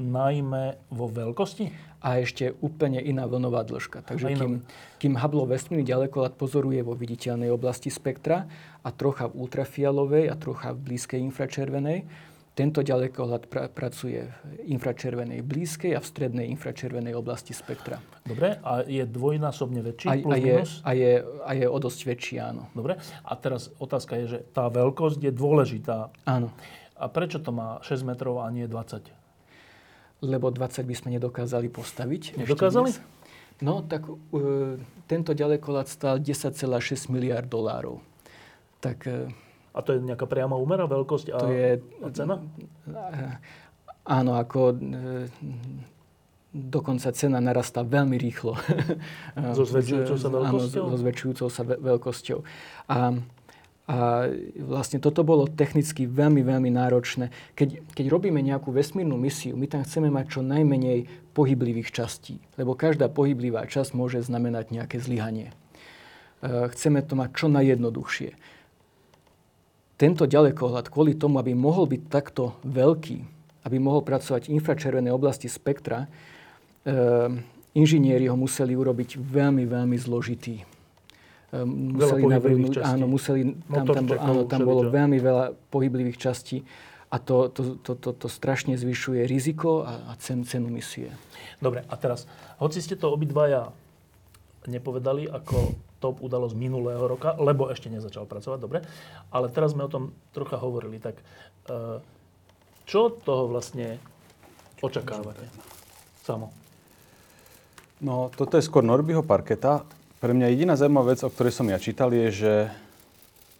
najmä vo veľkosti? A ešte úplne iná vlnová dĺžka. Takže kým, kým Hubble vesmírny ďalekohľad pozoruje vo viditeľnej oblasti spektra a trocha v ultrafialovej a trocha v blízkej infračervenej, tento ďalekohľad pra, pracuje v infračervenej blízkej a v strednej infračervenej oblasti spektra. Dobre, a je dvojnásobne väčší, A, plus a, je, minus? a, je, a je o dosť väčší, áno. Dobre, a teraz otázka je, že tá veľkosť je dôležitá. Áno, A prečo to má 6 metrov a nie 20? Lebo 20 by sme nedokázali postaviť. Nedokázali? No, tak uh, tento ďalekohľad stál 10,6 miliard dolárov. Tak uh, A to je nejaká priama úmera, veľkosť a, to je... a cena? Áno, ako e, dokonca cena narastá veľmi rýchlo. So zväčšujúcou sa Áno, veľkosťou? so zväčšujúcou sa ve- veľkosťou. A A vlastne toto bolo technicky veľmi, veľmi náročné. Keď, keď robíme nejakú vesmírnu misiu, my tam chceme mať čo najmenej pohyblivých častí, lebo každá pohyblivá časť môže znamenať nejaké zlyhanie. E, chceme to mať čo najjednoduchšie. Tento ďalekohľad kvôli tomu, aby mohol byť takto veľký, aby mohol pracovať v infračervenej oblasti spektra, e, inžinieri ho museli urobiť veľmi, veľmi zložitý museli navrhnúť, áno, museli, tam, tam, áno, tam bolo veľmi veľa pohyblivých častí a to, to, to, to, to strašne zvyšuje riziko a, a cen, cenu misie. Dobre, a teraz, hoci ste to obidvaja nepovedali ako top udalosť minulého roka, lebo ešte nezačal pracovať, dobre, ale teraz sme o tom trocha hovorili, tak e, čo od toho vlastne očakávate? Samo. No, toto je skôr Norbyho parketa. Pre mňa jediná zaujímavá vec, o ktorej som ja čítal, je, že...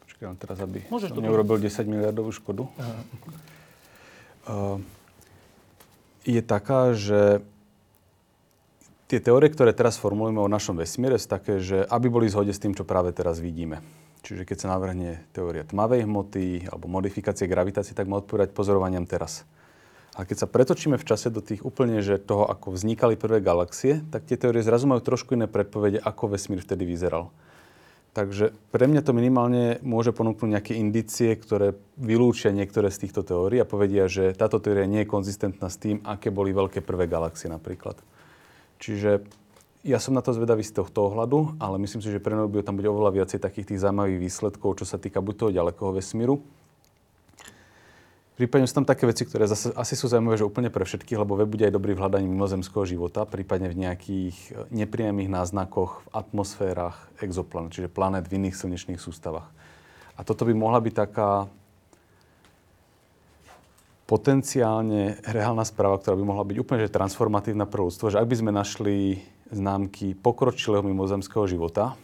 Počkaj, teraz, aby Môžeš som neurobil 10 miliardovú škodu. Uh, je taká, že tie teórie, ktoré teraz formulujeme o našom vesmíre, sú také, že aby boli zhode s tým, čo práve teraz vidíme. Čiže keď sa navrhne teória tmavej hmoty alebo modifikácie gravitácie, tak má odpovedať pozorovaniam teraz. A keď sa pretočíme v čase do tých úplne, že toho, ako vznikali prvé galaxie, tak tie teórie zrazu majú trošku iné predpovede, ako vesmír vtedy vyzeral. Takže pre mňa to minimálne môže ponúknuť nejaké indície, ktoré vylúčia niektoré z týchto teórií a povedia, že táto teória nie je konzistentná s tým, aké boli veľké prvé galaxie napríklad. Čiže ja som na to zvedavý z tohto ohľadu, ale myslím si, že pre mňa tam bude oveľa viacej takých tých zaujímavých výsledkov, čo sa týka buď toho ďalekého vesmíru, Prípadne sú tam také veci, ktoré zase asi sú zaujímavé, že úplne pre všetkých, lebo web bude aj dobrý v hľadaní mimozemského života, prípadne v nejakých e, nepriamých náznakoch v atmosférach exoplanet, čiže planet v iných slnečných sústavách. A toto by mohla byť taká potenciálne reálna správa, ktorá by mohla byť úplne že transformatívna pre ľudstvo, že ak by sme našli známky pokročilého mimozemského života,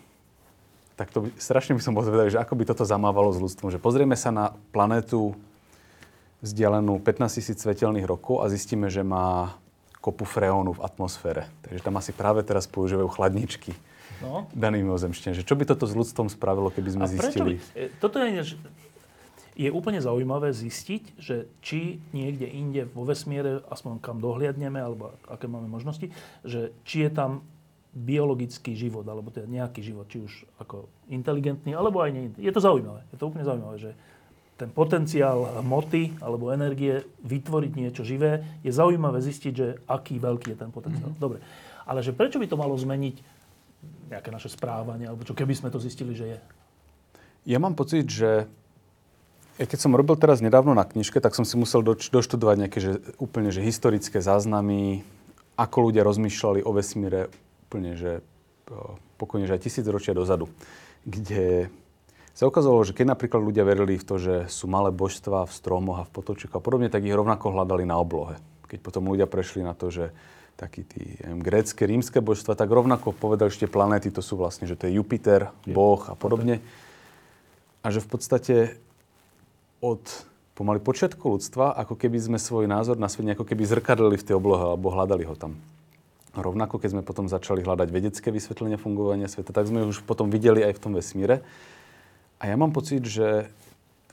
tak to by, strašne by som bol zvedavý, že ako by toto zamávalo s ľudstvom. Že pozrieme sa na planetu vzdialenú 15 tisíc svetelných rokov a zistíme, že má kopu freónu v atmosfére. Takže tam asi práve teraz používajú chladničky no. daný mimozemšťan. Čo by toto s ľudstvom spravilo, keby sme a zistili? By, e, toto je, je úplne zaujímavé zistiť, že či niekde inde vo vesmíre, aspoň kam dohliadneme, alebo aké máme možnosti, že či je tam biologický život, alebo teda nejaký život, či už ako inteligentný, alebo aj nie. Je to zaujímavé. Je to úplne zaujímavé, že ten potenciál hmoty alebo energie vytvoriť niečo živé, je zaujímavé zistiť, že aký veľký je ten potenciál. Mm-hmm. Dobre. Ale že prečo by to malo zmeniť nejaké naše správanie, alebo čo keby sme to zistili, že je? Ja mám pocit, že ja keď som robil teraz nedávno na knižke, tak som si musel doč- doštudovať nejaké že, úplne že historické záznamy, ako ľudia rozmýšľali o vesmíre úplne, že pokojne, že aj tisíc ročia dozadu, kde sa ukázalo, že keď napríklad ľudia verili v to, že sú malé božstva v stromoch a v potočíkoch a podobne, tak ich rovnako hľadali na oblohe. Keď potom ľudia prešli na to, že takí tí neviem, grécké, rímske božstva, tak rovnako povedali, že tie planéty to sú vlastne, že to je Jupiter, Boh a podobne. A že v podstate od pomaly počiatku ľudstva, ako keby sme svoj názor na svet ako keby zrkadlili v tej oblohe alebo hľadali ho tam. Rovnako, keď sme potom začali hľadať vedecké vysvetlenia fungovania sveta, tak sme už potom videli aj v tom vesmíre. A ja mám pocit, že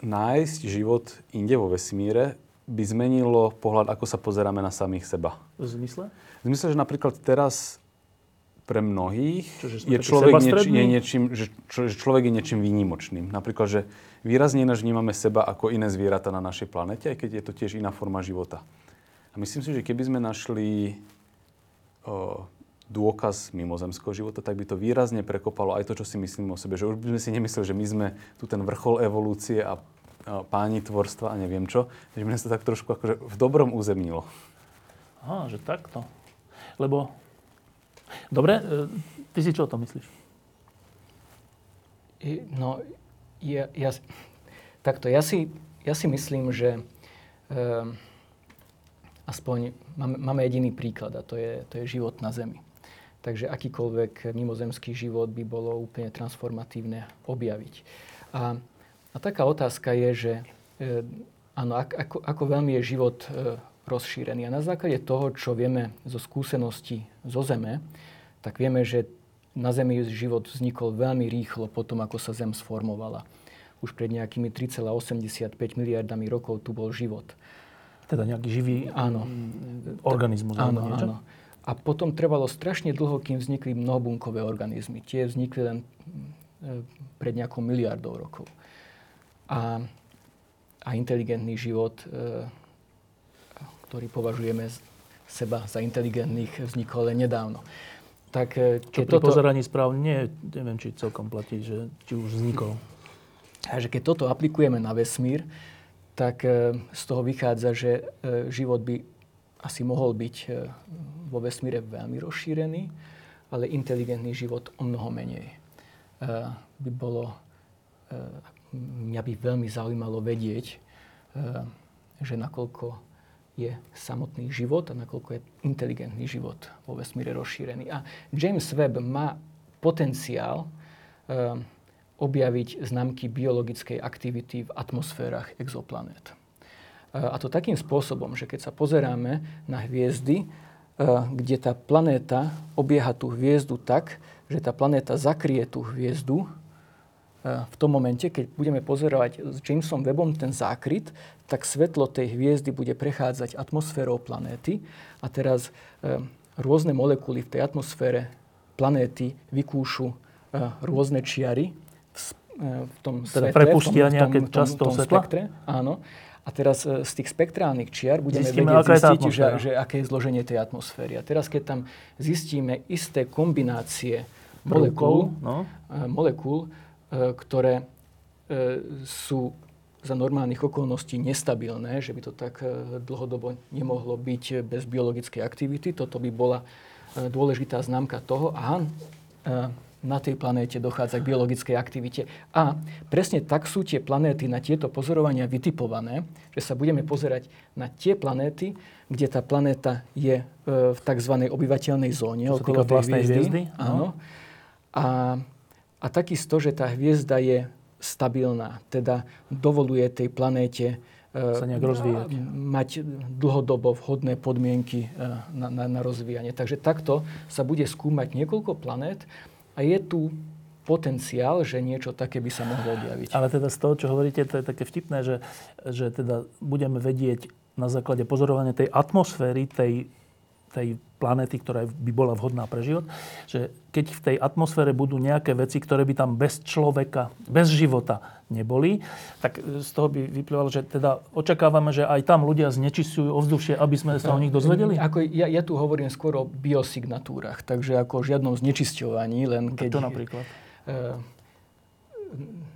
nájsť život inde vo vesmíre by zmenilo pohľad, ako sa pozeráme na samých seba. V zmysle? V zmysle, že napríklad teraz pre mnohých je človek, nieč, je niečím, že, čo, že človek je niečím výnimočným. Napríklad, že výrazne ináč vnímame seba ako iné zvieratá na našej planete, aj keď je to tiež iná forma života. A myslím si, že keby sme našli o, dôkaz mimozemského života, tak by to výrazne prekopalo aj to, čo si myslíme o sebe. Že už by sme si nemysleli, že my sme tu ten vrchol evolúcie a, páni tvorstva a neviem čo. Že by sa tak trošku akože v dobrom uzemnilo. Aha, že takto. Lebo... Dobre, e, ty si čo o tom myslíš? No, ja, ja, takto, ja si, ja si myslím, že um, aspoň máme, máme jediný príklad a to je, to je život na Zemi. Takže akýkoľvek mimozemský život by bolo úplne transformatívne objaviť. A, a taká otázka je, že e, áno, ako, ako veľmi je život e, rozšírený. A na základe toho, čo vieme zo skúseností zo Zeme, tak vieme, že na Zemi život vznikol veľmi rýchlo po tom, ako sa Zem sformovala. už pred nejakými 3,85 miliardami rokov tu bol život. Teda nejaký živý Áno. organizmus. Áno, niečo? áno. A potom trvalo strašne dlho, kým vznikli mnohobunkové organizmy. Tie vznikli len e, pred nejakou miliardou rokov. A, a inteligentný život, e, ktorý považujeme seba za inteligentných, vznikol len nedávno. Tak e, Čo keď pri toto, pozeraní správ nie, neviem, či celkom platí, že či už vznikol. a že keď toto aplikujeme na vesmír, tak z toho vychádza, že život by asi mohol byť e, vo vesmíre veľmi rozšírený, ale inteligentný život o mnoho menej. E, By bolo, e, mňa by veľmi zaujímalo vedieť, že nakoľko je samotný život a nakoľko je inteligentný život vo vesmíre rozšírený. A James Webb má potenciál objaviť známky biologickej aktivity v atmosférach exoplanét. A to takým spôsobom, že keď sa pozeráme na hviezdy, e, kde tá planéta obieha tú hviezdu tak, že tá planéta zakrie tú hviezdu, e, v tom momente, keď budeme pozerovať s Jamesom Webbom ten zákryt, tak svetlo tej hviezdy bude prechádzať atmosférou planéty a teraz e, rôzne molekuly v tej atmosfére planéty vykúšu e, rôzne čiary v, e, tom Teda svetle, prepustia v tom, nejaké v tom, v tom, v tom svetla? spektre. Áno. A teraz e, z tých spektrálnych čiar budeme Zistíme, vedieť zistiť, že, že aké je zloženie tej atmosféry. A teraz, keď tam zistíme isté kombinácie molekúl, no. e, molekúl, e, ktoré sú za normálnych okolností nestabilné, že by to tak dlhodobo nemohlo byť bez biologickej aktivity. Toto by bola dôležitá známka toho, aha, na tej planéte dochádza k biologickej aktivite. A presne tak sú tie planéty na tieto pozorovania vytipované, že sa budeme pozerať na tie planéty, kde tá planéta je e, v tzv. obyvateľnej zóne sa okolo tej vlastnej hviezdy. hviezdy, no. Áno. A, a takisto, že tá hviezda je stabilná, teda dovoluje tej planéte e, Sa nejak rozvíjať. mať dlhodobo vhodné podmienky e, na, na, na rozvíjanie. Takže takto sa bude skúmať niekoľko planét a je tu potenciál, že niečo také by sa mohlo objaviť. Ale teda z toho, čo hovoríte, to je také vtipné, že, že teda budeme vedieť na základe pozorovania tej atmosféry, tej, tej planéty, ktorá by bola vhodná pre život, že keď v tej atmosfére budú nejaké veci, ktoré by tam bez človeka, bez života neboli, tak z toho by vyplývalo, že teda očakávame, že aj tam ľudia znečistujú ovzdušie, aby sme sa o nich dozvedeli? Ako ja, ja tu hovorím skôr o biosignatúrach, takže ako o žiadnom znečisťovaní, len keď... čo napríklad? E,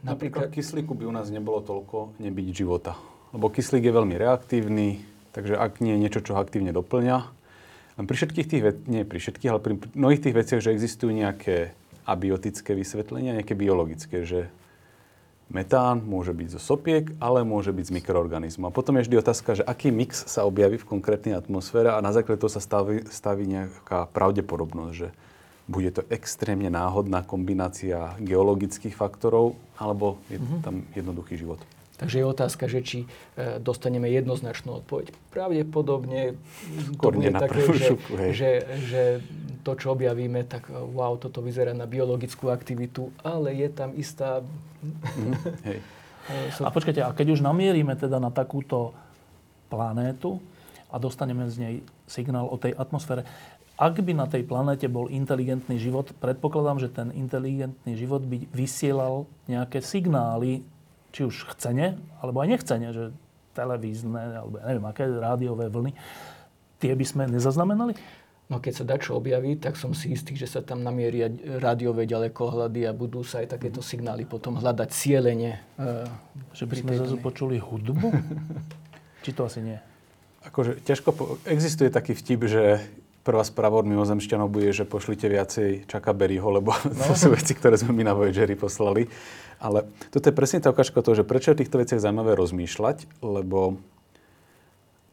Napríklad kyslíku by u nás nebolo toľko nebyť života. Lebo kyslík je veľmi reaktívny, takže ak nie je niečo, čo ho aktívne doplňa, pri všetkých tých, ve- nie pri všetkých, ale pri mnohých tých veciach, že existujú nejaké abiotické vysvetlenia, nejaké biologické, že metán môže byť zo sopiek, ale môže byť z mikroorganizmov. A potom je vždy otázka, že aký mix sa objaví v konkrétnej atmosfére a na základe toho sa staví, staví nejaká pravdepodobnosť, že bude to extrémne náhodná kombinácia geologických faktorov, alebo je tam jednoduchý život. Takže je otázka, že či e, dostaneme jednoznačnú odpoveď. Pravdepodobne Skôr bude také, že, šupu, že, že to, čo objavíme, tak e, wow, toto vyzerá na biologickú aktivitu, ale je tam istá... Hej. e, A počkajte, a keď už namierime teda na takúto planétu a dostaneme z nej signál o tej atmosfére, ak by na tej planéte bol inteligentný život, predpokladám, že ten inteligentný život by vysielal nejaké signály, či už chcene, alebo aj nechcene, že televízne, alebo ja neviem, aké rádiové vlny, tie by sme nezaznamenali? No keď sa dačo objaví, tak som si istý, že sa tam namieria rádiové ďalekohľady a budú sa aj takéto signály potom hľadať cieľene. e, Že by sme danej- počuli hudbu? či to asi nie? Akože ťažko, po- existuje taký vtip, že prvá správa od mimozemšťanov bude, že pošlite viacej Chucka Berryho, lebo no. to sú veci, ktoré sme my na Voyageri poslali. Ale toto je presne tá ukážka toho, že prečo je o týchto veciach zaujímavé rozmýšľať, lebo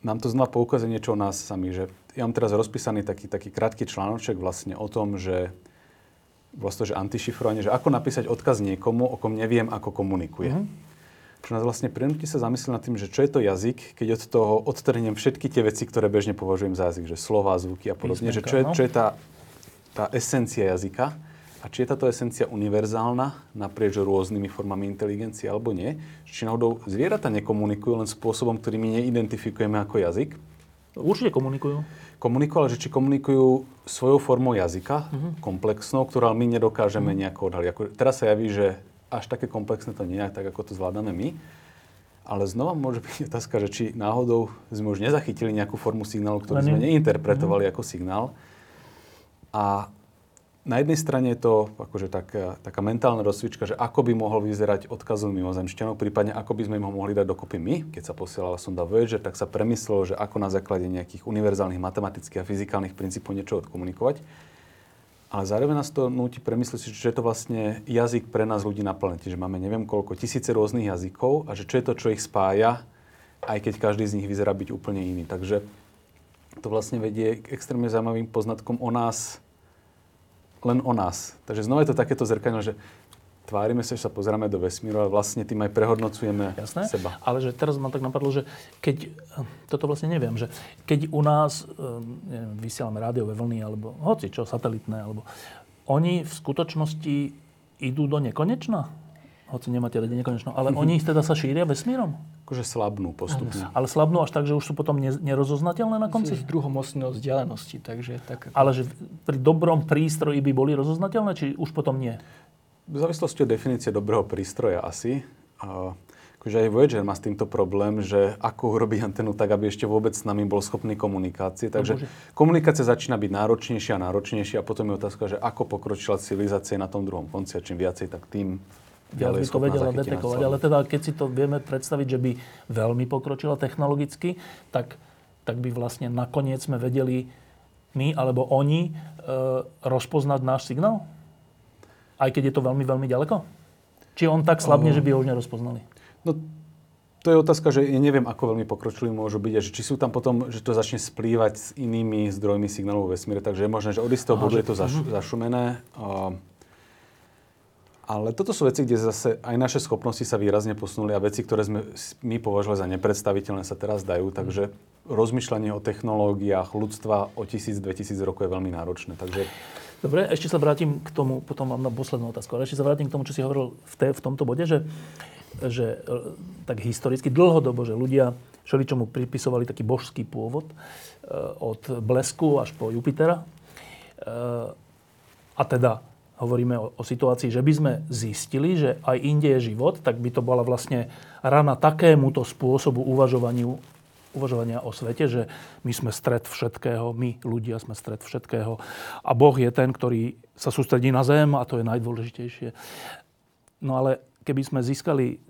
nám to znova poukazuje niečo o nás sami, že ja mám teraz rozpísaný taký, taký krátky článoček vlastne o tom, že vlastne, že antišifrovanie, že ako napísať odkaz niekomu, o kom neviem, ako komunikuje. Čo nás vlastne prinúti sa zamyslieť nad tým, že čo je to jazyk, keď od toho odtrhnem všetky tie veci, ktoré bežne považujem za jazyk, že slova, zvuky a podobne, že čo je, čo je tá, tá esencia jazyka. a či je táto esencia univerzálna naprieč rôznymi formami inteligencie alebo nie. Či náhodou zvieratá nekomunikujú len spôsobom, ktorý my neidentifikujeme ako jazyk. Určite komunikujú. Komunikujú, ale že či komunikujú svojou formou jazyka, uh-huh. komplexnou, ktorú my nedokážeme uh-huh. nejako odhaliť. Teraz sa javí, že až také komplexné to nie je, tak ako to zvládame my. Ale znova môže byť otázka, že či náhodou sme už nezachytili nejakú formu signálu, ktorú sme neinterpretovali mm. ako signál. A na jednej strane je to akože taká, taká mentálna rozcvička, že ako by mohol vyzerať odkazov mimozemšťanov, prípadne ako by sme im ho mohli dať dokopy my. Keď sa posielala sonda Voyager, tak sa premyslelo, že ako na základe nejakých univerzálnych matematických a fyzikálnych princípov niečo odkomunikovať. Ale zároveň nás to núti premyslieť že je to vlastne jazyk pre nás ľudí na planete, že máme neviem koľko, tisíce rôznych jazykov a že čo je to, čo ich spája, aj keď každý z nich vyzerá byť úplne iný. Takže to vlastne vedie k extrémne zaujímavým poznatkom o nás, len o nás. Takže znova je to takéto zrkadlo, že tvárime sa, že sa pozeráme do vesmíru, ale vlastne tým aj prehodnocujeme Jasné, seba. Ale že teraz ma tak napadlo, že keď, toto vlastne neviem, že keď u nás neviem, vysielame rádiové vlny, alebo hoci čo, satelitné, alebo oni v skutočnosti idú do nekonečna? Hoci nemáte radi nekonečno. Ale mm-hmm. oni teda sa šíria vesmírom? Akože slabnú postupne. Ale slabnú až tak, že už sú potom nerozoznateľné na konci? Z druhomocného vzdialenosti, takže tak... Ale že pri dobrom prístroji by boli rozoznateľné, či už potom nie? V závislosti od definície dobrého prístroja asi. A akože aj Voyager má s týmto problém, že ako urobiť antenu tak, aby ešte vôbec s nami bol schopný komunikácie. Takže no, komunikácia začína byť náročnejšia a náročnejšia a potom je otázka, že ako pokročila civilizácia na tom druhom konci a čím viacej, tak tým ďalej by to vedela detekovať. Ale teda, keď si to vieme predstaviť, že by veľmi pokročila technologicky, tak, tak by vlastne nakoniec sme vedeli my alebo oni e, rozpoznať náš signál? Aj keď je to veľmi, veľmi ďaleko? Či on tak slabne, že by ho už nerozpoznali? No, to je otázka, že ja neviem, ako veľmi pokročili môžu byť a že či sú tam potom, že to začne splývať s inými zdrojmi signálov vo vesmíre, takže je možné, že od istého bodu je to zaš, uh-huh. zašumené. Ale toto sú veci, kde zase aj naše schopnosti sa výrazne posunuli a veci, ktoré sme my považovali za nepredstaviteľné, sa teraz dajú. Takže rozmýšľanie o technológiách ľudstva o 1000-2000 rokov je veľmi náročné. Takže Dobre, ešte sa vrátim k tomu, potom mám na poslednú otázku, ale ešte sa vrátim k tomu, čo si hovoril v, te, v tomto bode, že, že e, tak historicky, dlhodobo, že ľudia čomu pripisovali taký božský pôvod e, od blesku až po Jupitera. E, a teda hovoríme o, o situácii, že by sme zistili, že aj inde je život, tak by to bola vlastne rana takémuto spôsobu uvažovaniu uvažovania o svete, že my sme stred všetkého, my ľudia sme stred všetkého a Boh je ten, ktorý sa sústredí na zem a to je najdôležitejšie. No ale keby sme získali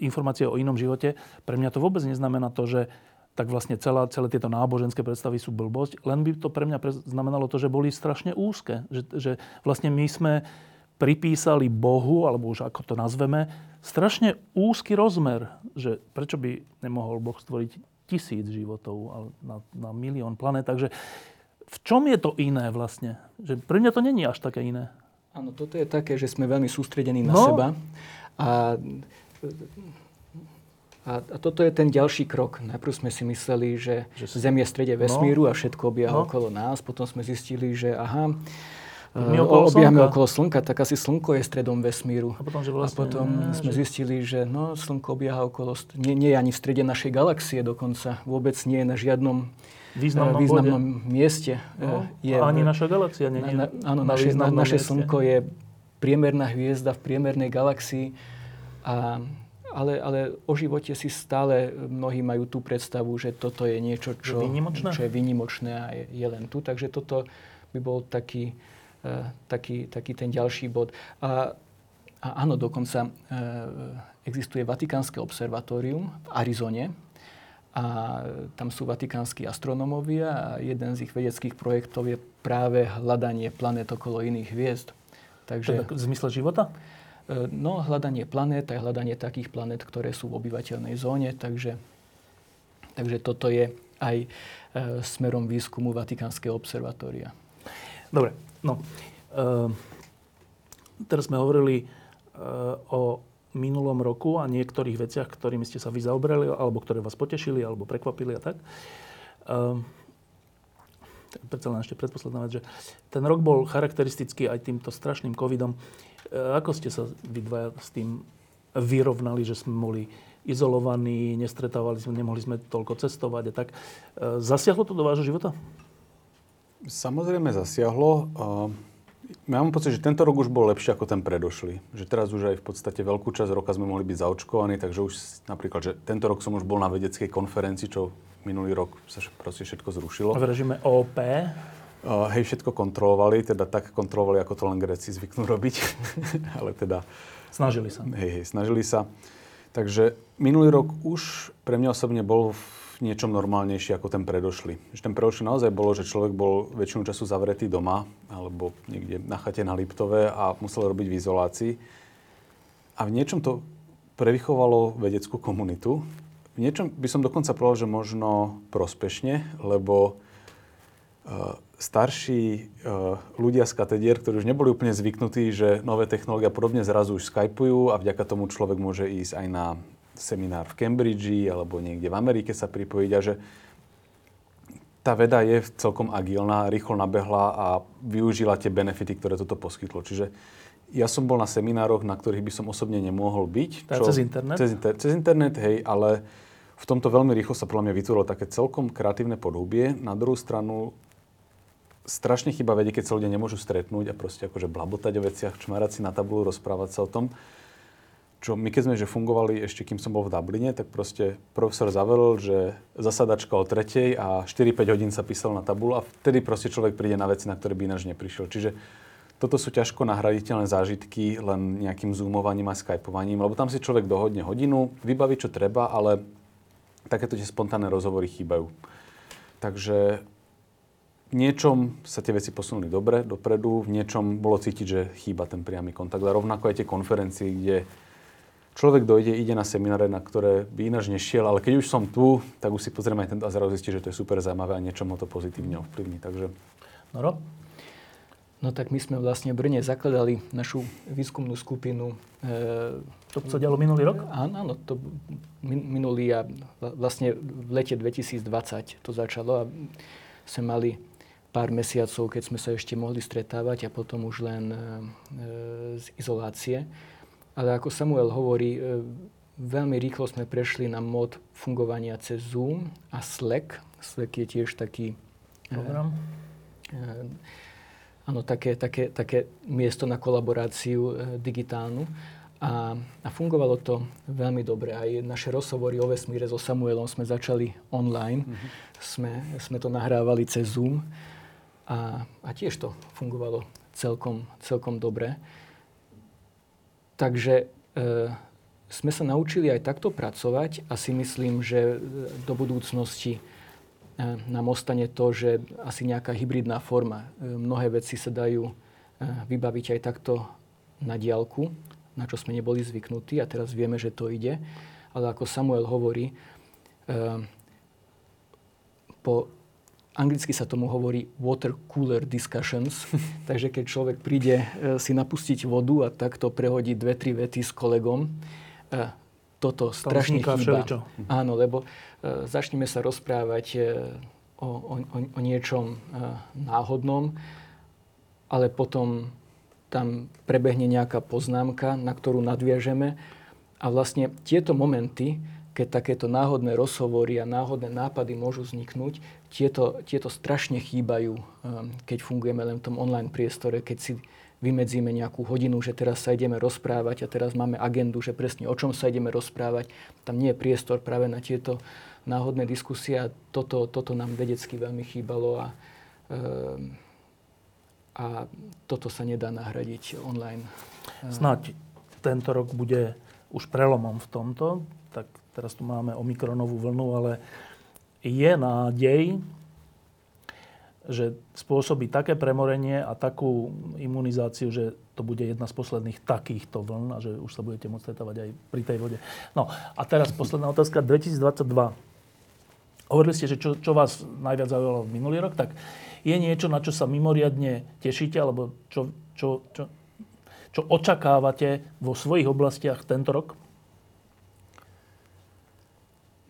informácie o inom živote, pre mňa to vôbec neznamená to, že tak vlastne celá, celé tieto náboženské predstavy sú blbosť, len by to pre mňa znamenalo to, že boli strašne úzke. Že, že vlastne my sme pripísali Bohu, alebo už ako to nazveme, strašne úzky rozmer, že prečo by nemohol Boh stvoriť tisíc životov na, na milión planét. Takže v čom je to iné vlastne? Že pre mňa to není až také iné. Áno, toto je také, že sme veľmi sústredení na no. seba. A, a, a toto je ten ďalší krok. Najprv sme si mysleli, že, že Zem je v strede vesmíru no. a všetko obieha no. okolo nás. Potom sme zistili, že aha, my okolo obiehame slnka. okolo Slnka, tak asi Slnko je stredom vesmíru. A potom, že vlastne, a potom ne, sme že... zistili, že no, Slnko obieha okolo... Nie, nie je ani v strede našej galaxie dokonca. Vôbec nie je na žiadnom významnom, významnom mieste. No, je, ani naša galaxia nie je na, Áno, na naše, na, naše Slnko je priemerná hviezda v priemernej galaxii. A, ale, ale o živote si stále mnohí majú tú predstavu, že toto je niečo, čo, čo je výnimočné a je, je len tu. Takže toto by bol taký taký, taký ten ďalší bod. A, a áno, dokonca e, existuje Vatikánske observatórium v Arizone a tam sú vatikánsky astronómovia a jeden z ich vedeckých projektov je práve hľadanie planét okolo iných hviezd. Takže, v zmysle života? E, no, hľadanie planét a hľadanie takých planét, ktoré sú v obyvateľnej zóne, takže, takže toto je aj smerom výskumu Vatikánskeho observatória. Dobre, No, uh, teraz sme hovorili uh, o minulom roku a niektorých veciach, ktorými ste sa vy zaoberali, alebo ktoré vás potešili, alebo prekvapili a tak. Uh, predsa len ešte predposledná vec, že ten rok bol charakteristický aj týmto strašným covidom. Ako ste sa vy dvaja s tým vyrovnali, že sme boli izolovaní, nestretávali sme, nemohli sme toľko cestovať a tak. Zasiahlo to do vášho života? Samozrejme zasiahlo. Ja mám pocit, že tento rok už bol lepší ako ten predošlý. Že teraz už aj v podstate veľkú časť roka sme mohli byť zaočkovaní, takže už napríklad, že tento rok som už bol na vedeckej konferencii, čo minulý rok sa proste všetko zrušilo. V režime OP? Uh, hej, všetko kontrolovali, teda tak kontrolovali, ako to len Gréci zvyknú robiť. Ale teda... Snažili sa. Hej, hej, snažili sa. Takže minulý rok už pre mňa osobne bol v niečom normálnejší ako ten predošlý. Že ten predošlý naozaj bolo, že človek bol väčšinu času zavretý doma alebo niekde na chate na Liptove a musel robiť v izolácii. A v niečom to prevychovalo vedeckú komunitu. V niečom by som dokonca povedal, že možno prospešne, lebo uh, starší uh, ľudia z katedier, ktorí už neboli úplne zvyknutí, že nové technológie podobne zrazu už skypujú a vďaka tomu človek môže ísť aj na seminár v Cambridge alebo niekde v Amerike sa pripojiť a že tá veda je celkom agilná, rýchlo nabehla a využila tie benefity, ktoré toto poskytlo. Čiže ja som bol na seminároch, na ktorých by som osobne nemohol byť. Čo, cez internet? Cez, inter, cez internet, hej, ale v tomto veľmi rýchlo sa podľa mňa vytvorilo také celkom kreatívne podhubie. Na druhú stranu strašne chyba vedie, keď sa ľudia nemôžu stretnúť a proste akože blabotať o veciach, čmarať si na tabulu, rozprávať sa o tom čo my keď sme že fungovali ešte, kým som bol v Dubline, tak proste profesor zavelil, že zasadačka o tretej a 4-5 hodín sa písal na tabulu a vtedy proste človek príde na veci, na ktoré by ináč neprišiel. Čiže toto sú ťažko nahraditeľné zážitky len nejakým zoomovaním a skypovaním, lebo tam si človek dohodne hodinu, vybaví čo treba, ale takéto tie spontánne rozhovory chýbajú. Takže v niečom sa tie veci posunuli dobre, dopredu, v niečom bolo cítiť, že chýba ten priamy kontakt. A rovnako aj tie konferencie, kde človek dojde, ide na semináre, na ktoré by ináč nešiel, ale keď už som tu, tak už si pozrieme aj tento a zrazu zistí, že to je super zaujímavé a niečo ho to pozitívne ovplyvní. Takže... Noro? No tak my sme vlastne v Brne zakladali našu výskumnú skupinu. E, to sa dialo minulý rok? Áno, áno, to minulý a vlastne v lete 2020 to začalo a sme mali pár mesiacov, keď sme sa ešte mohli stretávať a potom už len e, z izolácie. Ale ako Samuel hovorí, e, veľmi rýchlo sme prešli na mod fungovania cez Zoom a Slack. Slack je tiež taký... E, Program. áno, také, také, také miesto na kolaboráciu digitálnu. A, a fungovalo to veľmi dobre. Aj naše rozhovory o vesmíre so Samuelom sme začali online. Mm-hmm. Sme, sme to nahrávali cez Zoom. A, a tiež to fungovalo celkom, celkom dobre. Takže e, sme sa naučili aj takto pracovať a si myslím, že e, do budúcnosti e, nám ostane to, že asi nejaká hybridná forma. E, mnohé veci sa dajú vybaviť aj takto na diálku, na čo sme neboli zvyknutí a teraz vieme, že to ide. Ale ako Samuel hovorí, po Anglicky sa tomu hovorí water cooler discussions. Takže keď človek príde e, si napustiť vodu a takto prehodí dve, tri vety s kolegom, e, toto Tam strašne chýba. Všeličo. Áno, lebo e, začneme sa rozprávať o, o, o niečom náhodnom, ale potom tam prebehne nejaká poznámka, na ktorú nadviažeme. A vlastne tieto momenty, keď takéto náhodné rozhovory a náhodné nápady môžu vzniknúť, tieto, tieto strašne chýbajú, um, keď fungujeme len v tom online priestore, keď si vymedzíme nejakú hodinu, že teraz sa ideme rozprávať a teraz máme agendu, že presne o čom sa ideme rozprávať. Tam nie je priestor práve na tieto náhodné diskusie a toto, toto nám vedecky veľmi chýbalo a, um, a toto sa nedá nahradiť online. Snáď tento rok bude už prelomom v tomto, tak teraz tu máme omikronovú vlnu, ale je nádej, že spôsobí také premorenie a takú imunizáciu, že to bude jedna z posledných takýchto vln a že už sa budete môcť stretávať aj pri tej vode. No a teraz posledná otázka. 2022. Hovorili ste, že čo, čo vás najviac zaujalo minulý rok, tak je niečo, na čo sa mimoriadne tešíte, alebo čo, čo, čo, čo očakávate vo svojich oblastiach tento rok?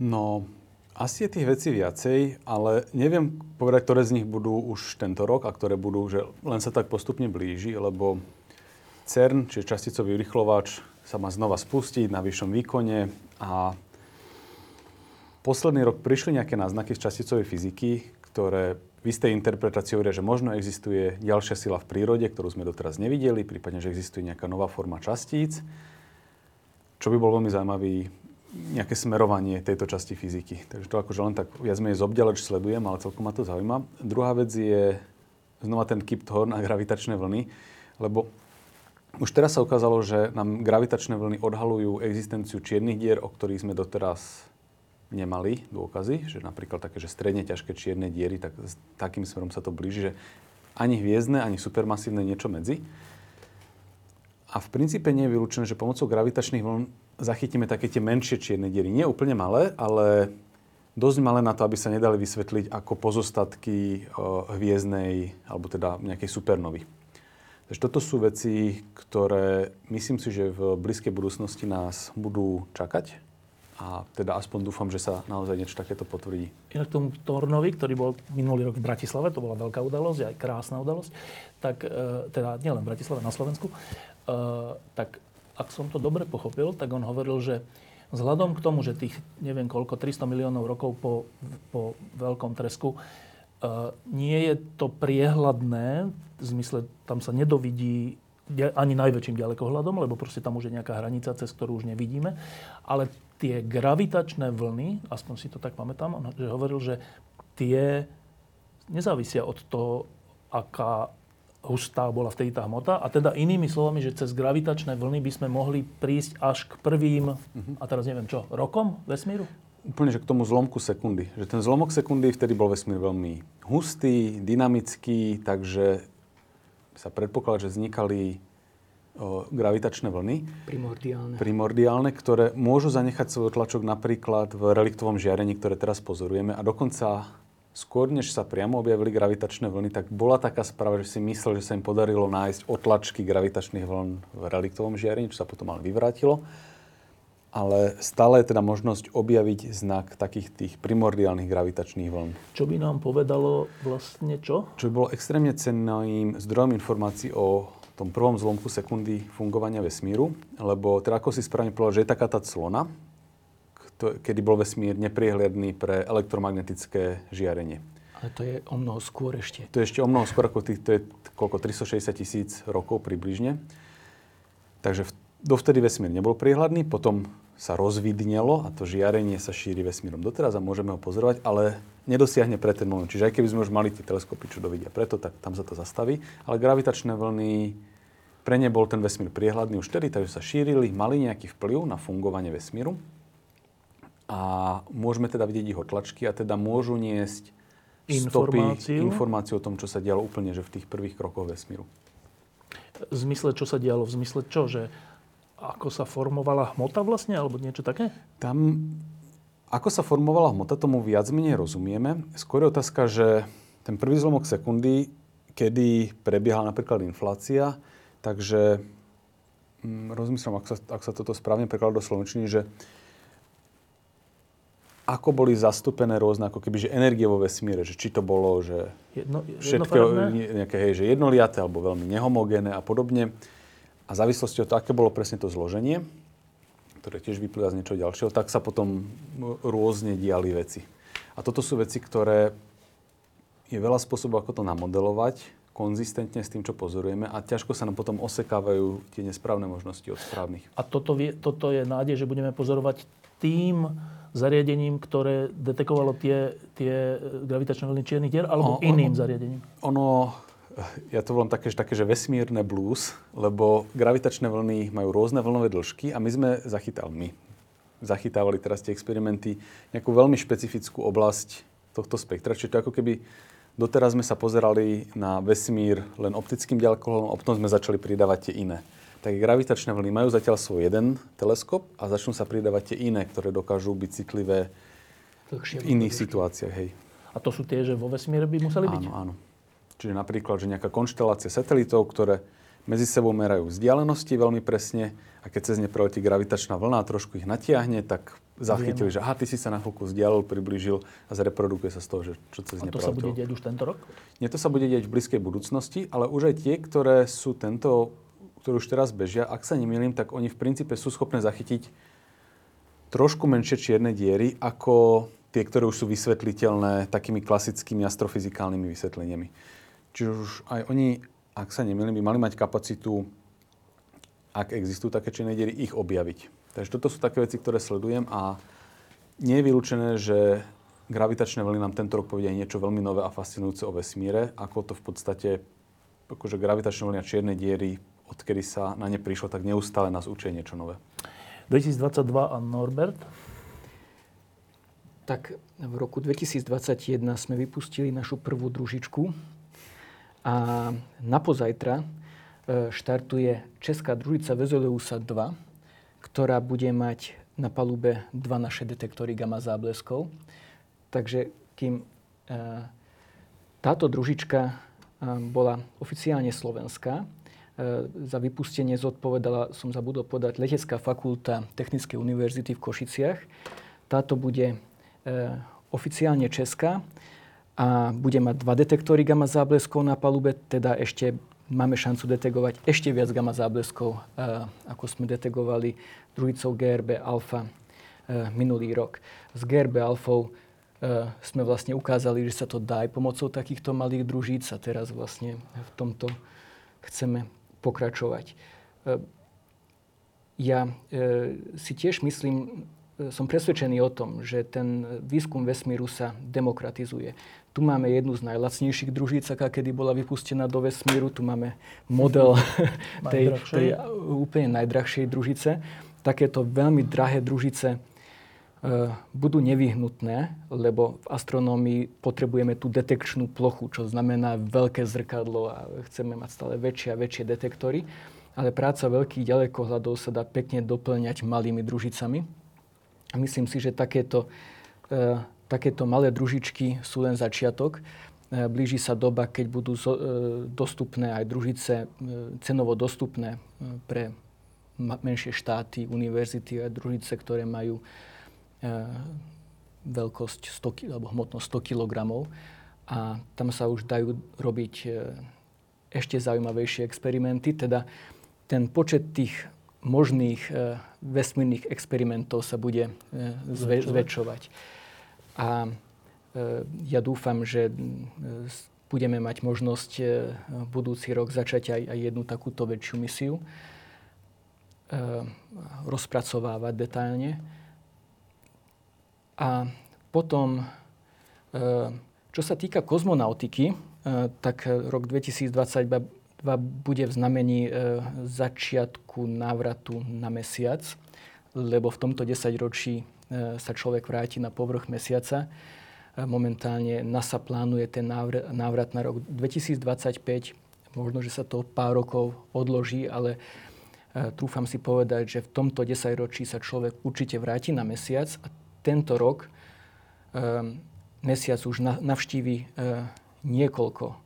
No, Asi je tých vecí viacej, ale neviem povedať, ktoré z nich budú už tento rok a ktoré budú, že len sa tak postupne blíži, lebo CERN, čiže časticový urychlovač, sa má znova spustiť na vyššom výkone a posledný rok prišli nejaké náznaky z časticovej fyziky, ktoré v istej interpretácii hovoria, že možno existuje ďalšia sila v prírode, ktorú sme doteraz nevideli, prípadne, že existuje nejaká nová forma častíc, čo by bol veľmi zaujímavý nejaké smerovanie tejto časti fyziky. Takže to akože len tak viac menej zobďaleč sledujem, ale celkom ma to zaujíma. Druhá vec je znova ten Kip Thorne a gravitačné vlny, lebo už teraz sa ukázalo, že nám gravitačné vlny odhalujú existenciu čiernych dier, o ktorých sme doteraz nemali dôkazy, že napríklad také, že stredne ťažké čierne diery, tak s takým smerom sa to blíži, že ani hviezdne, ani supermasívne niečo medzi. A v princípe nie je vylúčené, že pomocou gravitačných vln zachytíme také tie menšie čierne diery. Nie úplne malé, ale dosť malé na to, aby sa nedali vysvetliť ako pozostatky hviezdnej alebo teda nejakej supernovy. Takže toto sú veci, ktoré myslím si, že v blízkej budúcnosti nás budú čakať. A teda aspoň dúfam, že sa naozaj niečo takéto potvrdí. Inak tomu Tornovi, ktorý bol minulý rok v Bratislave, to bola veľká udalosť, aj krásna udalosť, tak e, teda nielen v Bratislave, na Slovensku, e, tak ak som to dobre pochopil, tak on hovoril, že vzhľadom k tomu, že tých neviem koľko, 300 miliónov rokov po, po veľkom tresku, uh, nie je to priehľadné, v zmysle tam sa nedovidí ani najväčším ďalekohľadom, lebo proste tam už je nejaká hranica, cez ktorú už nevidíme. Ale tie gravitačné vlny, aspoň si to tak pamätám, že hovoril, že tie nezávisia od toho, aká hustá bola vtedy tá hmota. A teda inými slovami, že cez gravitačné vlny by sme mohli prísť až k prvým, uh-huh. a teraz neviem čo, rokom vesmíru? Úplne, že k tomu zlomku sekundy. Že ten zlomok sekundy vtedy bol vesmír veľmi hustý, dynamický, takže sa predpokladá, že vznikali o, gravitačné vlny. Primordiálne. Primordiálne, ktoré môžu zanechať svoj tlačok napríklad v reliktovom žiarení, ktoré teraz pozorujeme a dokonca skôr než sa priamo objavili gravitačné vlny, tak bola taká správa, že si myslel, že sa im podarilo nájsť otlačky gravitačných vln v reliktovom žiarení, čo sa potom ale vyvrátilo. Ale stále je teda možnosť objaviť znak takých tých primordiálnych gravitačných vln. Čo by nám povedalo vlastne čo? Čo by bolo extrémne cenným zdrojom informácií o tom prvom zlomku sekundy fungovania vesmíru, lebo teda ako si správne povedal, že je taká tá clona, to, kedy bol vesmír nepriehľadný pre elektromagnetické žiarenie. Ale to je o mnoho skôr ešte. To je ešte o mnoho skôr, ako tých, to je koľko, 360 tisíc rokov približne. Takže v, dovtedy vesmír nebol priehľadný, potom sa rozvidnelo a to žiarenie sa šíri vesmírom doteraz a môžeme ho pozorovať, ale nedosiahne pre ten moment. Čiže aj keby sme už mali tie teleskopy, čo dovidia preto, tak tam sa to zastaví. Ale gravitačné vlny, pre ne bol ten vesmír priehľadný už vtedy, takže sa šírili, mali nejaký vplyv na fungovanie vesmíru a môžeme teda vidieť ich otlačky a teda môžu niesť informáciu. stopy, informáciu o tom, čo sa dialo úplne že v tých prvých krokoch vesmíru. V zmysle, čo sa dialo? V zmysle čo? Že ako sa formovala hmota vlastne, alebo niečo také? Tam, ako sa formovala hmota, tomu viac menej rozumieme. Skôr je otázka, že ten prvý zlomok sekundy, kedy prebiehala napríklad inflácia, takže hm, rozmýšľam, ak sa, ak sa toto správne prekladá do slovenčiny, že ako boli zastúpené rôzne, ako keby, že energie vo vesmíre, že či to bolo, že Jedno, všetko, nejaké, hej, že jednoliaté alebo veľmi nehomogénne a podobne. A v závislosti od toho, aké bolo presne to zloženie, ktoré tiež vyplýva z niečoho ďalšieho, tak sa potom rôzne diali veci. A toto sú veci, ktoré je veľa spôsobov, ako to namodelovať, konzistentne s tým, čo pozorujeme a ťažko sa nám potom osekávajú tie nesprávne možnosti od správnych. A toto, vie, toto je nádej, že budeme pozorovať tým zariadením, ktoré detekovalo tie, tie gravitačné vlny čiernych dier, alebo no, iným ono, zariadením? Ono, ja to volám také, že, také, že vesmírne blues, lebo gravitačné vlny majú rôzne vlnové dĺžky a my sme zachytali, my zachytávali teraz tie experimenty nejakú veľmi špecifickú oblasť tohto spektra. Čiže to ako keby doteraz sme sa pozerali na vesmír len optickým ďalekohľadom, a potom sme začali pridávať tie iné tak gravitačné vlny majú zatiaľ svoj jeden teleskop a začnú sa pridávať tie iné, ktoré dokážu byť citlivé v iných situáciách. Hej. A to sú tie, že vo vesmíre by museli byť? Áno, áno. Čiže napríklad, že nejaká konštelácia satelitov, ktoré medzi sebou merajú vzdialenosti veľmi presne a keď cez ne preletí gravitačná vlna a trošku ich natiahne, tak zachytili, že aha, ty si sa na chvíľku vzdialil, priblížil a zreprodukuje sa z toho, že čo cez A to sa bude deť už tento rok? Nie, to sa bude deť v blízkej budúcnosti, ale už aj tie, ktoré sú tento, ktoré už teraz bežia, ak sa nemýlim, tak oni v princípe sú schopné zachytiť trošku menšie čierne diery ako tie, ktoré už sú vysvetliteľné takými klasickými astrofyzikálnymi vysvetleniami. Čiže už aj oni, ak sa nemýlim, by mali mať kapacitu, ak existujú také čierne diery, ich objaviť. Takže toto sú také veci, ktoré sledujem a nie je vylúčené, že gravitačné vlny nám tento rok povedia niečo veľmi nové a fascinujúce o vesmíre, ako to v podstate, akože gravitačné vlny a čierne diery, odkedy sa na ne prišlo, tak neustále nás učia niečo nové. 2022 a Norbert? Tak v roku 2021 sme vypustili našu prvú družičku a na pozajtra e, štartuje Česká družica Vezoleusa 2, ktorá bude mať na palube dva naše detektory gamma zábleskov. Takže kým e, táto družička e, bola oficiálne slovenská, za vypustenie zodpovedala, som zabudol podať, Letecká fakulta Technickej univerzity v Košiciach. Táto bude oficiálne česká a bude mať dva detektory gamma zábleskov na palube, teda ešte máme šancu detegovať ešte viac gamma zábleskov, ako sme detegovali druhicou GRB alfa minulý rok. S GRB alfou sme vlastne ukázali, že sa to dá aj pomocou takýchto malých družíc a teraz vlastne v tomto chceme pokračovať. Ja si tiež myslím, som presvedčený o tom, že ten výskum vesmíru sa demokratizuje. Tu máme jednu z najlacnejších družíc, aká kedy bola vypustená do vesmíru. Tu máme model tej, tej úplne najdrahšej družice. Takéto veľmi drahé družice e, budú nevyhnutné, lebo v astronómii potrebujeme tú detekčnú plochu, čo znamená veľké zrkadlo a chceme mať stále väčšie a väčšie detektory. Ale práca veľkých ďalekohľadov sa dá pekne doplňať malými družicami a myslím si, že takéto, e, takéto malé družičky sú len začiatok. E, blíži sa doba, keď budú zo, e, dostupné aj družice, e, cenovo dostupné e, pre menšie štáty, univerzity a družice, ktoré majú e, veľkosť 100, alebo hmotnosť 100 kg. A tam sa už dajú robiť e, ešte zaujímavejšie experimenty. Teda ten počet tých možných e, vesmírnych experimentov sa bude e, zväčšovať. A e, ja dúfam, že budeme mať možnosť budúci rok začať aj, aj jednu takúto väčšiu misiu, rozpracovávať detailne. A potom, čo sa týka kozmonautiky, tak rok 2022 bude v znamení e, začiatku návratu na mesiac, lebo v tomto desaťročí e, sa človek vráti na povrch mesiaca. E, momentálne NASA plánuje ten návrat, na rok 2025. Možno, že sa to pár rokov odloží, ale e, trúfam si povedať, že v tomto desaťročí sa človek určite vráti na mesiac a tento rok e, mesiac už na, navštívi e, niekoľko e,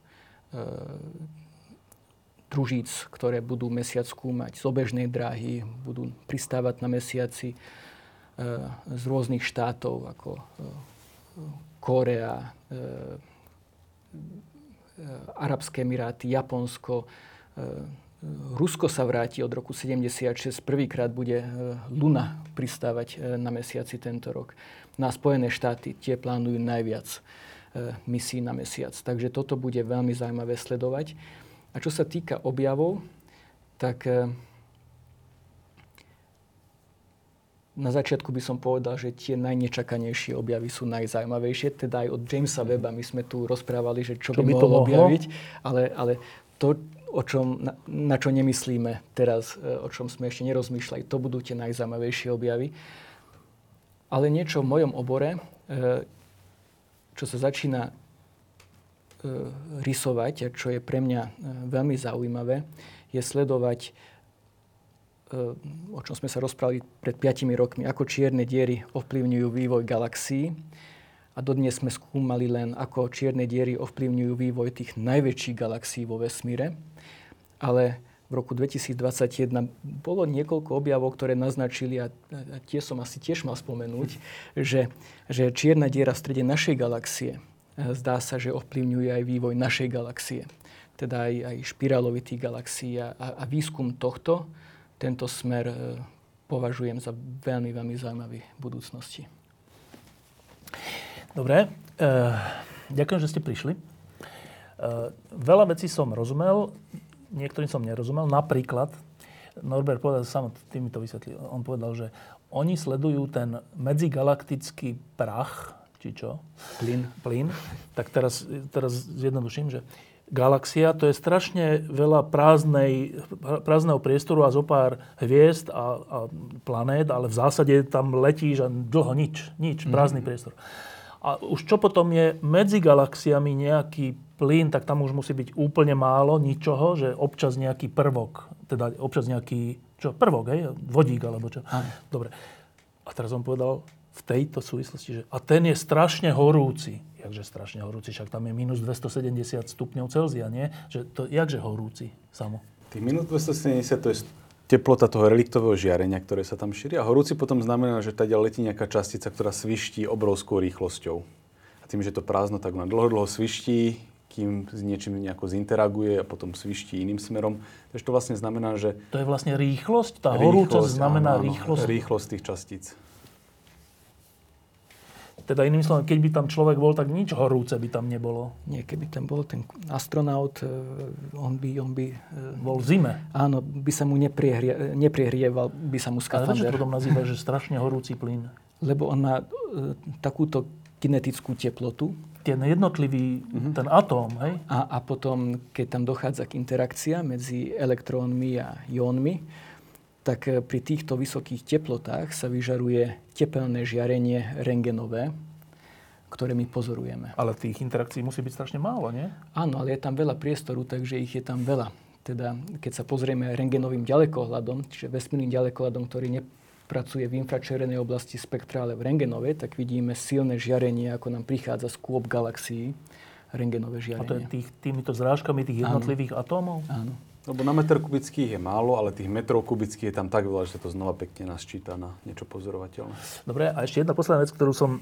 družíc, ktoré budú mesiac skúmať z obežnej dráhy, budú pristávať na mesiaci e, z rôznych štátov ako e, Korea, e, Arabské Emiráty, Japonsko. Rusko sa vráti od roku 76. Prvýkrát bude Luna pristávať na mesiaci tento rok. Na Spojené štáty tie plánujú najviac misí na mesiac. Takže toto bude veľmi zaujímavé sledovať. A čo sa týka objavov, tak na začiatku by som povedal, že tie najnečakanejšie objavy sú najzaujímavejšie. Teda aj od Jamesa Weba my sme tu rozprávali, že čo, čo by, by mohol objaviť. Ale, ale to, o čom, na, na čo nemyslíme teraz, eh, o čom sme ešte nerozmýšľali, to budú tie najzaujímavejšie objavy. Ale niečo v mojom obore, eh, čo sa začína E, rysovať, a čo je pre mňa e, veľmi zaujímavé, je sledovať, e, o čom sme sa rozprávali pred 5 rokmi, ako čierne diery ovplyvňujú vývoj galaxií. A dodnes sme skúmali len, ako čierne diery ovplyvňujú vývoj tých najväčších galaxií vo vesmíre. Ale v roku 2021 bolo niekoľko objavov, ktoré naznačili, a, tie som asi tiež mal spomenúť, že, že čierna diera v strede našej galaxie e, zdá sa, že ovplyvňuje aj vývoj našej galaxie. Teda aj, aj špirálovitých galaxií a, a výskum tohto, tento smer e, považujem za veľmi, veľmi zaujímavý v budúcnosti. Dobre, e, ďakujem, že ste prišli. E, veľa vecí som rozumel, niektorým som nerozumel. Napríklad, Norbert povedal, sám tým mi to vysvetlil, on povedal, že oni sledujú ten medzigalaktický prach, či čo? Plyn. Plyn. Tak teraz, teraz zjednoduším, že galaxia to je strašne veľa prázdnej, prázdneho priestoru a zo pár hviezd a, a planét, ale v zásade tam letíš a dlho nič, nič, prázdny mm-hmm. priestor. A už čo potom je medzi galaxiami nejaký plyn, tak tam už musí byť úplne málo ničoho, že občas nejaký prvok, teda občas nejaký, čo, prvok, hej, vodík alebo čo. Aj. Dobre. A teraz on povedal v tejto súvislosti, že a ten je strašne horúci. Jakže strašne horúci, však tam je minus 270 stupňov Celzia, nie? Že to, jakže horúci samo? Tých minus 270 to je teplota toho reliktového žiarenia, ktoré sa tam šíri. A horúci potom znamená, že tady letí nejaká častica, ktorá sviští obrovskou rýchlosťou. A tým, že to prázdno, tak ona dlho, dlho sviští, kým s niečím nejako zinteraguje a potom sviští iným smerom. Takže to vlastne znamená, že... To je vlastne rýchlosť? Tá horúcosť znamená áno, rýchlosť? Rýchlosť tých častíc. Teda iným slovom, keď by tam človek bol, tak nič horúce by tam nebolo. Nie, keby tam bol ten astronaut, e, on by... On by e, bol v zime. Áno, by sa mu nepriehrie, nepriehrieval, by sa mu skafander. Ale potom nazýva, že strašne horúci plyn? Lebo on má e, takúto kinetickú teplotu, ten jednotlivý, uh-huh. ten atóm, hej? A, a potom, keď tam dochádza k interakcia medzi elektrónmi a jónmi, tak eh, pri týchto vysokých teplotách sa vyžaruje tepelné žiarenie rengenové, ktoré my pozorujeme. Ale tých interakcií musí byť strašne málo, nie? Áno, ale je tam veľa priestoru, takže ich je tam veľa. Teda, keď sa pozrieme rengenovým ďalekohľadom, čiže vesmírnym ďalekohľadom, ktorý ne, pracuje v infračervenej oblasti spektra, ale v rengenovej, tak vidíme silné žiarenie, ako nám prichádza z kôp galaxií, rengenové žiarenie. A to je tých, týmito zrážkami tých jednotlivých Áno. atómov? Áno. Lebo na meter kubických je málo, ale tých metrov kubických je tam tak veľa, že sa to znova pekne nasčíta na niečo pozorovateľné. Dobre, a ešte jedna posledná vec, ktorú som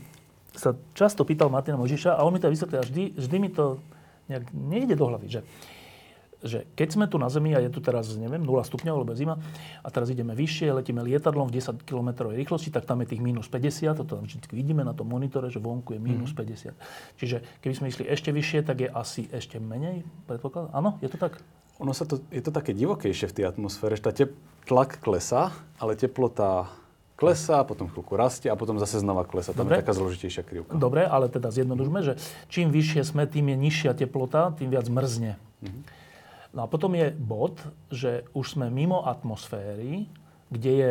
sa často pýtal Martina Možiša a on mi to vysvetlil a vždy, vždy mi to nejak nejde do hlavy, že že keď sme tu na Zemi a je tu teraz, neviem, 0 stupňov, alebo zima, a teraz ideme vyššie, letíme lietadlom v 10 km rýchlosti, tak tam je tých minus 50, to tam vždy vidíme na tom monitore, že vonku je minus mm. 50. Čiže keby sme išli ešte vyššie, tak je asi ešte menej, predpoklad. Áno, je to tak? Ono sa to, je to také divokejšie v tej atmosfére, že tá tep, tlak klesá, ale teplota klesá, potom chvíľku rastie a potom zase znova klesá. Tam Dobre. je taká zložitejšia krivka. Dobre, ale teda zjednodušme, že čím vyššie sme, tým je nižšia teplota, tým viac mrzne. Mm-hmm. No a potom je bod, že už sme mimo atmosféry, kde je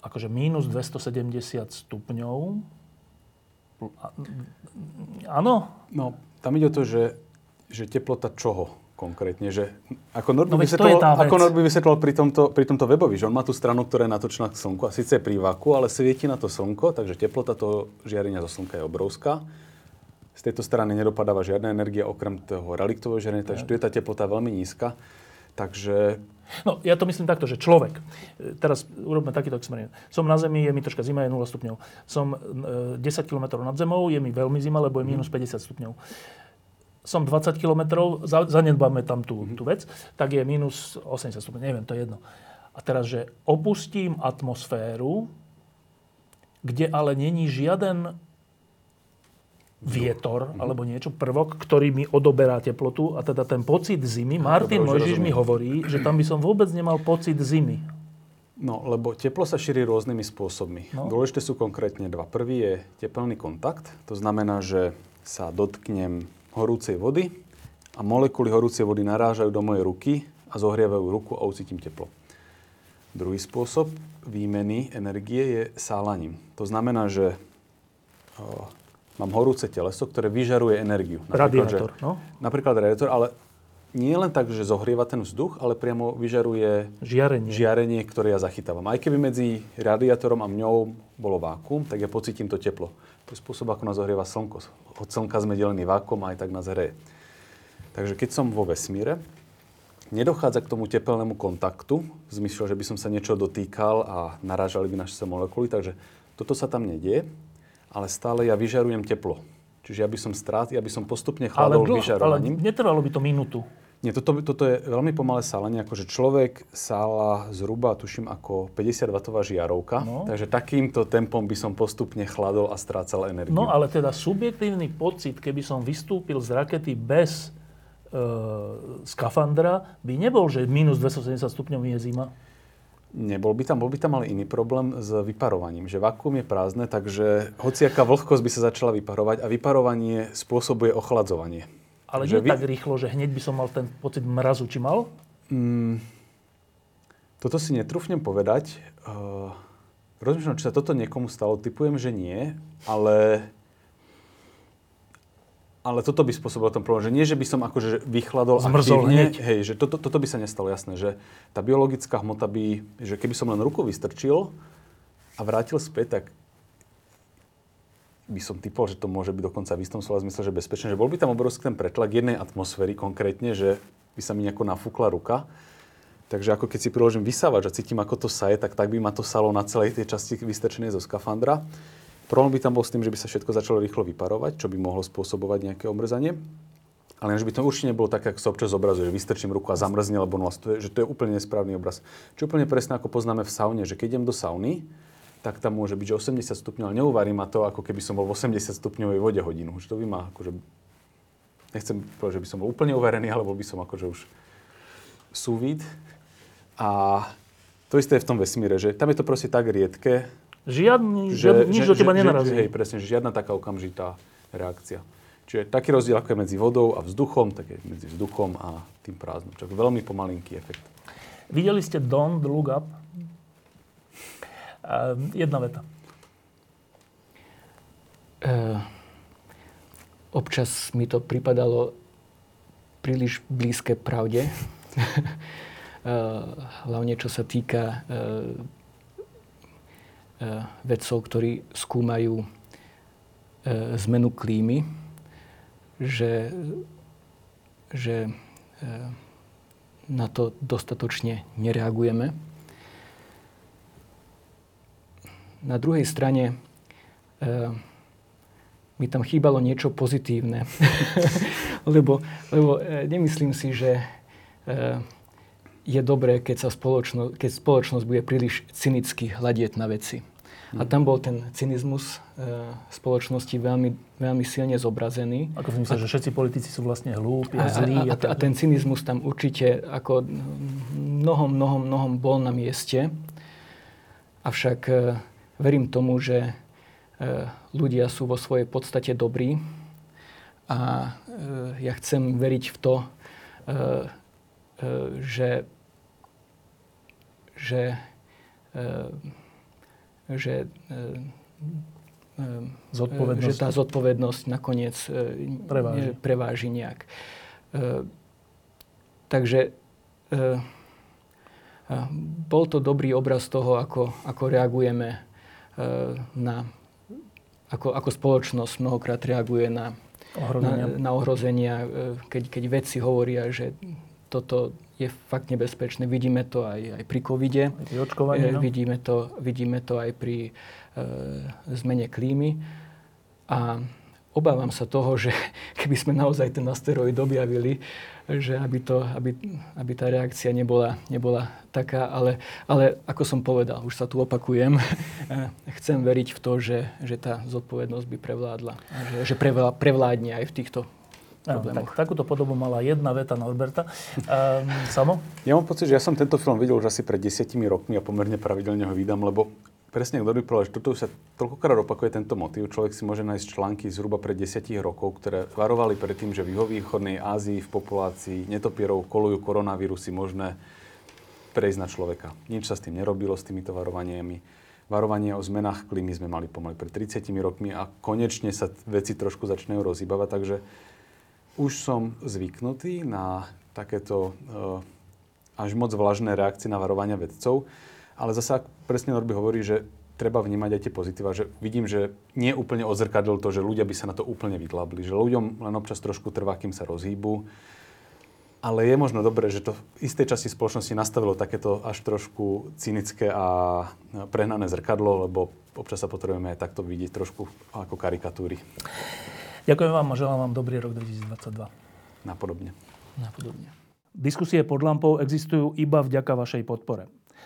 akože minus 270 stupňov. Áno? No, tam ide o to, že, že teplota čoho konkrétne? Že ako Nord no, vysvetloval, ako Nord vysvetloval pri tomto, pri tomto webovi, že on má tú stranu, ktorá je natočená k slnku a síce pri vaku, ale svieti na to slnko, takže teplota toho žiarenia zo slnka je obrovská z tejto strany nedopadáva žiadna energia okrem toho reliktového žiarenia, takže tu je tá teplota veľmi nízka. Takže... No, ja to myslím takto, že človek, e, teraz urobme takýto experiment. Som na Zemi, je mi troška zima, je 0 stupňov. Som e, 10 km nad Zemou, je mi veľmi zima, lebo je minus 50 stupňov. Som 20 km, zanedbáme tam tú, tú vec, tak je minus 80 stupňov, neviem, to je jedno. A teraz, že opustím atmosféru, kde ale není žiaden vietor mm-hmm. alebo niečo, prvok, ktorý mi odoberá teplotu a teda ten pocit zimy. Martin Mojžiš mi hovorí, že tam by som vôbec nemal pocit zimy. No, lebo teplo sa šíri rôznymi spôsobmi. No. Dôležité sú konkrétne dva. Prvý je teplný kontakt. To znamená, že sa dotknem horúcej vody a molekuly horúcej vody narážajú do mojej ruky a zohrievajú ruku a ucítim teplo. Druhý spôsob výmeny energie je sálaním. To znamená, že mám horúce teleso, ktoré vyžaruje energiu. Radiátor, no? Napríklad radiátor, ale nie len tak, že zohrieva ten vzduch, ale priamo vyžaruje žiarenie, žiarenie ktoré ja zachytávam. Aj keby medzi radiátorom a mňou bolo vákum, tak ja pocítim to teplo. To je spôsob, ako nás zohrieva slnko. Od slnka sme delení vákum a aj tak nás hreje. Takže keď som vo vesmíre nedochádza k tomu tepelnému kontaktu, v zmysle, že by som sa niečo dotýkal a narážali by naše molekuly, takže toto sa tam nedie, ale stále ja vyžarujem teplo. Čiže ja by som strát, ja by som postupne chladol ale dlho, vyžarovaním. Ale netrvalo by to minútu. Nie, toto, toto je veľmi pomalé sálenie, akože človek sála zhruba, tuším, ako 50W žiarovka, no. takže takýmto tempom by som postupne chladol a strácal energiu. No ale teda subjektívny pocit, keby som vystúpil z rakety bez e, skafandra, by nebol, že minus 270 stupňov je zima. Nebol by tam, bol by tam ale iný problém s vyparovaním, že vakuum je prázdne, takže hociaká vlhkosť by sa začala vyparovať a vyparovanie spôsobuje ochladzovanie. Ale nie vy... tak rýchlo, že hneď by som mal ten pocit mrazu, či mal? Mm, toto si netrúfnem povedať. Uh, rozmýšľam, či sa toto niekomu stalo. Typujem, že nie, ale ale toto by spôsobilo ten problém, že nie, že by som akože vychladol Zmrzol aktívne, hneď. hej, že toto, toto by sa nestalo, jasné, že tá biologická hmota by, že keby som len ruku vystrčil a vrátil späť, tak by som typol, že to môže byť dokonca v istom slova zmysle, že bezpečné, že bol by tam obrovský ten pretlak jednej atmosféry konkrétne, že by sa mi nejako nafúkla ruka. Takže ako keď si priložím vysávač a cítim, ako to saje, tak tak by ma to salo na celej tej časti vystrčenej zo skafandra. Problém by tam bol s tým, že by sa všetko začalo rýchlo vyparovať, čo by mohlo spôsobovať nejaké omrzanie. Ale že by to určite nebolo tak, ako sa občas zobrazuje, že vystrčím ruku a zamrzne, lebo no, je, že to je úplne nesprávny obraz. Čo úplne presne ako poznáme v saune, že keď idem do sauny, tak tam môže byť, že 80 stupňov, ale neuvarí ma to, ako keby som bol v 80 stupňovej vode hodinu. Že to by ma akože... Nechcem povedať, že by som bol úplne uverený, ale bol by som akože už súvid. A to isté je v tom vesmíre, že tam je to proste tak riedke. Žiadny, že, žiadny nič že, do teba že, nenarazí. Že, hej, presne, že žiadna taká okamžitá reakcia. Čiže taký rozdiel, ako je medzi vodou a vzduchom, tak je medzi vzduchom a tým prázdnom. Čiže veľmi pomalinký efekt. Videli ste Don't Look Up? Ehm, jedna veta. Uh, občas mi to pripadalo príliš blízke pravde. uh, hlavne čo sa týka vedcov, ktorí skúmajú zmenu klímy, že, že na to dostatočne nereagujeme na druhej strane e, mi tam chýbalo niečo pozitívne. lebo lebo e, nemyslím si, že e, je dobré, keď, sa spoločno, keď spoločnosť bude príliš cynicky hľadieť na veci. A tam bol ten cynizmus e, spoločnosti veľmi, veľmi silne zobrazený. Ako si myslíš, že všetci politici sú vlastne hlúpi a zlí? A, a, a, a ten cynizmus tam určite ako mnohom, mnohom, mnohom bol na mieste. Avšak e, verím tomu, že e, ľudia sú vo svojej podstate dobrí a e, ja chcem veriť v to, e, že, že, že, zodpovednosť. že tá zodpovednosť nakoniec preváži, preváži nejak. Takže bol to dobrý obraz toho, ako, ako reagujeme na, ako, ako spoločnosť mnohokrát reaguje na ohrozenia, na, na ohrozenia eh, keď, keď vedci hovoria, že toto je fakt nebezpečné. Vidíme to aj, aj pri covide. Aj pri očkovaní, eh, no? vidíme, to, vidíme to aj pri e, zmene klímy. A obávam sa toho, že keby sme naozaj ten asteroid objavili, že aby, to, aby, aby tá reakcia nebola, nebola taká, ale, ale ako som povedal, už sa tu opakujem, chcem veriť v to, že, že tá zodpovednosť by prevládla. A že, že prevládne aj v týchto problémoch. tak, takúto podobu mala jedna veta Norberta. Um, Samo? Ja mám pocit, že ja som tento film videl už asi pred desiatimi rokmi a pomerne pravidelne ho vydám, lebo presne, kto by povedal, že toto sa toľkokrát opakuje tento motív. Človek si môže nájsť články zhruba pred desiatich rokov, ktoré varovali pred tým, že v juhovýchodnej Ázii v populácii netopierov kolujú koronavírusy možné prejsť na človeka. Nič sa s tým nerobilo, s týmito varovaniami. Varovanie o zmenách klímy sme mali pomaly pred 30 rokmi a konečne sa veci trošku začínajú rozhýbavať, takže už som zvyknutý na takéto uh, až moc vlažné reakcie na varovania vedcov. Ale zase, presne Norby hovorí, že treba vnímať aj tie pozitíva, že vidím, že nie úplne odzrkadlo to, že ľudia by sa na to úplne vydlabli, že ľuďom len občas trošku trvá, kým sa rozhýbu. Ale je možno dobré, že to v istej časti spoločnosti nastavilo takéto až trošku cynické a prehnané zrkadlo, lebo občas sa potrebujeme aj takto vidieť trošku ako karikatúry. Ďakujem vám a želám vám dobrý rok 2022. Napodobne. Napodobne. Diskusie pod lampou existujú iba vďaka vašej podpore.